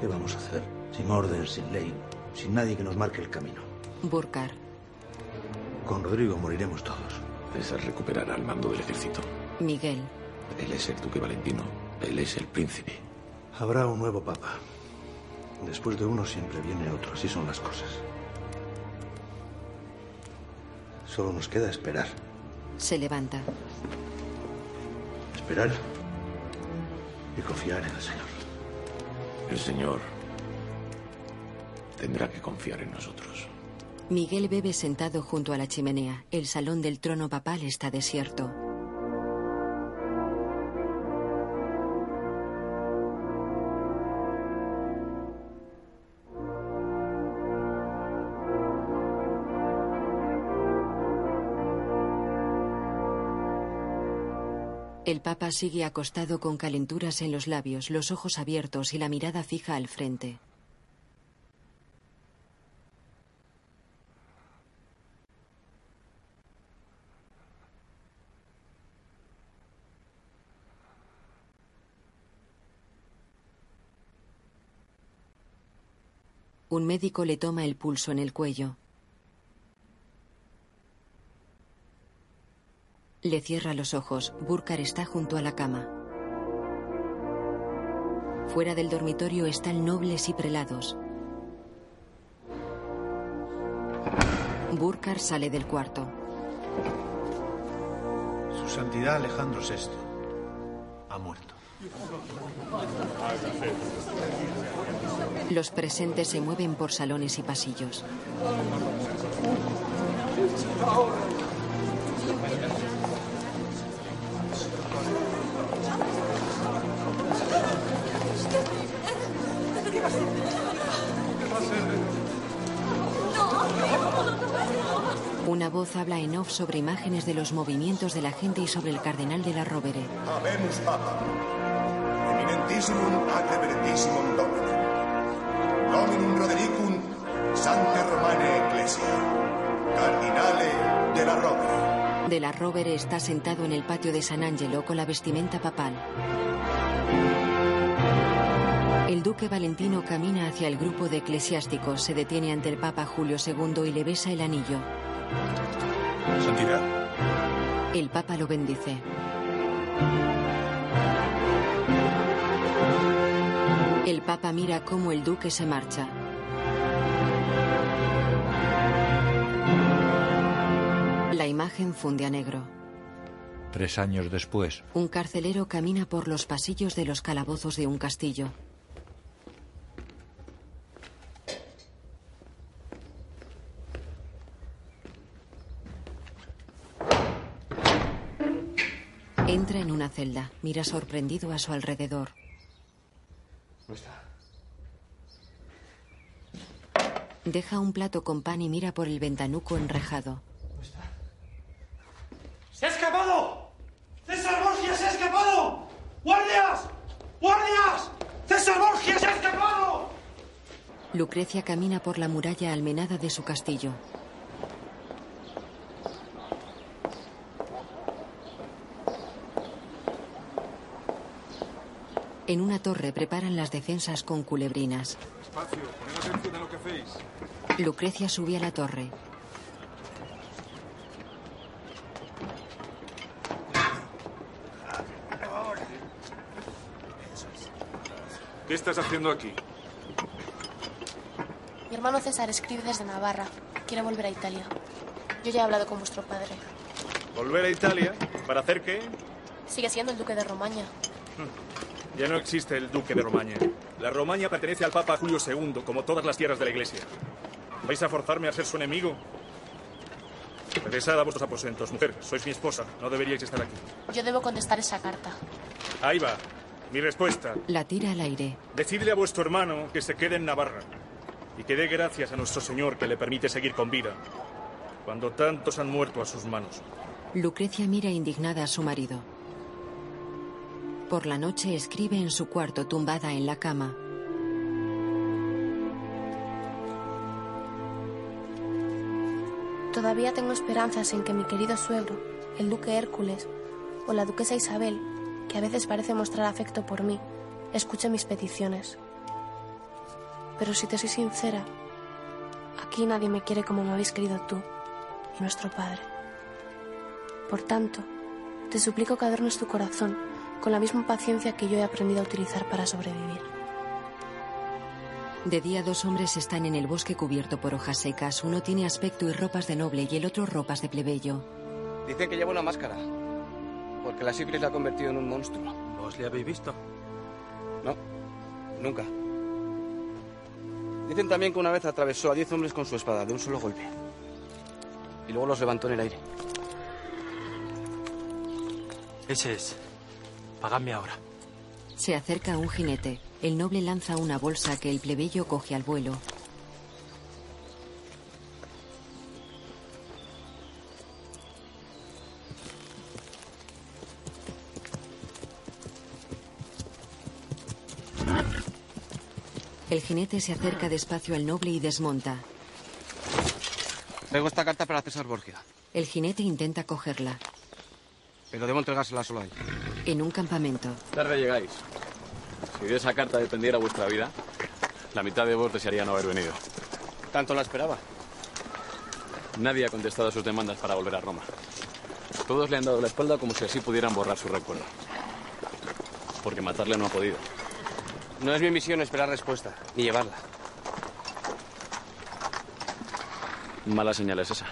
¿Qué vamos a hacer? Sin orden, sin ley, sin nadie que nos marque el camino. Burkar. Con Rodrigo moriremos todos. César recuperará el mando del ejército. Miguel. Él es el duque Valentino. Él es el príncipe. Habrá un nuevo papa. Después de uno siempre viene otro. Así son las cosas. Solo nos queda esperar. Se levanta. Esperar y confiar en el Señor. El Señor tendrá que confiar en nosotros. Miguel bebe sentado junto a la chimenea. El salón del trono papal está desierto. El Papa sigue acostado con calenturas en los labios, los ojos abiertos y la mirada fija al frente. Un médico le toma el pulso en el cuello. Le cierra los ojos. Burkar está junto a la cama. Fuera del dormitorio están nobles y prelados. Burkar sale del cuarto. Su Santidad Alejandro VI ha muerto. Los presentes se mueven por salones y pasillos. Una voz habla en off sobre imágenes de los movimientos de la gente y sobre el cardenal de la Rovere. Habemus Papa. Eminentissimum ad reverentissimum Dominum. Dominum Rodericum Sante Romane Ecclesia. Cardinale de la Rovere. De la Rovere está sentado en el patio de San Angelo con la vestimenta papal. El duque Valentino camina hacia el grupo de eclesiásticos, se detiene ante el Papa Julio II y le besa el anillo. Santidad. El Papa lo bendice. El Papa mira cómo el duque se marcha. La imagen funde a negro. Tres años después, Un carcelero camina por los pasillos de los calabozos de un castillo. Entra en una celda, mira sorprendido a su alrededor. ¿No está? Deja un plato con pan y mira por el ventanuco enrejado. ¡Se ha escapado! ¡César Borgia se ha escapado! ¡Guardias! ¡Guardias! ¡César Borgia se ha escapado! Lucrecia camina por la muralla almenada de su castillo. En una torre preparan las defensas con culebrinas. Espacio, poned atención a lo que hacéis. Lucrecia sube a la torre. ¿Qué estás haciendo aquí? Mi hermano César escribe desde Navarra. Quiere volver a Italia. Yo ya he hablado con vuestro padre. ¿Volver a Italia? ¿Para hacer qué? Sigue siendo el duque de Romaña. Ya no existe el duque de Romaña. La Romaña pertenece al Papa Julio II, como todas las tierras de la Iglesia. ¿Vais a forzarme a ser su enemigo? Regresad a vuestros aposentos. Mujer, sois mi esposa. No deberíais estar aquí. Yo debo contestar esa carta. Ahí va. Mi respuesta. La tira al aire. Decidle a vuestro hermano que se quede en Navarra y que dé gracias a nuestro Señor que le permite seguir con vida, cuando tantos han muerto a sus manos. Lucrecia mira indignada a su marido. Por la noche escribe en su cuarto tumbada en la cama. Todavía tengo esperanzas en que mi querido suegro, el duque Hércules, o la duquesa Isabel, que a veces parece mostrar afecto por mí, escuche mis peticiones. Pero si te soy sincera, aquí nadie me quiere como me habéis querido tú y nuestro padre. Por tanto, te suplico que adornes tu corazón con la misma paciencia que yo he aprendido a utilizar para sobrevivir. De día dos hombres están en el bosque cubierto por hojas secas. Uno tiene aspecto y ropas de noble y el otro ropas de plebeyo. Dicen que lleva una máscara. Porque la sífilis la ha convertido en un monstruo. ¿Vos le habéis visto? No, nunca. Dicen también que una vez atravesó a diez hombres con su espada de un solo golpe. Y luego los levantó en el aire. Ese es. Pagadme ahora. Se acerca a un jinete. El noble lanza una bolsa que el plebeyo coge al vuelo. El jinete se acerca despacio al noble y desmonta. Traigo esta carta para César Borgia. El jinete intenta cogerla. Pero debo entregársela solo a él. En un campamento, Tarde llegáis. Si de esa carta dependiera vuestra vida, la mitad de vos desearía no haber venido. Tanto la esperaba. Nadie ha contestado a sus demandas para volver a Roma. Todos le han dado la espalda como si así pudieran borrar su recuerdo. Porque matarle no ha podido. No es mi misión esperar respuesta, ni llevarla. Mala señal es esa.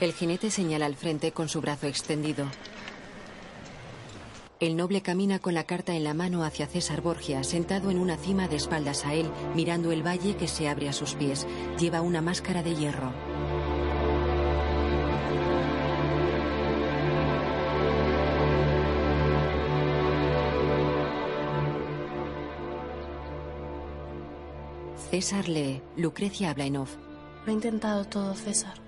El jinete señala al frente con su brazo extendido. El noble camina con la carta en la mano hacia César Borgia, sentado en una cima de espaldas a él, mirando el valle que se abre a sus pies. Lleva una máscara de hierro. César lee. Lucrecia habla en off. Lo he intentado todo, César.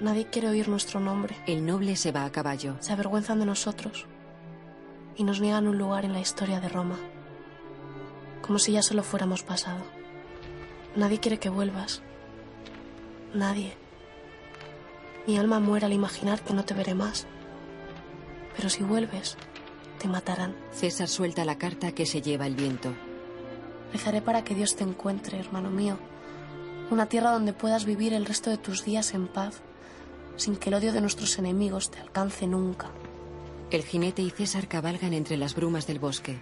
Nadie quiere oír nuestro nombre. El noble se va a caballo. Se avergüenzan de nosotros y nos niegan un lugar en la historia de Roma, como si ya solo fuéramos pasado. Nadie quiere que vuelvas. Nadie. Mi alma muere al imaginar que no te veré más. Pero si vuelves, te matarán. César suelta la carta que se lleva el viento. Rezaré para que Dios te encuentre, hermano mío. Una tierra donde puedas vivir el resto de tus días en paz, sin que el odio de nuestros enemigos te alcance nunca. El jinete y César cabalgan entre las brumas del bosque.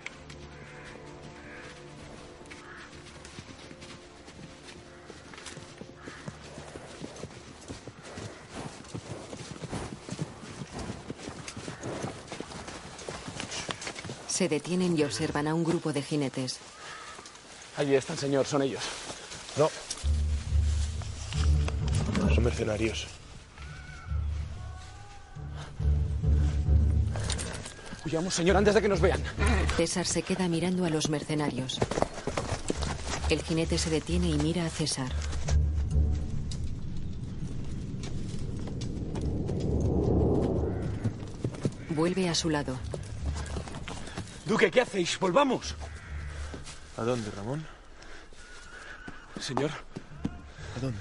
Se detienen y observan a un grupo de jinetes. Allí están, señor, son ellos. No. Son mercenarios. Huyamos, señor, antes de que nos vean. César se queda mirando a los mercenarios. El jinete se detiene y mira a César. Vuelve a su lado. Duque, ¿qué hacéis? Volvamos. ¿A dónde, Ramón? Señor. ¿A dónde?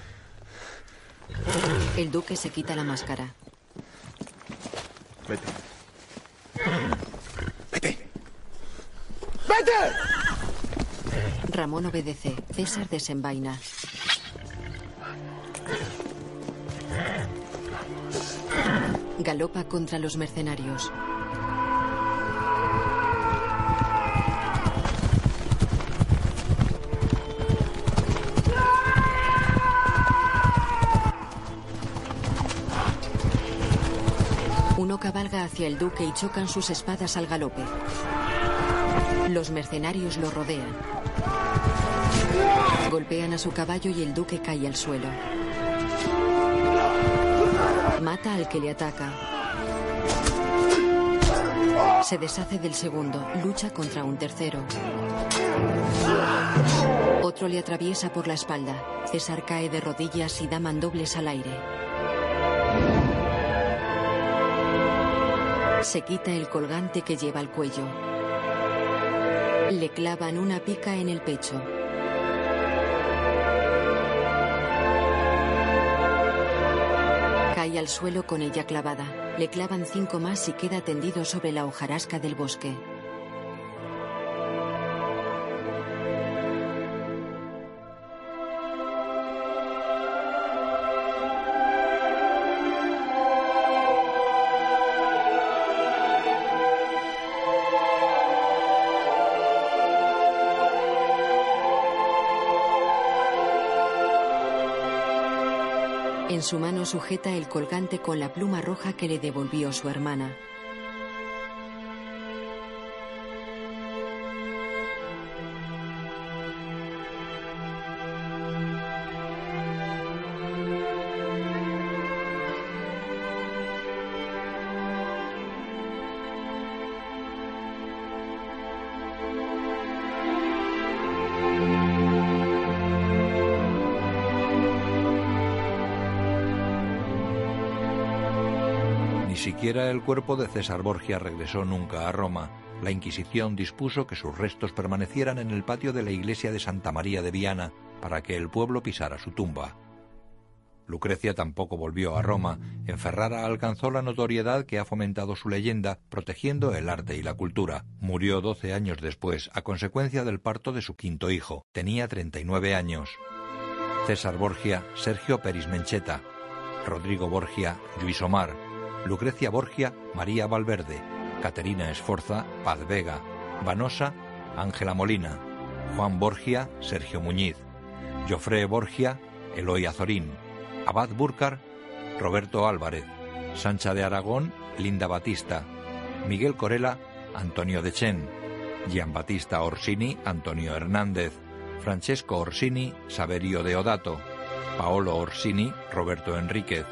El duque se quita la máscara. Vete. ¡Vete! Ramón obedece. César desenvaina. Galopa contra los mercenarios. Hacia el duque y chocan sus espadas al galope. Los mercenarios lo rodean. Golpean a su caballo y el duque cae al suelo. Mata al que le ataca. Se deshace del segundo. Lucha contra un tercero. Otro le atraviesa por la espalda. César cae de rodillas y da mandobles al aire. Se quita el colgante que lleva al cuello. Le clavan una pica en el pecho. Cae al suelo con ella clavada. Le clavan cinco más y queda tendido sobre la hojarasca del bosque. Su mano sujeta el colgante con la pluma roja que le devolvió su hermana. Siquiera el cuerpo de César Borgia regresó nunca a Roma. La Inquisición dispuso que sus restos permanecieran en el patio de la iglesia de Santa María de Viana para que el pueblo pisara su tumba. Lucrecia tampoco volvió a Roma. En Ferrara alcanzó la notoriedad que ha fomentado su leyenda, protegiendo el arte y la cultura. Murió doce años después, a consecuencia del parto de su quinto hijo. Tenía 39 años. César Borgia, Sergio Peris Mencheta, Rodrigo Borgia, Luis Omar, Lucrecia Borgia, María Valverde, Caterina Esforza, Paz Vega, Vanosa, Ángela Molina, Juan Borgia, Sergio Muñiz, Jofre Borgia, Eloy Azorín, Abad Burcar, Roberto Álvarez, Sancha de Aragón, Linda Batista, Miguel Corella, Antonio Dechen, Giambattista Orsini, Antonio Hernández, Francesco Orsini, Saverio Deodato, Paolo Orsini, Roberto Enríquez,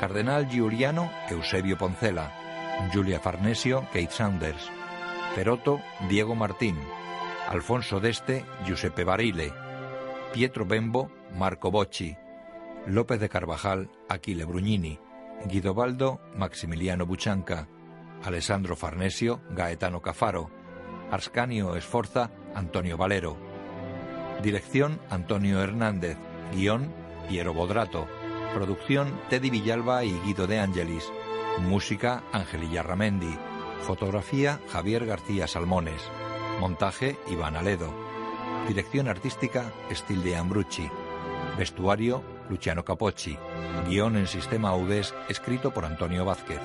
Cardenal Giuliano, Eusebio Poncela, Julia Farnesio, Kate Sanders, Perotto, Diego Martín, Alfonso Deste, Giuseppe Barile, Pietro Bembo, Marco Bocci, López de Carvajal, Aquile Brugnini, Guidobaldo, Maximiliano Buchanca, Alessandro Farnesio, Gaetano Cafaro, Arscanio Esforza, Antonio Valero. Dirección, Antonio Hernández. Guión, Piero Bodrato. Producción, Teddy Villalba y Guido de Angelis. Música, Angelilla Ramendi. Fotografía, Javier García Salmones. Montaje, Iván Aledo. Dirección artística, Estilde Ambrucci. Vestuario, Luciano Capocci. Guión en sistema UDES, escrito por Antonio Vázquez.